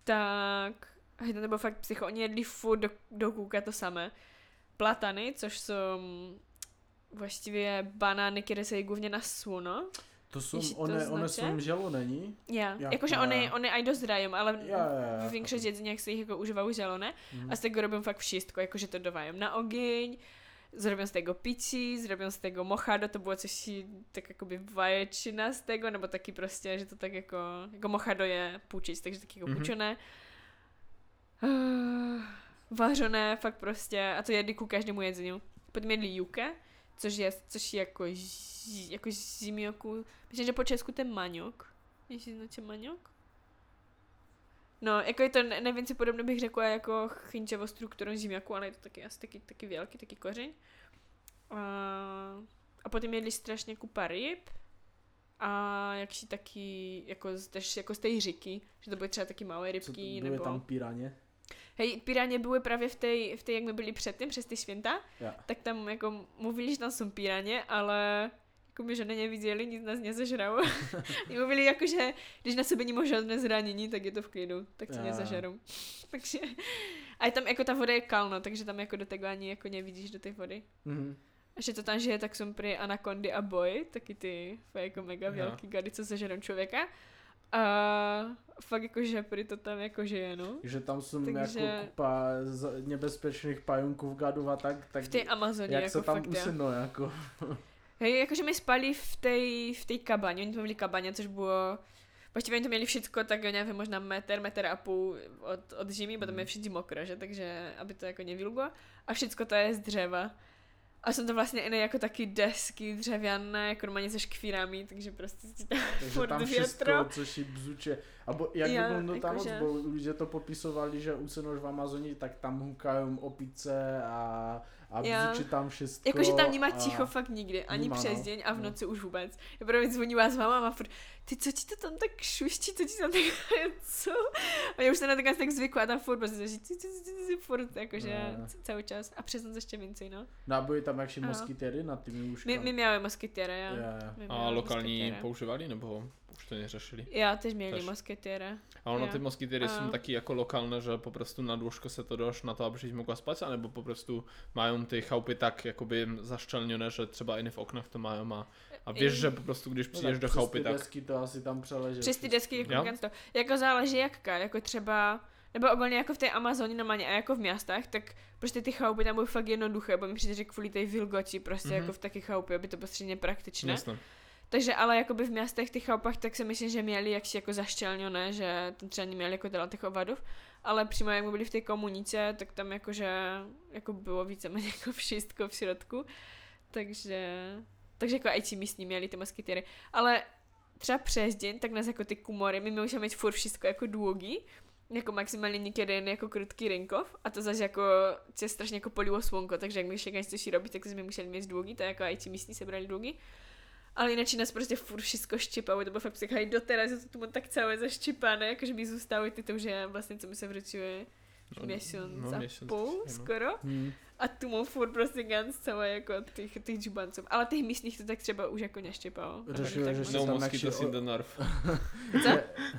S1: tak, hej, to nebylo fakt psycho, oni jedli furt do, do kůka to samé. Platany, což jsou vlastně banány, které se jí głównie na słono.
S2: To
S1: to
S2: one, one
S1: znače?
S2: sú želené, ní?
S1: Ja.
S2: Ja,
S1: Jakože
S2: ja.
S1: one, one aj dost hrajú, ale
S2: ja, ja,
S1: v większości jedzeniach se ich jako užívajú zelené.
S2: Mhm.
S1: A z tego robią fakt wszystko, jakože to dowają na ogień, zrobią z tego pici, zrobią z tego mochado, to było coś tak jakoby vaječina z tego, nebo taky prostě, že to tak jako, jako mochado je půčic, takže taky jako
S3: Mhm.
S1: pučené. Uh, vařené, fakt prostě, a to jedli ku každému jedzeniu. Potom jedli juke, což je, což je jako, ži, jako zimioku, myslím, že po česku to je maňok. Jestli znáte maňok? No, jako je to, ne- nevím, si podobně bych řekla jako chinčevo strukturou zimňaku, ale je to taky asi taky, taky velký, taky kořeň. A, a potom jedli strašně kupa ryb a jakší taky, jako, z- tež jako z té říky, že to byly třeba taky malé
S2: Co,
S1: rybky,
S2: były
S1: nebo...
S2: tam piraně?
S1: Hej, piráně byly právě v té, v té, jak my byli předtím, přes ty svěnta,
S2: Ja.
S1: tak tam jako mluvili, že tam jsou piráně, ale jako my ženy neviděli, nic nás nezažralo. mluvili jako, že když na sebe nemá žádné zranění, tak je to v klidu, tak to
S2: Já.
S1: nezažerou. takže, a je tam jako ta voda je kalno, takže tam jako do tego ani jako nevidíš do té vody.
S2: Mhm.
S1: A že to tam žije, tak jsou prý anakondy a boj, taky ty jako mega
S3: Aha.
S1: velký gady, co sežerou člověka. A fakt jako, že prý to tam jako žije, no.
S2: Že tam sú
S1: Takže-
S2: jako kupa z- nebezpečných pajunků gadů a tak, tak
S1: V té Amazoně,
S2: jak
S1: jako
S2: se tam
S1: fakt, jo.
S2: usyno, jako.
S1: Hej, jakože my spali v té v tej kabaně, oni to měli kabaně, což bylo Vlastně oni to měli všetko, tak nevím, možná metr, metr a půl od, od zimy, potom je všichni mokro, že? Takže, aby to jako nevylgo. A všetko to je z dřeva. A jsou to vlastně i jako taky desky dřevěné, jako normálně se škvírami, takže prostě si tam
S2: Takže
S1: furt
S2: tam
S1: větro.
S2: všetko, co si bzuče. Abo jak
S1: Ja,
S2: vygląda tam noc,
S1: akože-
S2: bo to popisovali, že usynoš v Amazonii, tak tam hukajú opice a, a
S1: Ja.
S2: bzuče tam všetko.
S1: Jakože tam nemá
S2: a...
S1: ticho fakt nikdy, ani
S2: Nemá,
S1: přes
S2: no.
S1: deň a v
S2: No.
S1: noci už vůbec. Já právě zvonila s máma a furt, ty co ti to tam tak šuští, co ti tam tak, co? A já už se na to tak zvykla a tam furt prostě, že ty, ty, ty, ty, ty, furt, jakože
S2: No.
S1: c- celý čas. A přes noc ještě więcej, no.
S2: No a byli tam jakší
S1: Ano.
S2: moskytéry na tými
S1: My,
S2: úškami?
S1: my měli.
S2: Ja, ja.
S1: My
S3: A lokální používali, nebo už to neřešili?
S1: Já tež měli
S3: Tež.
S1: moskytěra.
S3: A ono ty moskytéry
S1: A-
S3: jsou taky jako lokálne, že poprostu na dôžko se to doš na to, aby si mogla spať, anebo poprostu mají ty chaupy tak jakoby zaščelněné, že třeba i v oknech to mají a, a víš, že poprostu když
S2: No
S3: přijdeš
S2: tak
S3: do
S2: přes
S3: chaupy,
S2: ty
S3: tak
S2: desky to asi tam přeleže.
S1: Přes ty desky jako, to. jako záleží jaká, jako třeba nebo ogólně jako v té Amazoně normálně a jako v městech, tak prostě ty chaupy tam byly fakt jednoduché, bo mi přijde, že kvůli té vilgoti prostě
S3: Mhm.
S1: jako v taky chaupě, aby to bylo středně praktičné.
S3: jasné.
S1: Takže ale jakoby v městech, těch chaupách, tak si myslím, že měli jaksi jako zaštělněné, že tam třeba neměli jako teda těch ovadov, ale přímo jak byli v té komunice, tak tam jakože jako bylo víceméně jako všechno v środku, takže, takže jako i ti místní měli ty moskytěry, ale třeba přes den, tak nás jako ty kumory, my můžeme mít furt všechno jako długi, jako maximálně někdy jen jako krótký rynkov a to zase jako se strašně jako polilo slunko, takže jak my všechno něco robiť, tak jsme museli mít długi, to jako i ti místní sebrali długi. Ale jinak nás prostě furt všechno štěpalo, to bylo fakt psycho, i doteraz je to tu mám tak celé zaštěpané, jakože mi zůstávají ty, to už je vlastně, co mi se vrčuje
S3: No,
S1: měsíc
S3: no,
S1: a
S3: měsíc,
S1: půl
S3: no.
S1: skoro.
S2: Hmm.
S1: a tu mám furt prostě ganz celé jako těch, těch džubanců. Ale těch místních to tak třeba už jako neštěpalo.
S2: Řešili,
S1: Tak
S2: že
S3: No
S2: tam
S3: mosquitoes in the north.
S1: Co?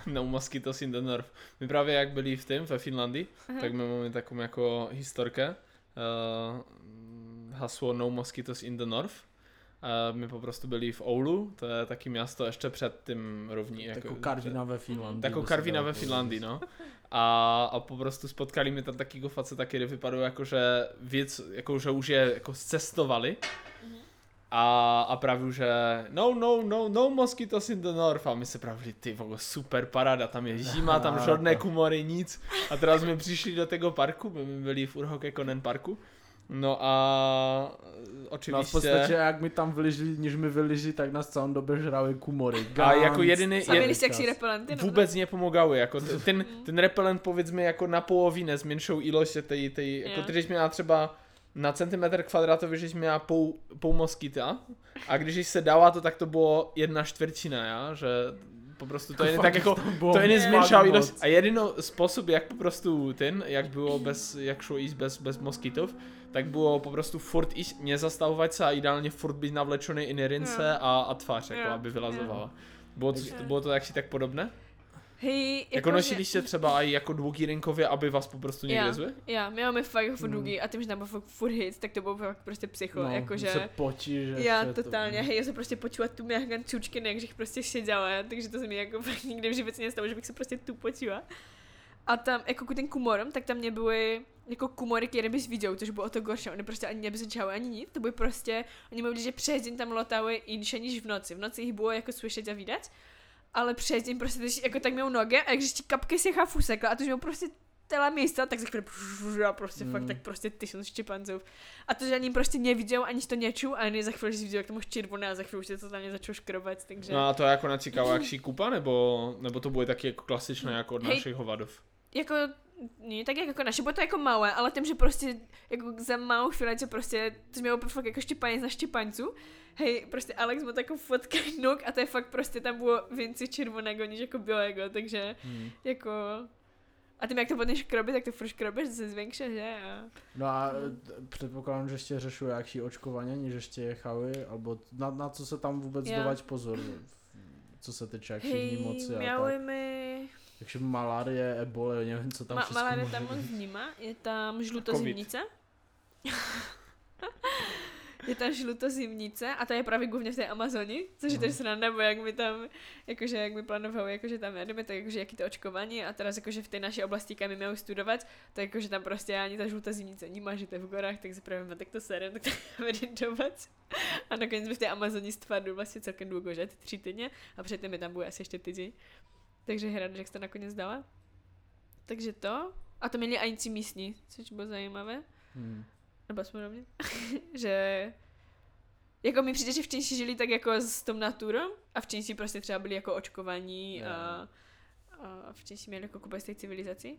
S3: No mosquitoes in the north. My právě jak byli v tém, ve Finlandii,
S1: Aha.
S3: tak my máme takovou jako historkę. Uh, hasło No Mosquitoes in the North. My po prostu byli v Oulu, to je taky město ještě před tím rovní.
S2: Jako
S3: Jako,
S2: Karvina ve Finlandii. Se
S3: Karvina ve. Finlandii, no. A, a po prostu spotkali mi tam takýho faceta, který vypadal jako, že věc, jako, že už je jako cestovali. A, a praví, že no, no, no, no mosquitoes in the north. A my se pravili, ty vole, super paráda, tam je zima, tam žádné kumory, nic. A teraz jsme přišli do tego parku, my byli v Urhokekonen parku. No a
S2: No a v podstatě, jak my tam vyližili, než my vyližili, tak nás celou době žrali kumory.
S3: A jako
S2: Gans,
S3: jediný-
S1: A
S2: čas.
S1: jaksi repelenty? nebo
S3: Vůbec nepomogały, jako t- ten, ten repelent powiedzmy jako na połowinę zmniejszył ilość tej, tej jako ty miała trzeba na centymetr kwadratowy żeś miała pół, pół moskita, a když se dała to tak to było jedna čtvrtina, ja, że po prostu to je tak jako
S2: bylo
S3: to je ilość. A jedyno sposób jak po prostu ten, jak było bez, jak šlo ísť bez, bez moskitów, tak było po prostu furt ísť, nezastavovat se a ideálně furt být navlečený i na rince
S1: Jo.
S3: a, a tvář, jako
S1: Jo.
S3: aby vylazovala. Bylo to, bylo to jaksi tak podobné?
S1: Hej,
S3: Jako
S1: že-
S3: nosili jste třeba i jako dvoukýrinkově, aby vás po prostu někde
S1: Já,
S3: zve?
S1: já, my máme fakt
S2: Hmm.
S1: dluhý a tím, že tam byl fakt furt hit, tak to bylo fakt prostě psycho,
S2: No,
S1: jakože...
S2: se potí, že
S1: Já totálně, hej, já jsem prostě počula tu nějaká čučky, jak že prostě seděla, takže to se mi jako fakt nikdy v životě nestalo, že bych se prostě tu počula. A tam, jako ten kumorom, tak tam nebyly jako kumory, které bys viděl, což bylo o to gorší. Oni prostě ani nebezečali ani nic, to byly prostě, oni mluvili, že přes den tam lotały inše než v noci. V noci jich bylo jako slyšet a vidět, ale přes den prostě když jako tak měl nogy a když ti kapky si chafu sekla a to, měl prostě celá místa, tak za chvíli a prostě
S2: Mm.
S1: fakt tak prostě tisíc štěpanců. A to, že ani prostě neviděl, ani to nečul, a ani za chvíli si viděl, jak to mohl červené a za chvíli už se to tam začalo škrobat, takže...
S3: No a to jako na cikavakší kupa, nebo, nebo to bude taky jako klasičné jako od
S1: Hej.
S3: našich hovadov?
S1: jako, nie tak jako naše, bylo to jako malé, ale tím, že prostě jako za malou chvíli, co prostě, to mělo fakt jako štěpanec na štěpanců, hej, prostě Alex má takovou fotku nok a to je fakt prostě tam bylo více červeného než jako bílého, takže
S3: Hmm.
S1: jako... A tím, jak to potom škrobí, tak to furt škrobíš, to se zvěnkše, že? A...
S2: No a e, předpokládám, že ještě řešují jaký očkování, než ještě jechali, alebo na, na co se tam vůbec
S1: Jo.
S2: dávat pozor, co se týče jaký
S1: Hej,
S2: nemoci a tak. Takže malárie, ebole, nevím, co tam
S1: Ma-
S2: všechno
S1: malárie tam moc
S2: být.
S1: vníma, je tam žlutozimnice. je tam žlutozimnice a ta je právě głównie v té Amazonii, což je
S2: Mhm.
S1: też sranda, bo jak my tam, jakože jak my plánovali, jakože tam jedeme, tak jakože jaký to očkování a teraz jakože v té naší oblasti, kam my měli studovat, tak jakože tam prostě ani ta žlutá zimnice nemá, že to je v gorách, tak pravíme, tak to serem, tak to. A nakonec by v té Amazonii stvárnu vlastně celkem dlouho, že ty tři týdny a předtím mi tam bude asi ještě týdny. Takže hrad, že to nakonec dala. Takže to. A to měli ani místní, což bylo zajímavé.
S2: Hmm.
S1: Nebo aspoň na mě. že jako mi přijde, že v Čínši žili tak jako s tom naturou a v Čínši prostě třeba byli jako očkovaní
S2: Jo.
S1: a, a v Čínši měli jako kupa z té civilizaci.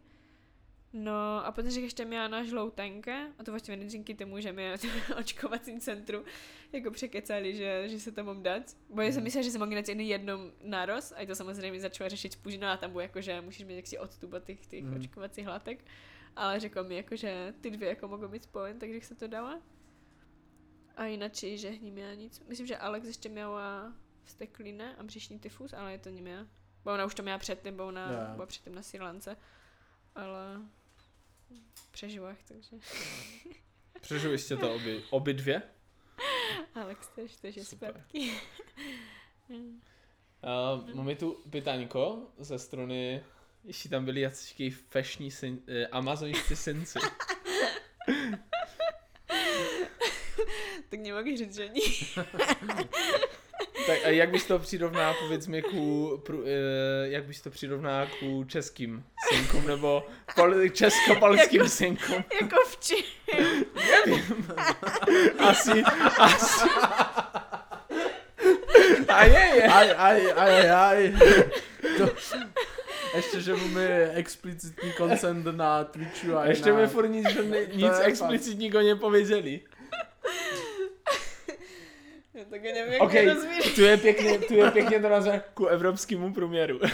S1: No a potom, že ještě měla na žloutenke, a to vlastně díky tomu, že mě v očkovacím centru jako překecali, že, že se to mám dát. Bo já jsem
S2: Mhm.
S1: myslela, že se mám dát jen jednom nároz a to samozřejmě začala řešit Pužina a tam bylo jako, že musíš mít jaksi odstup od těch, těch
S2: Mhm.
S1: očkovacích látek. Ale řekl mi jako, že ty dvě jako mogou být spojen, takže se to dala. A jinak, že neměla nic. Myslím, že Alex ještě měla vstekline a břišní tyfus, ale je to neměla. Bo ona už to měla předtím, bo ona
S2: Jo.
S1: byla předtím na Sri Lance. Ale přežila, takže
S3: Přežili jste to obě, obě dvě?
S1: Alex tež, takže zpátky.
S3: Uh, máme tu pytaňko ze strany, ještě tam byli jací fešní syn, eh, amazoničtí synci.
S1: tak nemůžu říct, že ní.
S3: tak a jak bys to přirovná, pověď mi, ku, pru, uh, jak bys to přirovná ku českým synkům, nebo pol, česko-polským
S1: Jako-
S3: synkům?
S1: jako v či.
S3: Asi, asi. A je, je.
S2: Aj, aj, aj, aj. To, ještě, že máme explicitní koncent na Twitchu a
S3: Ještě
S2: na...
S3: mi furt nic, že ne, nic explicitního nepověděli.
S1: Já tak nevím, jak
S3: OK,
S1: okay.
S3: tu je pěkně, tu je pěkně to nazvat ku evropskému průměru.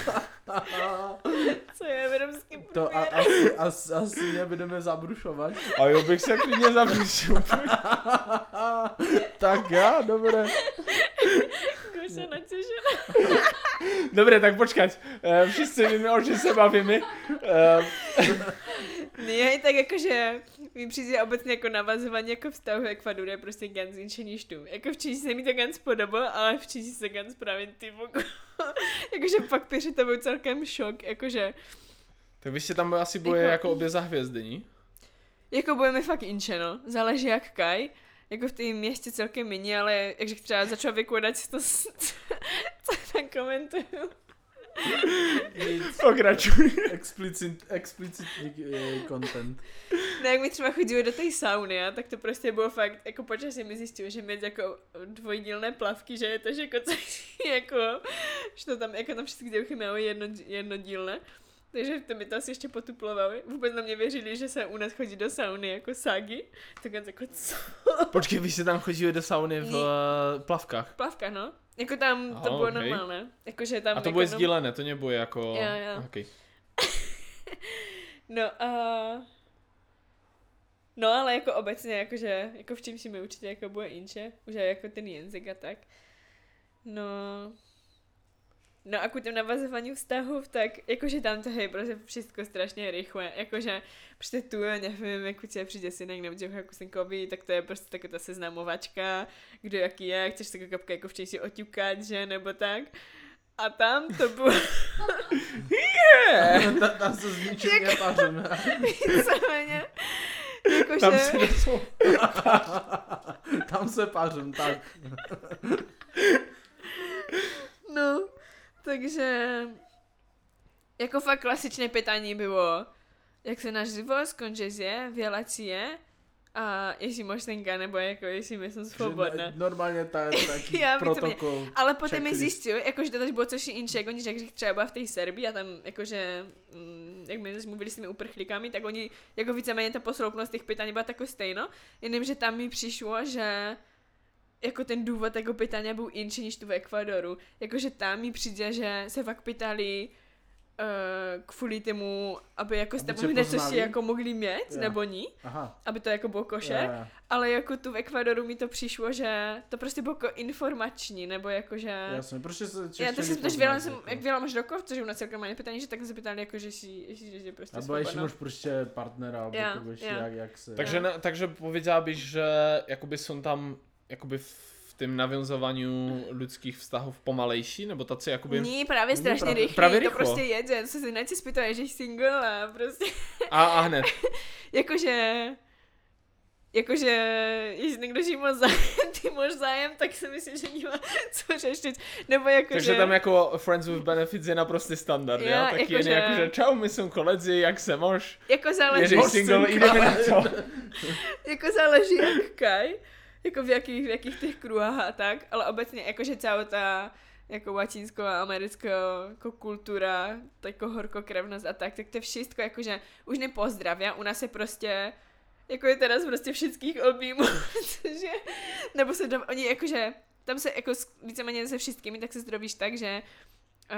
S1: Co je romský
S2: To a, asi, asi, asi nebudeme zabrušovat.
S3: A jo, bych se klidně zavřel.
S2: tak já, dobré.
S1: Goša natěšená.
S3: Dobre, tak počkať. Uh, všichni víme, o čem se bavíme. Uh,
S1: Nie, tak jakože mi přijde obecně jako navazování jako vztahu Ekvadoru je prostě ganz inčený štu. Jako v Číži se mi to ganz podobalo, ale v Číži se ganz právě ty jakože pak píše to byl celkem šok, jakože
S3: tak vy ste tam asi boje
S1: Jako-
S3: jako obě za hvězdy,
S1: jako budeme fakt inče, no. Záleží jak kaj. Jako v tým městě celkem méně, ale jakže třeba za člověku dať to, co tam komentuju.
S3: Pokračuj.
S2: Explicit, explicitní eh, content.
S1: No jak my třeba chodili do té sauny, a tak to prostě bylo fakt, jako počasí mi zjistil, že mít jako dvojdílné plavky, že je to, že jako celý, jako, že to tam, jako tam všechny děvky měly jedno, jednodílné. Takže to mi to asi ještě potuplovali. Vůbec na mě věřili, že se u nás chodí do sauny jako sagi. Tak jako co?
S3: Počkej, vy ste tam chodili do sauny v uh, plavkách.
S1: Plavka, no. Jako tam
S3: Aha,
S1: to bylo
S3: okej.
S1: normálné. Jakože tam
S3: A to
S1: jako
S3: bude
S1: no-
S3: sdílené, to nebude jako...
S1: Jo, jo.
S3: Okay.
S1: No a... No ale jako obecně, jakože, jako v čím si mi určitě jako bude inče, už je jako ten jazyk a tak. No... No a ku těm navazování vztahů, tak jakože tam to je prostě všechno strašně rychle, jakože prostě tu, já nevím, jako tě přijde synek nebo děvka jako synkovi, tak to je prostě taková ta seznamovačka, kdo jaký je, chceš se jako kapka jako včas si oťukat, že, nebo tak. A tam to bylo
S2: Ta, tam se s ničím nepaříme.
S1: víceméně, jakože...
S3: Tam se
S2: tam se pařím, tak.
S1: No, takže jako fakt klasičné pytání bylo, jak se náš život skončí je, věla ci je a jestli moštenka, nebo jako jestli my jsem svobodná.
S2: Že Normálně je taký
S1: Já
S2: protokol.
S1: Ale potom mi zjistil, jakože to bylo coś inšek, oni řekli, že třeba byla v té Serbii a tam jakože, mm, jak my mluvili s těmi uprchlíkami, tak oni, jako víceméně ta posloupnost těch pytání byla tako stejno, jenom že tam mi přišlo, že jako ten důvod jako pytania byl inší než tu v Ekvadoru. Jakože tam mi přijde, že se fakt pytali uh, kvůli tomu, aby jako
S2: Aby
S1: jste mohli něco si jako mohli mít,
S2: Jo.
S1: nebo ní,
S2: Aha.
S1: aby to jako bylo košer.
S2: Jo, jo.
S1: Ale jako tu v Ekvadoru mi to přišlo, že to prostě bylo jako informační, nebo jako, že...
S2: Jasně, prostě se
S1: Já
S2: Češi
S1: to ptáš, věla jsem,
S2: jako.
S1: jak věla máš rokov, což je u nás celkem malé pytání, že tak se ptali, jako, že si, že, že, že prostě
S2: Alebo ještě máš prostě partnera, to budeš
S1: jo.
S2: jak, jak se...
S3: Takže, ne, takže povedala byš, že jakoby som tam jakoby v tým nawiązovaniu ľudských vztahov pomalejší, nebo taci jakoby...
S1: Ní, právě strašně
S2: právě-
S1: rychle,
S3: právě
S1: to
S3: rychlo.
S1: prostě jede, co se na ti spýtuje, že jsi single a prostě,
S3: A, a hned.
S1: jakože, jakože, jestli někdo jí moc zájem, ty máš zájem, tak si myslím, že nemá co řešit, nebo jakože...
S3: Takže tam jako Friends with Benefits je naprostý standard,
S1: Jo,
S3: ja? Taký
S1: jakože-
S3: je jakože čau, my som koledzy, jak se mož?
S1: jako záleží,
S3: Ježiš, single, ideme na to.
S1: jako záleží jak kaj, jako v jakých, v jakých těch kruhách a tak, ale obecně jakože celá ta jako latinsko-americká jako kultura, jako horkokrevnost a tak, tak to všechno jakože už nepozdravia, u nás je prostě jako je teraz prostě všetkých objímů, cože, nebo se do, oni jakože, tam se jako víceméně se všetkými, tak se zdravíš tak, že uh,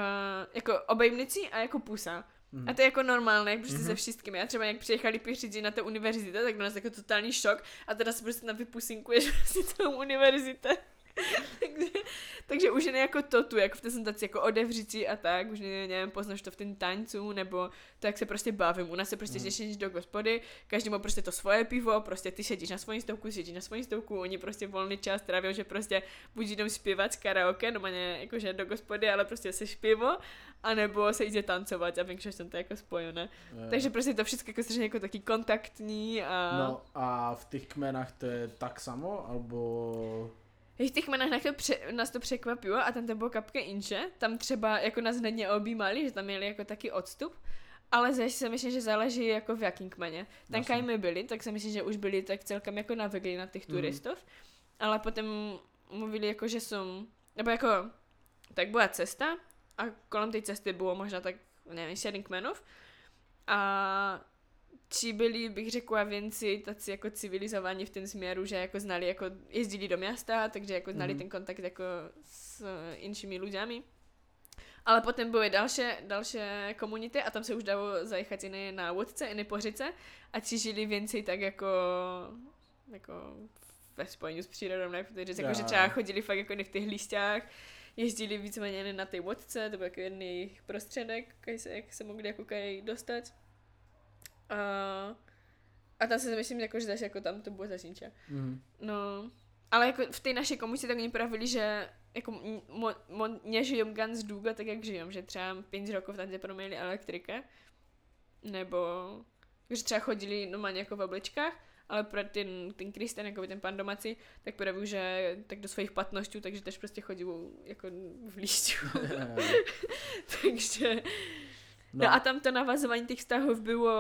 S1: jako obejmnici a jako pusa.
S2: Mhm.
S1: A to je jako normálné, jak prostě
S3: Mhm.
S1: se všemi. A třeba jak přijechali pěšici na té univerzitě, tak do nás jako totální šok a teda se prostě tam vypusinkuješ prostě celou univerzitě. takže, takže už je jako to tu, jako v té jsem taci jako odevřici a tak, už ne, nevím, poznáš to v ten taňcu, nebo to, jak se prostě bavím. U nás se prostě
S2: Mhm.
S1: mm. do gospody, každý má prostě to svoje pivo, prostě ty sedíš na svojí stovku, sedíš na svojí stovku, oni prostě volný čas tráví, že prostě buď jdou zpívat z karaoke, no ne jakože do gospody, ale prostě se pivo, anebo se jde tancovat a vím, že jsem to jako spojené.
S2: Jo.
S1: Takže prostě to všechno jako strašně jako taky kontaktní a...
S2: No a v těch kmenách to je tak samo, alebo...
S1: V těch menách nás to, pře- nás to překvapilo a tam to bylo kapka inče, tam třeba jako nás hned neobjímali, že tam měli jako taky odstup, ale zase si myslím, že záleží jako v jakým kmeně. Tam, kaj my byli, tak si myslím, že už byli tak celkem jako navykli na těch
S2: Mhm.
S1: turistů, ale potom mluvili jako, že jsou, nebo jako, tak byla cesta a kolem té cesty bylo možná tak, nevím, sedm kmenů a či byli, bych řekla, věnci taci jako civilizovaní v tom směru, že jako znali, jako jezdili do města, takže jako znali
S2: Mhm.
S1: ten kontakt jako s inšími lidmi. Ale potom byly další, další komunity a tam se už dalo zajechať iné na vodce, iné pořice a ti žili więcej tak jako, jako ve spojení s přírodou, ne? Protože jako, že třeba chodili fakt jako v těch lísťách, jezdili víceméně na té vodce, to byl jako jedný prostředek, jak se, jak se mohli jako dostat. A, a tam se myslím, jako, že zase jako tam to bylo zažínče. Mm. No, ale jako v té naší komunitě tak oni pravili, že jako mo, mo, nežijem ganz dlouho tak, jak žijem, že třeba 5 rokov tam proměnili elektrika, nebo že třeba chodili normálně jako v obličkách, ale pro ten, ten Kristian, jako ten pan domácí, tak praví, že tak do svých patností, takže tež prostě chodí jako v líšťu. takže... No. no a tam to navazování těch vztahů bylo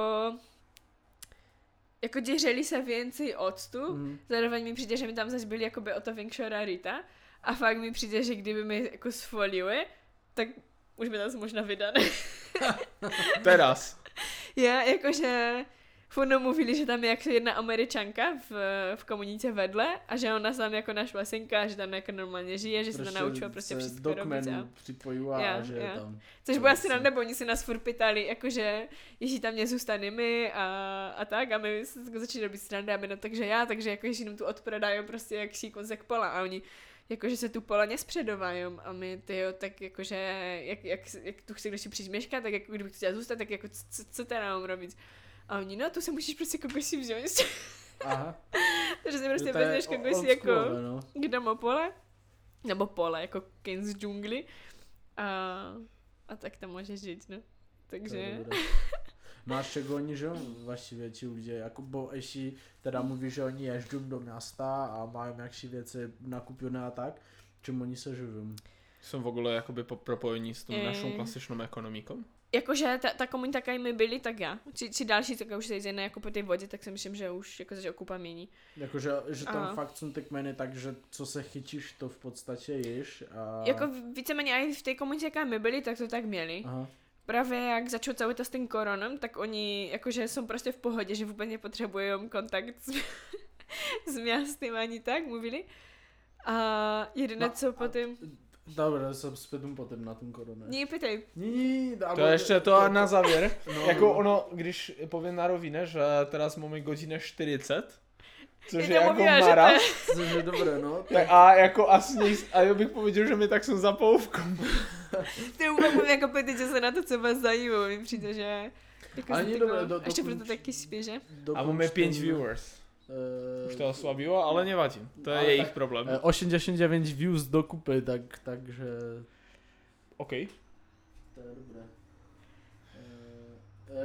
S1: jako děřeli se věnci odstup, mm. zároveň mi přijde, že mi tam zase byli jakoby o to větší rarita a fakt mi přijde, že kdyby mi jako sfolili, tak už by nás možná vydané.
S3: Teraz.
S1: Já, jakože furt mluvili, že tam je jako jedna američanka v, v komunitě vedle a že ona tam jako našla synka, že tam jako normálně žije, že prostě se to naučila prostě všechno
S2: robiť. A... připojú a ja, že ja. tam...
S1: Což bylo asi nám, nebo oni si nás furt pytali, jakože ježí tam nezůstaneme a, a tak a my začali robit srandy a my no takže já, takže jako ježí nám tu odprodají prostě jak šíkonzek pola a oni jakože se tu pola nespředovají a my ty jo, tak jakože jak, jak, jak tu chci když si měškat, tak jako kdybych chtěla zůstat, tak jako co, co teda mám robiť? A oni, no, tu se musíš prostě kokosi vzít. Aha. Takže si prostě vezmeš kokosi jako no. k domopole, nebo pole, jako ken z džungly. A, a tak tam můžeš žít, no. Takže...
S2: Máš čego oni, že vaši větší lidé, jako bo ještě teda mluví, že oni ježdou do města a mají jakší věci nakupené a tak, čím oni se živí?
S3: Jsou v ogóle jakoby propojení s tou e... našou klasičnou ekonomikou?
S1: Jakože ta, ta komunita, jaká my byli, tak já. Či, či další, tak už se jde jako po té vodě, tak si myslím, že už jako že okupa mění.
S2: Jakože, že tam Aha. fakt jsou ty kmeny, takže co se chytíš, to v podstatě již. A...
S1: Jako víceméně i v té komunitě, jaká my byli, tak to tak měli. Aha. Právě jak začal celý to s tím koronem, tak oni jakože jsou prostě v pohodě, že vůbec nepotřebují kontakt s, s městem ani tak, mluvili. A jediné, no, co potom...
S2: Dobre, sa spätím potom na ten korone.
S1: Nie, pytaj.
S2: Nie,
S3: To je ještě to a na závěr. No, jako no. ono, když povím na rovině, že teraz máme godinu 40, Což je jako maraz.
S2: Což je dobré, no.
S3: Tak. A jako asi nejs, a já bych povedal, že mi tak jsem za polovku.
S1: Ty úplně jako pěti, že se na to třeba zajímá, mi přijde, že... Jako
S2: Ani dobré, do,
S1: Ještě proto taky spíše.
S3: A máme pět viewers. Uh, Už to oslabilo, ale nevadí. To je jejich tak, problém.
S2: 89 views dokupy, tak, takže...
S3: OK.
S2: To je dobré. Uh,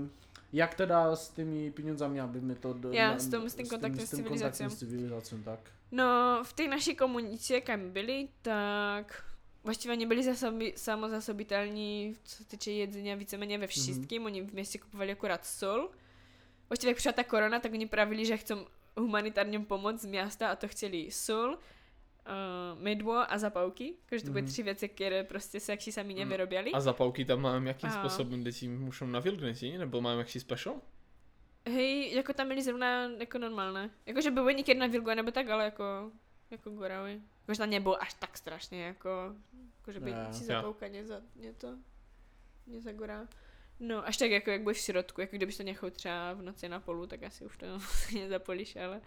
S2: uh, jak teda s těmi penězami, aby mi to...
S1: Do, Já, s, tom, s tím kontaktem s, civilizací.
S2: tak.
S1: No, v té naší komunitě, kam byli, tak Właściwie nie byli zasobi, samozasobitelní, co se týče jedzenia, víceméně ve wszystkim. Mm-hmm. Oni v městě kupovali akorát sol Vlastně jak přišla ta korona, tak oni pravili, že chcou humanitárně pomoct z města a to chtěli sůl, uh, mydło a zapałki. Jakože to byly mm. tři věci, které prostě se jaksi sami mhm. nevyrobili.
S3: A zapałki tam mám jakým a... způsobem, kde ti muszą nawilgnąć, nebo mám jaký special?
S1: Hej, jako tam byli zrovna jako normálne. Jakože były někdy na vilgu nebo tak, ale jako, jako gorały. Jakože tam nebylo až tak strašně, jako, jakože by si zapałka za, nie to, nezagorá. No, až tak jako jak budeš v sirotku, jako kdybyš to nechal třeba v noci na polu, tak asi už to nezapolíš, ale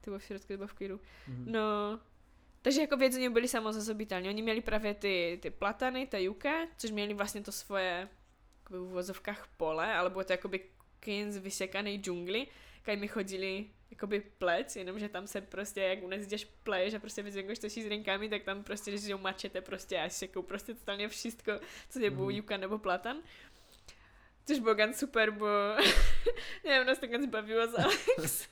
S1: to bylo v sirotku, to bylo v klidu. Mm-hmm. No, takže jako vědzeně byli samozasobitelní. Oni měli právě ty, ty platany, ta juka, což měli vlastně to svoje jakoby v uvozovkách pole, ale bylo to jakoby kin z vysekanej džungly, kaj mi chodili jakoby plec, jenomže tam se prostě, jak u nás jdeš pleš a prostě vyzvěnkoš to s rinkami, tak tam prostě, když mačete prostě a sekou prostě totálně všechno, co je mm. juka nebo platan. Což bylo ganz super, bo nevím, nás to ganz bavilo z Alex.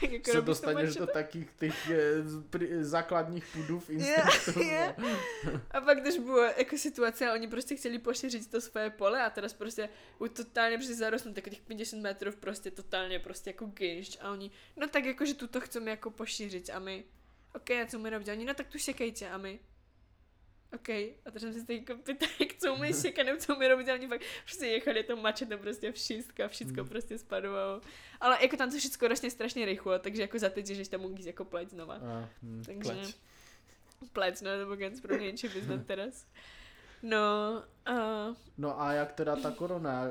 S2: jako se dostaneš do takých těch eh, základních v instinktu. Yeah,
S1: yeah. A pak když bylo jako situace a oni prostě chtěli pošířit to svoje pole a teraz prostě u totálně prostě zarostnou tak těch 50 metrů prostě totálně prostě jako gejšť a oni, no tak jakože tuto chceme jako pošířit a my, ok, a co my robíme? Oni, no tak tu šekejte a my, OK, a teď jsem se teď pýtali, co mi šekanem, co mi robit, oni fakt prostě jechali to mačetem prostě všechno, všechno mm. prostě spadovalo. Ale jako tam to všechno roste strašně rychle, takže jako za teď, že tam můžeš jako pleť znova. A, mm, takže... Pleť. plec, no, nebo ganz pro něčím vyznat teraz. No, a
S2: No a jak teda ta korona,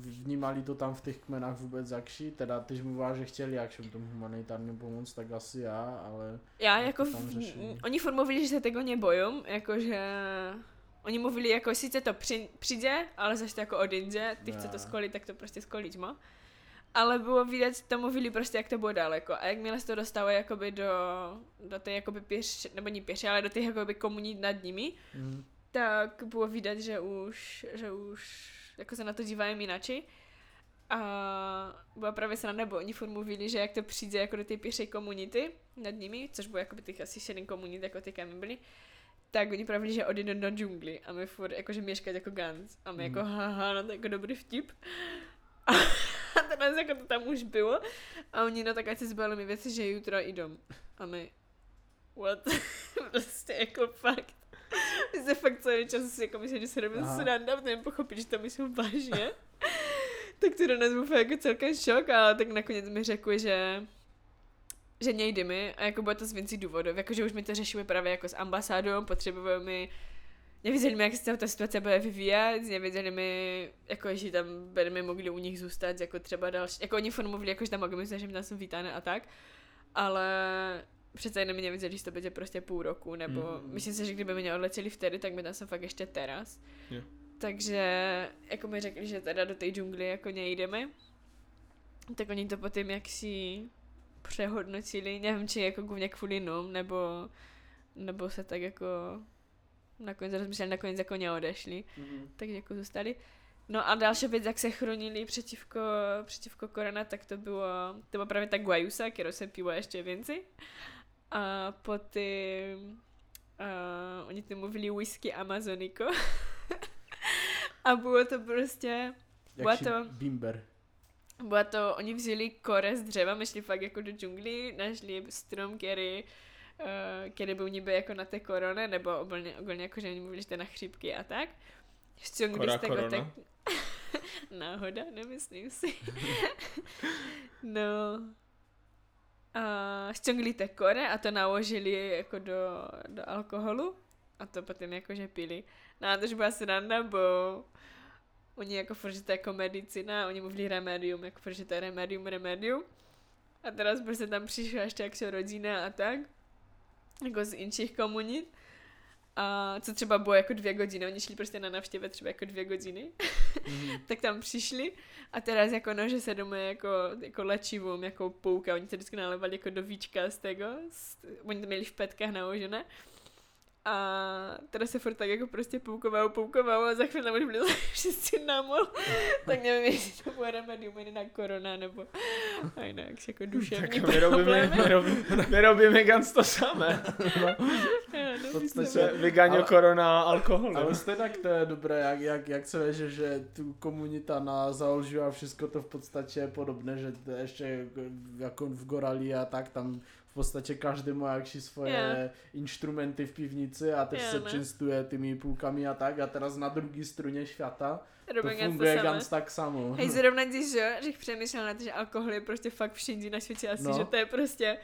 S2: vnímali to tam v těch kmenách vůbec jakší? Teda ty mluvíš, že chtěli jakším tomu humanitárně pomoct, tak asi já, ale
S1: já
S2: Jak
S1: jako, v, oni furt mluvili, že se tego nebojom, jakože oni mluvili, jako sice to při, přijde, ale zase to jako odjde, ty chce to skolit, tak to prostě skoliť má. Ale bylo vidět, to mluvili prostě, jak to bylo daleko. A jakmile se to dostalo jakoby do, do té jakoby pěš, nebo nie pěše, ale do těch jakoby komunit nad nimi,
S2: mm,
S1: tak bylo vidět, že už, že už jako se na to dívají inači. A byla právě se na nebo, oni furt mluvili, že jak to přijde jako do té pěšej komunity nad nimi, což bylo jako by těch asi sedm komunit, jako ty kam my byli, tak oni pravili, že odjedou do džungli a my furt jakože měškat jako Gans. A my
S2: Mhm.
S1: jako haha, no to je jako dobrý vtip. A, a teraz jako to tam už bylo. A oni no tak ať se zbavili mi věci, že jutro jdou. A my what? prostě jako fakt. My se fakt celý čas si jako myslím, že se
S2: Aha.
S1: sranda, protože pochopit, že to myslím vážně. tak to do nás byl jako celkem šok, ale tak nakonec mi řekli, že že nejdeme a jako bylo to z věcí důvodů, jakože už mi to řešíme právě jako s ambasádou, potřebujeme mi Nevěděli mi, jak se ta situace bude vyvíjet, nevěděli mi, jako, že tam budeme mogli u nich zůstat, jako třeba další, jako oni furt mluvili, jako, že tam mogli že mi tam jsou vítány a tak, ale přece jenom nevěděli, že to bude prostě půl roku, nebo
S2: Mhm.
S1: myslím si, že kdyby mě odletěli vtedy, tak by tam jsem fakt ještě teraz.
S3: Jo.
S1: Takže jako mi řekli, že teda do té džungly jako nejdeme, tak oni to potom jaksi přehodnotili, nevím, či jako kvůli kvůli nám, nebo, nebo se tak jako nakonec rozmysleli, nakonec jako neodešli,
S2: mm,
S1: takže jako zůstali. No a další věc, jak se chránili přeciwko, přeciwko korona, tak to bylo, to byla právě ta guajusa, kterou se piło ještě więcej. A potom uh, oni tam mluvili whisky Amazonico. a bylo to prostě, Byla
S2: jakší
S1: to-
S2: bimber.
S1: bylo to, oni vzali kore z dřeva, my šli fakt jako do džungli, našli strom, který, uh, který byl niby jako na té korone, nebo ogólně jako, že oni mluvili, že to na chřipky a tak. Šťongli
S3: Kora
S1: z tego
S3: korona?
S1: tak... Náhoda, nemyslím si. no. A šťongli té kore a to naložili jako do, do alkoholu a to potom jakože pili. No a to už byla sranda, bo oni jako furt, že to je jako medicina, oni mluvili remedium, jako furt, že to je remedium, remedium. A teraz prostě tam přišla ještě jak se rodina a tak, jako z inších komunit. A co třeba bylo jako dvě hodiny, oni šli prostě na navštěvě třeba jako dvě hodiny,
S2: Mm,
S1: tak tam přišli a teraz jako no, že se doma jako, jako léčivům, jako pouka, oni se vždycky nalevali jako do víčka z z, oni to měli v petkách naložené. A teda se furt tak jako prostě poukovalo, poukovalo a za chvíli tam už byli všichni námol. tak nevím, jestli to bude remedium na korona, nebo a jinak jako duševní
S3: Tak my robíme, my robíme, my robíme ganz to samé.
S1: no,
S2: podstatě-
S3: Se vygaňo
S2: Ale-
S3: korona alkoholu.
S2: Ale stejně to je dobré, jak, jak, jak se veže, že tu komunita na založí a všechno to v podstatě je podobné, že to ještě jako v Gorali a tak, tam v podstatě každý má jakší svoje
S1: Jo.
S2: instrumenty v pivnici a teď
S1: Jo,
S2: se
S1: no.
S2: činstuje tými půlkami a tak a teraz na druhé struně světa
S1: ganz to
S2: funguje
S1: samé.
S2: ganz tak samo.
S1: Hej, zrovna když, že, že přemýšlel na to, že alkohol je prostě fakt všindy na světě asi,
S2: No.
S1: že to je prostě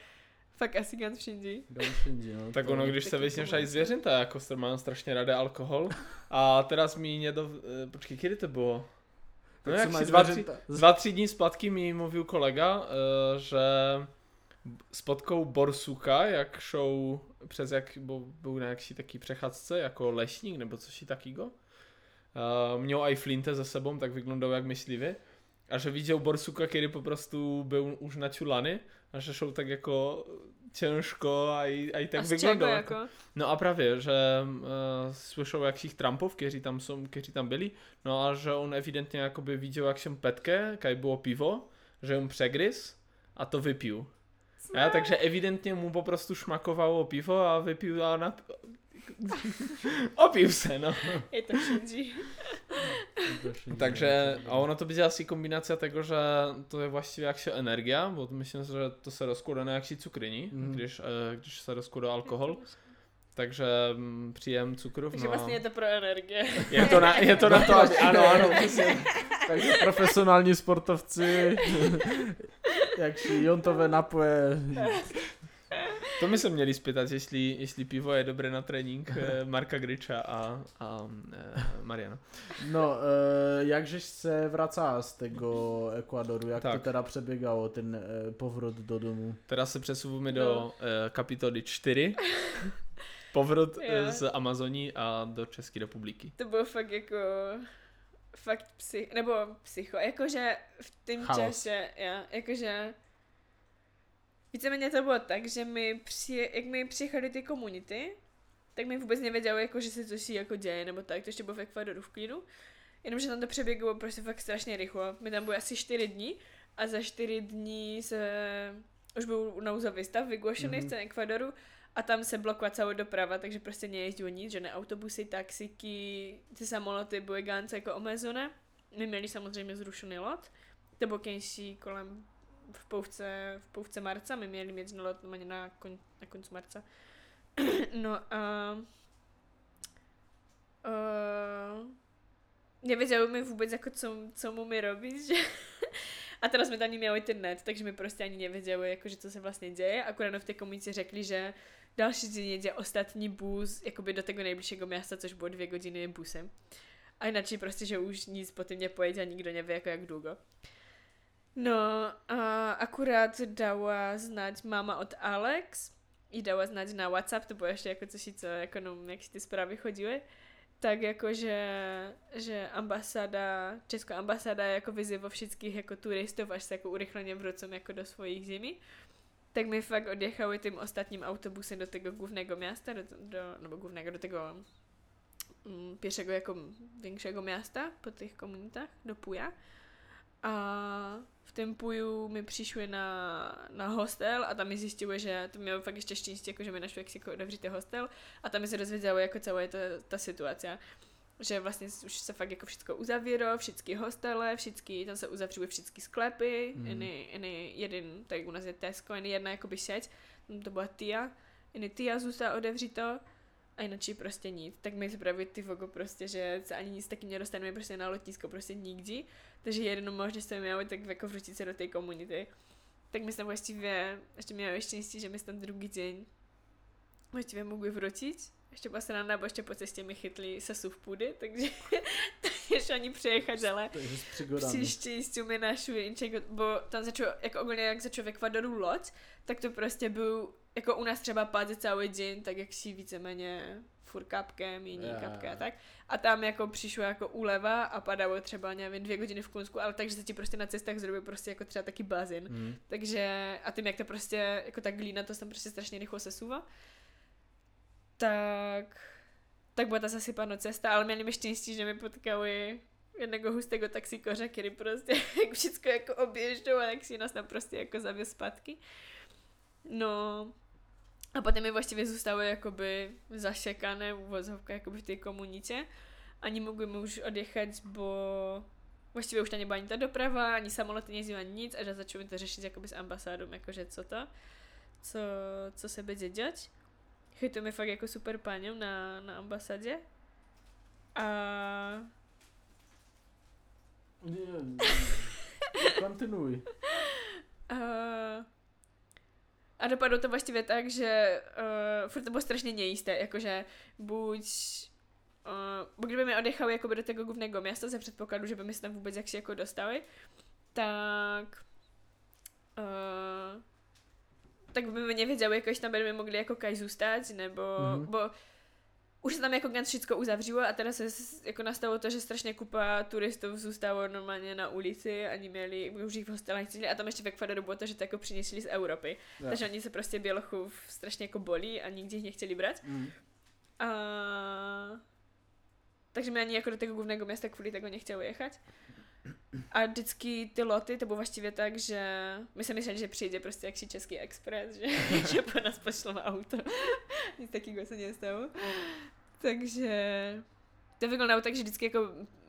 S1: fakt asi ganz všindy.
S2: Ganz všindy, no.
S3: Tak ono, když se aj zvěřinta, jako str- mám strašně ráda alkohol. A teraz mi někdo, eh, počkej, kdy to bylo? No
S2: Tak
S3: jak si dva, tři, dva, tři dní zpátky mi mluvil kolega, eh, že s potkou Borsuka, jak šou přes jak bo, byl na jakší taký přechadzce, jako lešník nebo což takýgo. Uh, měl aj flinte za sebou, tak vyglądał jak myslivý. A že viděl Borsuka, který po prostu byl už načulaný a že šou tak jako těžko a i, a i tak
S1: a z čego
S3: vyglądał.
S1: jako?
S3: No a právě, že uh, slyšel jakších Trumpov, kteří tam jsou, kteří tam byli, no a že on evidentně jakoby viděl, jak jsem petke, kaj bylo pivo, že on přegryz a to vypil. A takže evidentně mu po prostu šmakovalo pivo a vypil a nap... Opil se, no.
S1: Je to všindy,
S3: Takže, a ono to będzie asi kombinacja tego, że to jest właściwie jak się energia, bo myślę, że to se rozkłada na jaksi cukryni,
S2: Mhm.
S3: když, e, když se rozkłada alkohol. Takže mm, příjem cukrów,
S1: Takže
S3: no.
S1: vlastně je to pro energie.
S3: Je to na, je to, na to, aby, ano, ano.
S2: Takže profesionální sportovci, jak si jontové napoje,
S3: To my se měli spýtať, jestli, jestli pivo je dobré na trénink eh, Marka Griča a, a eh, Mariana.
S2: No, e, jakžež se vracá z tego Ekwadoru, jak tak. To teda přeběgalo, ten povrat do domu?
S3: Teraz se přesuvíme
S1: No.
S3: do eh, kapitoly 4. Povrot
S1: Jo.
S3: eh, z Amazoní a do České republiky.
S1: To bylo fakt jako fakt psych, nebo psycho, jakože v tom čase, já, jakože víceméně to bylo tak, že my při, jak my přijechali ty komunity, tak mi vůbec nevěděli, jako, že se coś jako děje, nebo tak, to ještě bylo v Ekvadoru v klidu. Jenomže tam to přeběglo prostě fakt strašně rychle. My tam byli asi 4 dní a za 4 dní se už byl nouzový stav vygłošený
S2: Mhm.
S1: v celém Ekvadoru a tam se blokuje celá doprava, takže prostě nejezdilo nic, že ne autobusy, taxiky, ty samoloty byly gánce jako omezené. My měli samozřejmě zrušený lot, to bylo kejší kolem v pouvce, v pouvce marca, my měli mít lot na, kon, na konci marca. no a uh, nevěděli mi vůbec, jako co, co mu mi robit, že a teraz jsme tam neměli ten net, takže mi prostě ani nevěděli, jako, že co se vlastně děje. Akorát v té komunitě řekli, že další den jede ostatní bus jakoby do tego nejbližšího města, což bylo dvě hodiny busem. A jinak prostě, že už nic potom nepojede a nikdo neví, jako jak dlouho. No a akurát dala znať máma od Alex, i dala znať na WhatsApp, to bylo ještě jako coś, co jako no, jak si ty zprávy chodily, tak jako, že, že ambasáda, česká ambasáda jako vyzývá všetkých jako turistů, až se jako urychleně vrocom jako do svojich zemí. Tak my fakt odjechali tím ostatním autobusem do tego głównego miasta, do, do, nebo głównego, do tego mm, jako większego miasta po tych komunitách, do Puja. A v tom Puju mi přišli na, na hostel a tam mi zjistili, že to mělo fakt ještě štěstí, jako že mi našli, jak si hostel a tam mi se dozvědělo, jako celá ta, ta situace že vlastně už se fakt jako všechno uzavíro, všechny hostele, všechny, tam se uzavřují všechny sklepy, mm. jeden, tak u nás je Tesco, jiný jedna jakoby tam to byla Tia, jiný Tia zůstala odevřito a jinak prostě nic. Tak my zpravili ty vogo prostě, že se ani nic taky nedostaneme prostě na letisko, prostě nikdy. Takže jednou možnost jsme měli tak jako vrátit se do té komunity. Tak my jsme vlastně ještě měli štěstí, že my jsme tam druhý den vlastně mogli vrátit. Ještě byla sranda, bo ještě po cestě mi chytli sesu v půdy, takže ještě ani přejechat, ale
S2: Takže s přígodami.
S1: příště jistě mi našli inček, bo tam začal, jako ogólně jak začal v Ekvadoru loď, tak to prostě byl, jako u nás třeba padl celý den, tak jak si víceméně furt kapkem, jiný
S2: Já.
S1: kapka a tak. A tam jako přišlo jako úleva a padalo třeba, nevím, dvě hodiny v Kunsku, ale takže se ti prostě na cestách zrobil prostě jako třeba taky bazén.
S2: Mm.
S1: Takže, a tím jak to prostě, jako ta glína, to se tam prostě strašně rychle sesúva, tak, tak byla ta zasypaná cesta, ale měli mi štěstí, že mi potkali jednego hustého taxíkoře, který prostě jak všechno jako obježdou a jak si nás tam prostě jako zavěz zpátky. No, a potom mi vlastně zůstalo jakoby zašekané uvozovka jakoby v té komunitě. Ani mogli už odjechać, bo już to nie była ani ta doprawa, ani samoloty nie nic, a że zaczęły to rzeszyć jakoby z ambasadą, jakože co to, co, co se będzie dziać. Chytujemy fakt jako super panią na, na ambasadzie. A.
S2: Kontynuuj.
S1: A, a dopadlo to właściwie tak, že uh, furt to bylo strašně nejisté, jakože buď uh, kdyby mi odjechali jakoby do tego głównego miasta za předpokladu, že by my se tam vůbec jaksi jako dostali, tak uh, tak by mi nevěděli, jakož tam by mogli jako kaj zůstat, nebo,
S2: Mhm.
S1: mm-hmm. bo už se tam jako ganz všechno uzavřelo a teda se jako nastalo to, že strašně kupa turistů zůstalo normálně na ulici a měli už jich v hostelách cítili a tam ještě v Ekvadoru bylo to, že to jako přinesli z Evropy.
S2: Ja.
S1: Takže oni se prostě bělochů strašně jako bolí a nikdy jich nechtěli brát.
S2: Mm.
S1: A... Takže mi ani jako do tego głównego miasta kvůli tego nechtěli jechać. A vždycky ty loty, to bylo vlastně tak, že my jsme mysleli, že přijde prostě jakší český expres, že, že po nás pošlo na auto. Nic takového se nestalo. Takže to vyglądało tak, že vždycky jako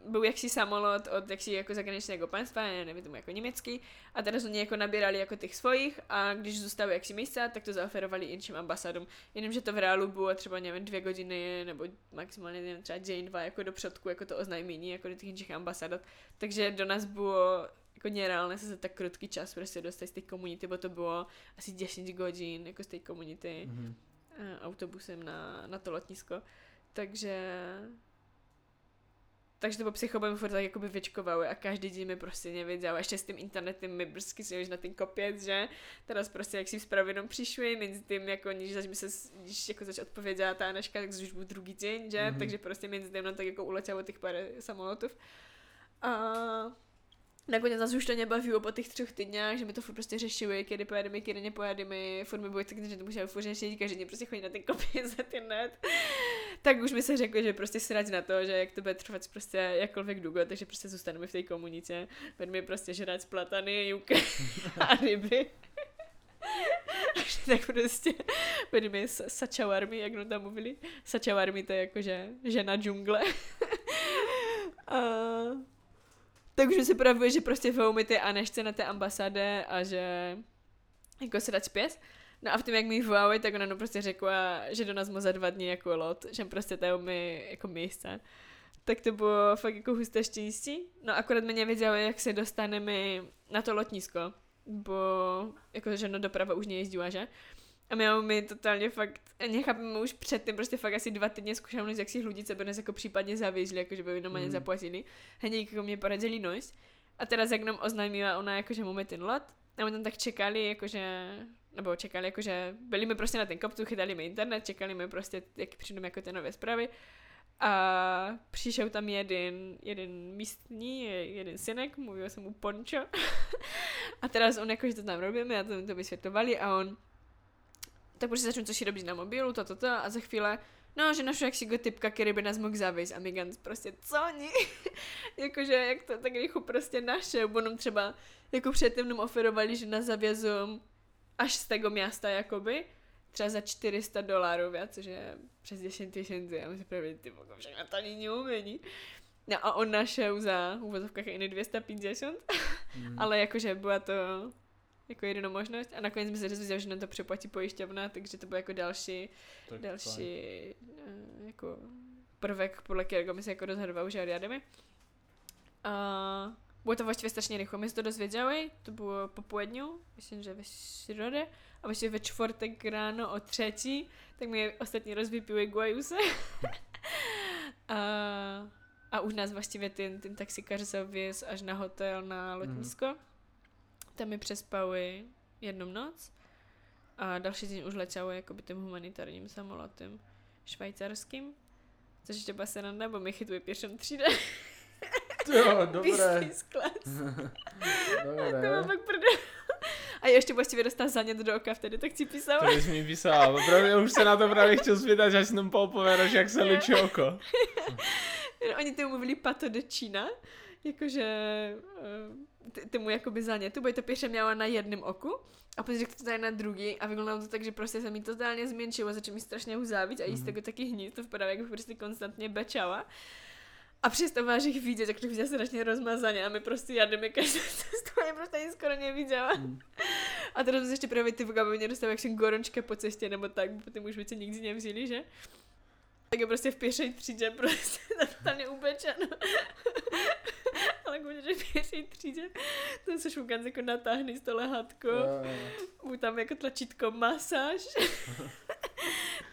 S1: byl jaksi samolot od jaksi jako zahraničného państwa, já nevím tomu jako německý, a teraz oni jako nabírali jako těch svojich a když zůstali jaksi místa, tak to zaoferovali inším ambasádům. Jenomže to v reálu bylo třeba, nevím, dvě hodiny nebo maximálně, nevím, třeba den, dva jako do předku, jako to oznámení, jako do těch inších ambasádot. Takže do nás bylo jako nereálne sa za tak krótky čas prostě dostať z tej komunity, bo to bylo asi 10 hodín jako z tej komunity
S2: Mhm.
S1: eh, autobusem na, na to letnisko. Takže takže to po psychobem furt tak jakoby vyčkovały a každý deň mi prostě nevěděl. Ještě s tím internetem mi brzky si na ten kopěc, že? Teraz prostě jak si v spravedlnom přišli, mezi tím jako když zač mi se, když jako zač odpověděla ta Aneška, tak už byl druhý deň, že?
S2: Mhm.
S1: Mm-hmm. Takže prostě mezi tím nám tak jako uletělo těch pár samolotů. A nakonec nás už to nebavilo po těch třech týdnách, že mi to furt prostě řešili, kdy pojedeme, kdy nepojedeme, furt mi bylo tak, že to museli furt řešit, každý den prostě chodit na ten kopie za ten net. Tak už mi se řeklo, že prostě srať na to, že jak to bude trvat prostě jakkoliv dlouho, takže prostě zůstaneme v té komunitě. Budeme prostě žrát platany, juke a ryby. tak prostě budeme sačavarmi, jak nám tam mluvili. Sačavarmi to je jakože žena džungle. a tak už mi se pravuje, že prostě velmi ty Anešce na té ambasáde a že jako srať pěs. No a v tom, jak mi ji volali, tak ona no prostě řekla, že do nás má za dva dny jako lot, že prostě to je mi jako místa. Tak to bylo fakt jako husté štěstí. No akorát mi nevěděli, jak se dostaneme na to lotnisko, bo jako že no doprava už nejezdila, že? A my mi totálně fakt, nechápeme už předtím, prostě fakt asi dva týdny zkušenosti, jak si ľudí by nás jako případně zavěžli, jakože by normálně
S2: Mhm.
S1: zaplatili. Hneď jako mě poradili noc. A teraz jak nám oznámila ona, jakože máme ten lot, a my tam tak čekali, jakože, nebo čekali, jakože byli mi prostě na ten kopcu, chytali mi internet, čekali mi prostě, jak přijdou jako ty nové zprávy. A přišel tam jeden, jeden místní, jeden synek, mluvil jsem mu Pončo. a teraz on jakože to tam robíme, a to, to vysvětlovali a on tak prostě začnu coś robiť na mobilu, toto, to, a za chvíle, no, že našel jaksi go typka, který by nás mohl zavést a my Gans prostě, co oni? jakože, jak to tak rychle prostě našel, bo nám třeba, jako předtím nám oferovali, že nás zavězou až z tego miasta, jakoby, třeba za 400 dolarů, což je přes 10 tisíc, my si právě, ty voko, všechno to ani neumení. No a on našel za uvozovkách jiný 250,
S2: Mhm.
S1: ale jakože byla to jako jediná možnost a nakonec jsme se dozvěděli, že nám to přeplatí pojišťovna, takže to bylo jako další,
S2: Tak
S1: další eh, jako prvek, podle kterého my se jako rozhodovali, že odjedeme. A bylo to vlastně strašně rychle. My jsme to dozvěděli, to bylo po poledňu, myslím, že ve šrode, a vlastně ve čtvrtek ráno o třetí, tak mi ostatní rozvypili guajuse. a, a už nás vlastně ten, ten taxikář zavěz až na hotel na letnisko. Mm. Tam mi přespali jednu noc a další den už letělo jakoby tím humanitárním samolotem švajcarským. Což ještě byla sranda, bo mi chytuje pěšem třída.
S2: Jo, dobré.
S1: Class. To
S2: dobré.
S1: pak. A ještě vlastně dostal zanět do oka vtedy, tak si písal.
S3: To bys mi písal. Právě už se na to právě chtěl spýtať, až nám poopovedaš, jak se ličí oko.
S1: Oni tomu mluvili pato de Čína, jakože eh, t- tomu jakoby zanětu, bo to pěše měla na jednom oku a řekl to tady na druhý a vyglądalo to tak, že prostě se mi totálně zmenšilo, začalo mi strašně uzávit a jí z tego taky hnít, to vypadá, jak bych prostě konstantně bečala. A přesto máš ich vidět, tak to viděla strašně rozmazaně a my prostě jademe každou cestu já prostě ani skoro neviděla.
S2: Mm.
S1: A teraz ještě právě ty aby mě dostal jak jsem gorončka po cestě nebo tak, bo potom už by tě nikdy nevzili, že? Tak je prostě v pěšej třídě, prostě totálně ubečeno. Ale když že v pěšej třídě, to se šukanc jako natáhne z to lehátko, mu tam jako tlačítko masáž.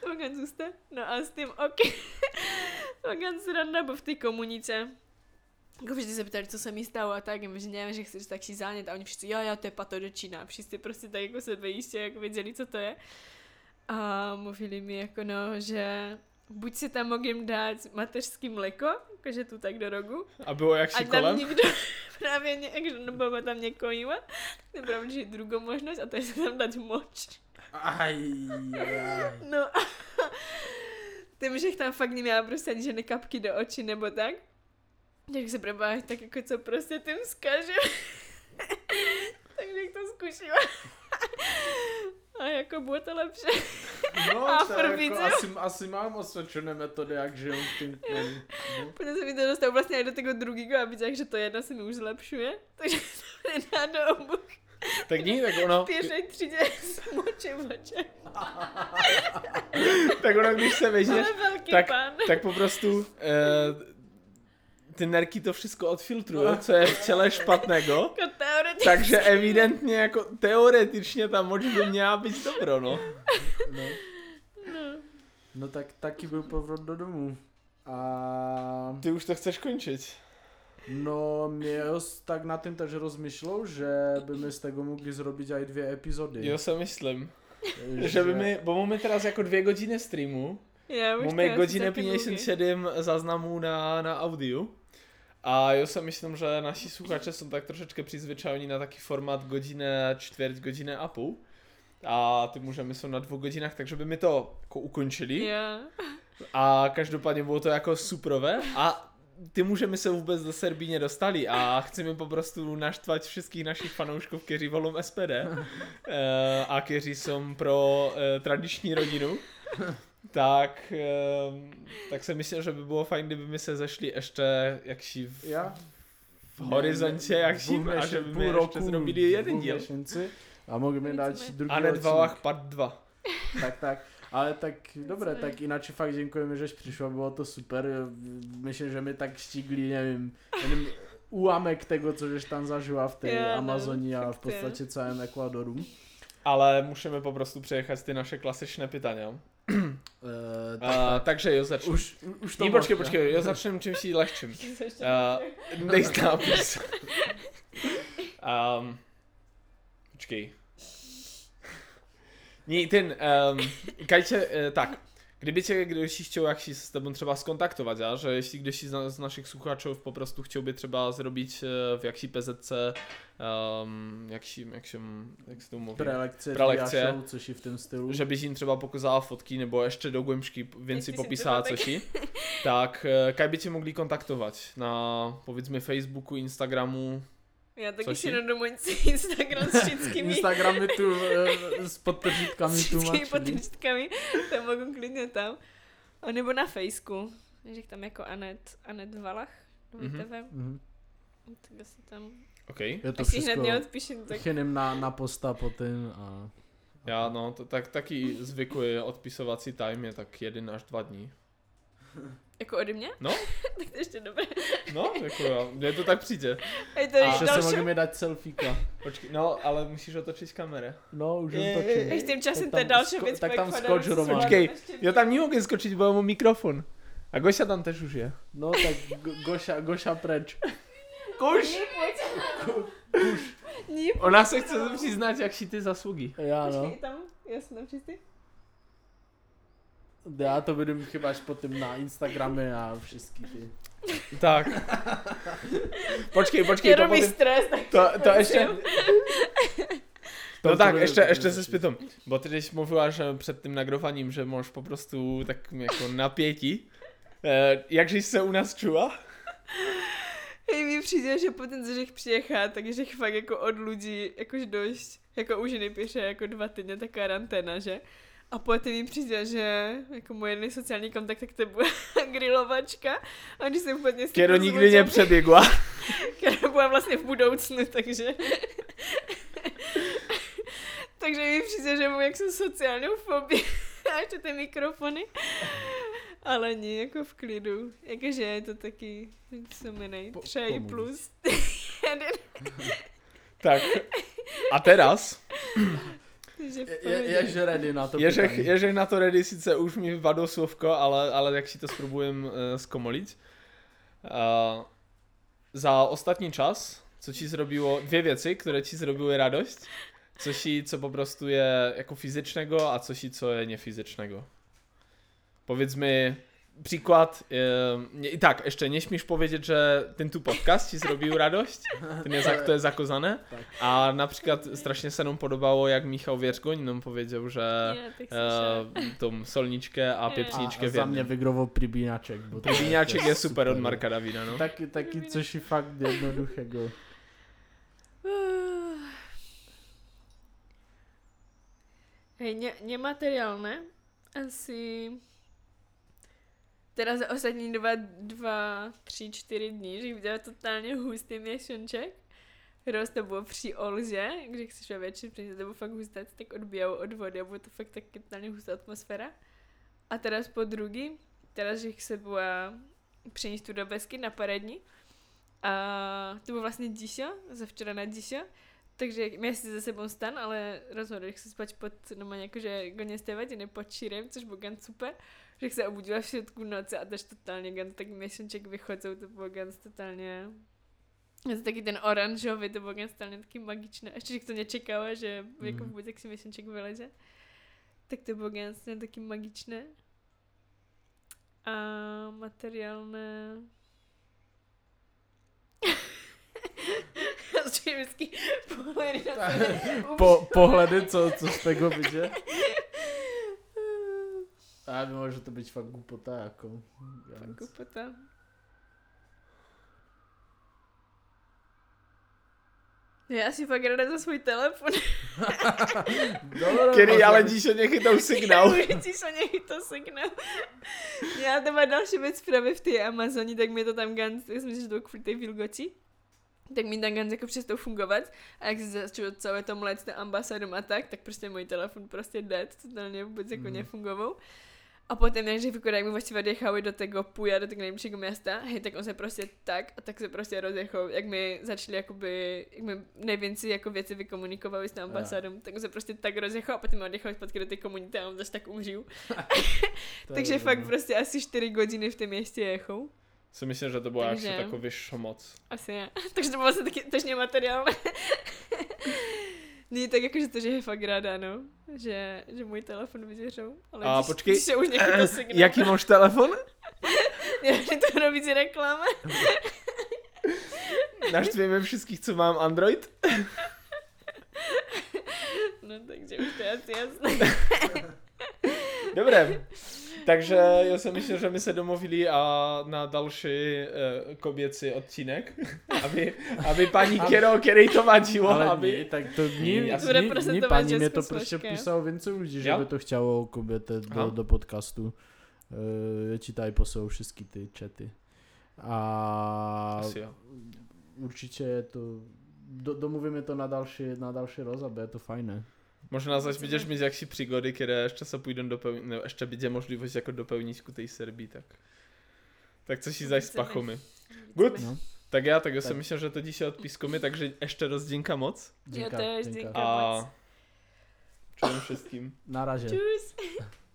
S1: to zůste. No a s tím oky. To gan sranda, bo v té komunice jako vždy se ptali, co se mi stalo a tak, že nevím, že chceš tak si zánět a oni všichni, jo, jo, to je patodočina. Všichni prostě tak jako sebe jistě, jako věděli, co to je. A mluvili mi jako no, že buď si tam mogím dát mateřský mleko, jakože tu tak do rogu,
S3: A bylo jak
S1: a
S3: si
S1: tam
S3: kolem?
S1: nikdo právě nějak, že nebo tam někojila. To je pravda, že je druhou možnost a to je se tam dát moč.
S2: Aj, aj.
S1: No a tím, že tam fakt neměla prostě ani žádné kapky do očí nebo tak, tak se probáš tak jako co prostě tím zkaže. takže to zkušila. a jako bylo to lepší.
S2: No,
S1: A
S2: jako, asi, asi mám osvědčené metody, jak žiju v tím.
S1: Potom se mi to dostalo vlastně aj do toho druhého a viděla, že to jedna se mi už zlepšuje. Takže to nedá do obu.
S3: Tak ní, tak ono,
S1: Pěšej třídě s močem v očech.
S3: tak ono, když se vežeš, tak-
S1: pán.
S3: tak po prostu e, ty nerky to wszystko odfiltrují, co je v těle špatného
S1: Kota.
S3: takže evidentně jako teoretičně ta moč by měla být dobro, no.
S2: No. no tak taky byl povrat do domu. A
S3: Ty už to chceš končit.
S2: No, mě tak nad tím takže rozmýšlel, že by my z tego mogli zrobiť aj dvě epizody.
S3: Jo, se myslím. Že by mi, bo máme teraz jako dvě hodiny streamu,
S1: Já už
S3: máme
S1: taky
S3: 57 záznamů na, na audiu. A jo si myslím, že naši słuchacze są tak troszeczkę przyzwyczajeni na taki format godzinę, ćwierć, godzinę a pół. A ty můžeme jsou na dvou godinách, takže by mi to jako ukončili.
S1: Já.
S3: A každopádně bylo to jako superové. A ty můžeme se vůbec do Serbí nedostali a chceme po prostu naštvať všetkých našich fanouškov, kteří volou SPD eh, a kteří jsou pro eh, tradiční rodinu. Tak, eh, tak si myslím, že by bylo fajn, kdyby my se zešli ještě jakší v,
S2: Ja?
S3: v horizontě, jakší, a že by my ještě zrobili jeden díl.
S2: A můžeme dát druhý
S3: A ne dva, part dva.
S2: Tak, tak. Ale tak dobré, tak ináč fakt děkujeme, že jsi přišla, bylo to super. Myslím, že mi tak štígli, nevím, nevím úłamek tego, co žeš tam zažila v té
S1: Jo, no,
S2: Amazonii a v
S1: jo.
S2: podstatě celém Ekvadoru.
S3: Ale musíme po prostu przejechać ty naše klasyczne pytania.
S2: Uh, tak,
S3: A,
S2: tak.
S3: takže jo, začnu.
S2: Už, už to
S3: Nie, počkej, počkej, ja začnem čímś lehčím.
S1: Se ještě
S3: Uh, dej nápis. um, počkej. Nie, ten, um, Kajcie, e, tak, kdyby cię ktoś chciał jak się z tobą trzeba skontaktować, a że jeśli ktoś z, z naszych słuchaczów po prostu chciałby trzeba zrobić e, w jakiej PZC, um, jak się, jak się, jak się to mówi?
S2: Prelekce. Show, coś w tym stylu.
S3: Żebyś im trzeba pokazała fotki, nebo jeszcze do głębszki więcej
S1: Jak
S3: popisała coś. Tak, e, kaj by cię mogli kontaktować na powiedzmy Facebooku, Instagramu.
S1: Já taky
S3: Což
S1: si
S3: je?
S1: jdu Instagram s všetkými,
S2: Instagramy tu e, s podtržítkami tu
S1: všetkými
S2: mačili.
S1: potržítkami, tam mohu klidně tam. A nebo na Fejsku, že tam jako Anet, Anet Valach,
S3: Mhm.
S1: mm-hmm.
S2: Mhm.
S1: tak asi tam,
S3: OK.
S2: Je to
S1: až si hned
S2: všechno
S1: neodpíšem, tak
S2: chyním na, na posta potom a...
S3: Já no, to, tak taky zvykuje odpisovací time je tak jeden až dva dní.
S1: jako ode mě?
S3: No.
S1: tak to ještě dobré.
S3: No, jako jo, mně to tak přijde.
S1: A je to
S3: A-
S1: ještě
S2: Ještě se můžeme dát selfieka.
S3: Počkej, no, ale musíš otočit kamere.
S2: No, už
S3: Je,
S2: točím.
S3: je.
S1: Až tím časem
S2: Tak
S1: to je
S2: tam
S1: další
S2: sko-
S1: věc.
S2: tak tam skoč, Roman.
S3: Počkej,
S1: ještě
S3: Já tam nie mogę skoczyć, bo mam mikrofon. A Gosia tam też już je.
S2: No tak Go- Goša, Goša preč.
S3: Kuś!
S2: Kuš.
S1: Nie,
S3: Ona se chce přiznat, jak si ty zasługi.
S2: Já no.
S1: počkej, tam, já jsem tam čistý.
S2: Já to budem chyba až potom na Instagramy a všechny ty.
S3: Tak. Počkej, počkej,
S1: Mě
S3: to
S1: robí
S3: potem...
S1: stres, tak
S3: To, to ještě...
S2: To-
S3: No
S2: to
S3: tak,
S2: bude-
S3: ještě,
S2: to
S3: ještě
S2: bude
S3: se
S2: řešit.
S3: spýtam, bo ty když mluvila, že před tím nagrowaniem, že máš po prostu tak jako napětí. Eh, jak jsi se u nás čula?
S1: Hej, mi přijde, že potom, že jich přijechá, takže jich fakt jako od lidí jakož dost, jako už nepíše jako dva týdny ta karanténa, že? A potom mi přijde, že jako můj jediný sociální kontakt, tak to bude grilovačka. A když jsem úplně
S3: Kero nikdy nepřeběgla.
S1: která byla vlastně v budoucnu, takže... takže mi přijde, že mám jak jsem sociálnou fobii. A ještě ty mikrofony. Ale nie, jako v klidu. Jakože je to taky, jak se jmenuje,
S2: Po-
S1: plus. Jeden.
S3: Tak. A teraz?
S2: Je, ježe ready na to
S3: Ježek, na to ready sice už mi vadlo slovko, ale, ale jak si to spróbujem uh, zkomoliť. Uh, za ostatní čas, co ci zrobiło, dwie věci, które ci zrobiły radość. Coś, i, co po prostu je jako fizycznego, a coś, co je niefizycznego. Powiedz mi przykład. I tak, jeszcze nie śmiesz powiedzieć, że ten tu podcast ci zrobił radość. Ten jest, jak to jest zakozane.
S2: Tak.
S3: A na przykład strasznie se nam podobało, jak Michał Wierzgoń nam powiedział, że
S1: tak
S3: e, tą solniczkę a
S1: Nie.
S3: pieprzniczkę
S2: a za mě
S3: jednym.
S2: vygroval Pribíňaček. bo to
S3: Winiaczek jest super od Marka Davida, no.
S2: Taky, taky, což je fakt jednoduchého.
S1: Hej, ne, nemateriálne. Asi... Teda za ostatní dva, dva, tři, čtyři dní, že viděla totálně hustý měšonček. Roz to bylo při Olže, když chceš ve večer, protože to bylo fakt husté, tak odbíjalo od vody a bylo to fakt tak totálně hustá atmosféra. A teraz po druhý, teraz, že se byla přenést tu do Besky na pár dní. A to bylo vlastně Díšo, ze včera na Díšo, Takže měl si za sebou stan, ale rozhodl se spať pod normálně jakože go nestávať, ne pod šírem, což bylo super. Že se obudila v všetku noci a tež totálně ganz tak měsíček vychodzou, to bylo ganz totálně je to taky ten oranžový, to bylo ganz totálně taky magičné. Ještě, že to nečekala, že mm. jako
S2: Mhm.
S1: vůbec jak si měsíček vyleze. Tak to bylo ganz taky magičné. A materiálné... Prostě vždycky pohledy na sebe.
S2: Po, pohledy, co, co z tego vyjde. A môže to byť fakt głupota, ako... Ja nic.
S1: Kupota. Já si fakt rada za svůj telefon.
S3: Kedy
S2: môžem.
S3: ale díšo nechytou signál.
S1: Něj to signál. Já to má další věc právě v té Amazoni, tak mi to tam ganz, já jsem si, že to kvůli té vilgoti, tak mi tam ganz jako přestou fungovat. A jak se začalo celé to mlet s tím ambasadom a tak, tak prostě můj telefon prostě dead, totálně vůbec jako
S2: Mhm.
S1: nefungoval. A potom, jak jako jak mi vlastně odjechali do tego puja, do tego nejbližšího města, hej, tak on se prostě tak a tak se prostě rozjechal, jak mi začali jakoby, jak mi nejvíc jako věci vykomunikovali s tím ambasádom, tak on se prostě tak rozjechal a potom odjechal zpátky do té komunity a on zase tak
S2: je
S1: Takže
S2: dobré.
S1: fakt prostě asi 4 hodiny v tom městě jechou.
S3: Si myslím, že to bylo
S1: Takže-
S3: ještě takový šmoc.
S1: Asi ne. Takže to bylo asi taky tož materiálné. Nie, tak jakože to, že je fakt ráda, no. Že, že můj telefon vyděřou. Ale
S3: A
S1: když,
S3: počkej,
S1: když se už nechytá signál.
S3: Jaký máš telefon?
S1: Je to robí si reklama.
S3: Naštvíme všetkých, co mám Android?
S1: No takže už to je asi jasné.
S3: Dobré. Takže já si myslím, že my se domluvili a na další uh, koběcí odcinek, aby, aby paní Kero, který to vadilo,
S2: Ale
S3: aby...
S2: nie, tak to nie,
S1: reprezentovať
S2: pani, mne
S1: ženskou
S2: to písalo więcej ludzi, že
S3: Ja?
S2: by to kobietę
S3: Aha.
S2: do, do podcastu. E, čítají posou všetky ty chaty. A
S3: Asi jo.
S2: určitě je to, do, domluvíme to na další, na další rozhab, je to fajné.
S3: Možná zaś budeš mít jakší přigody, které ještě se půjdou dopełniť, no ještě bude možnost jako dopełniť ku tej Serbii, tak... Tak co si zaś
S1: Chceme.
S3: spachomy. Good.
S2: No.
S3: Tak já, tak já si
S2: Tak.
S3: myslím, že to se odpískomy, takže ještě raz děnka moc.
S1: Ja też,
S2: dzięka.
S1: dziękuję.
S3: A... Čujem všetkým.
S2: Na razie.
S1: Tschüss.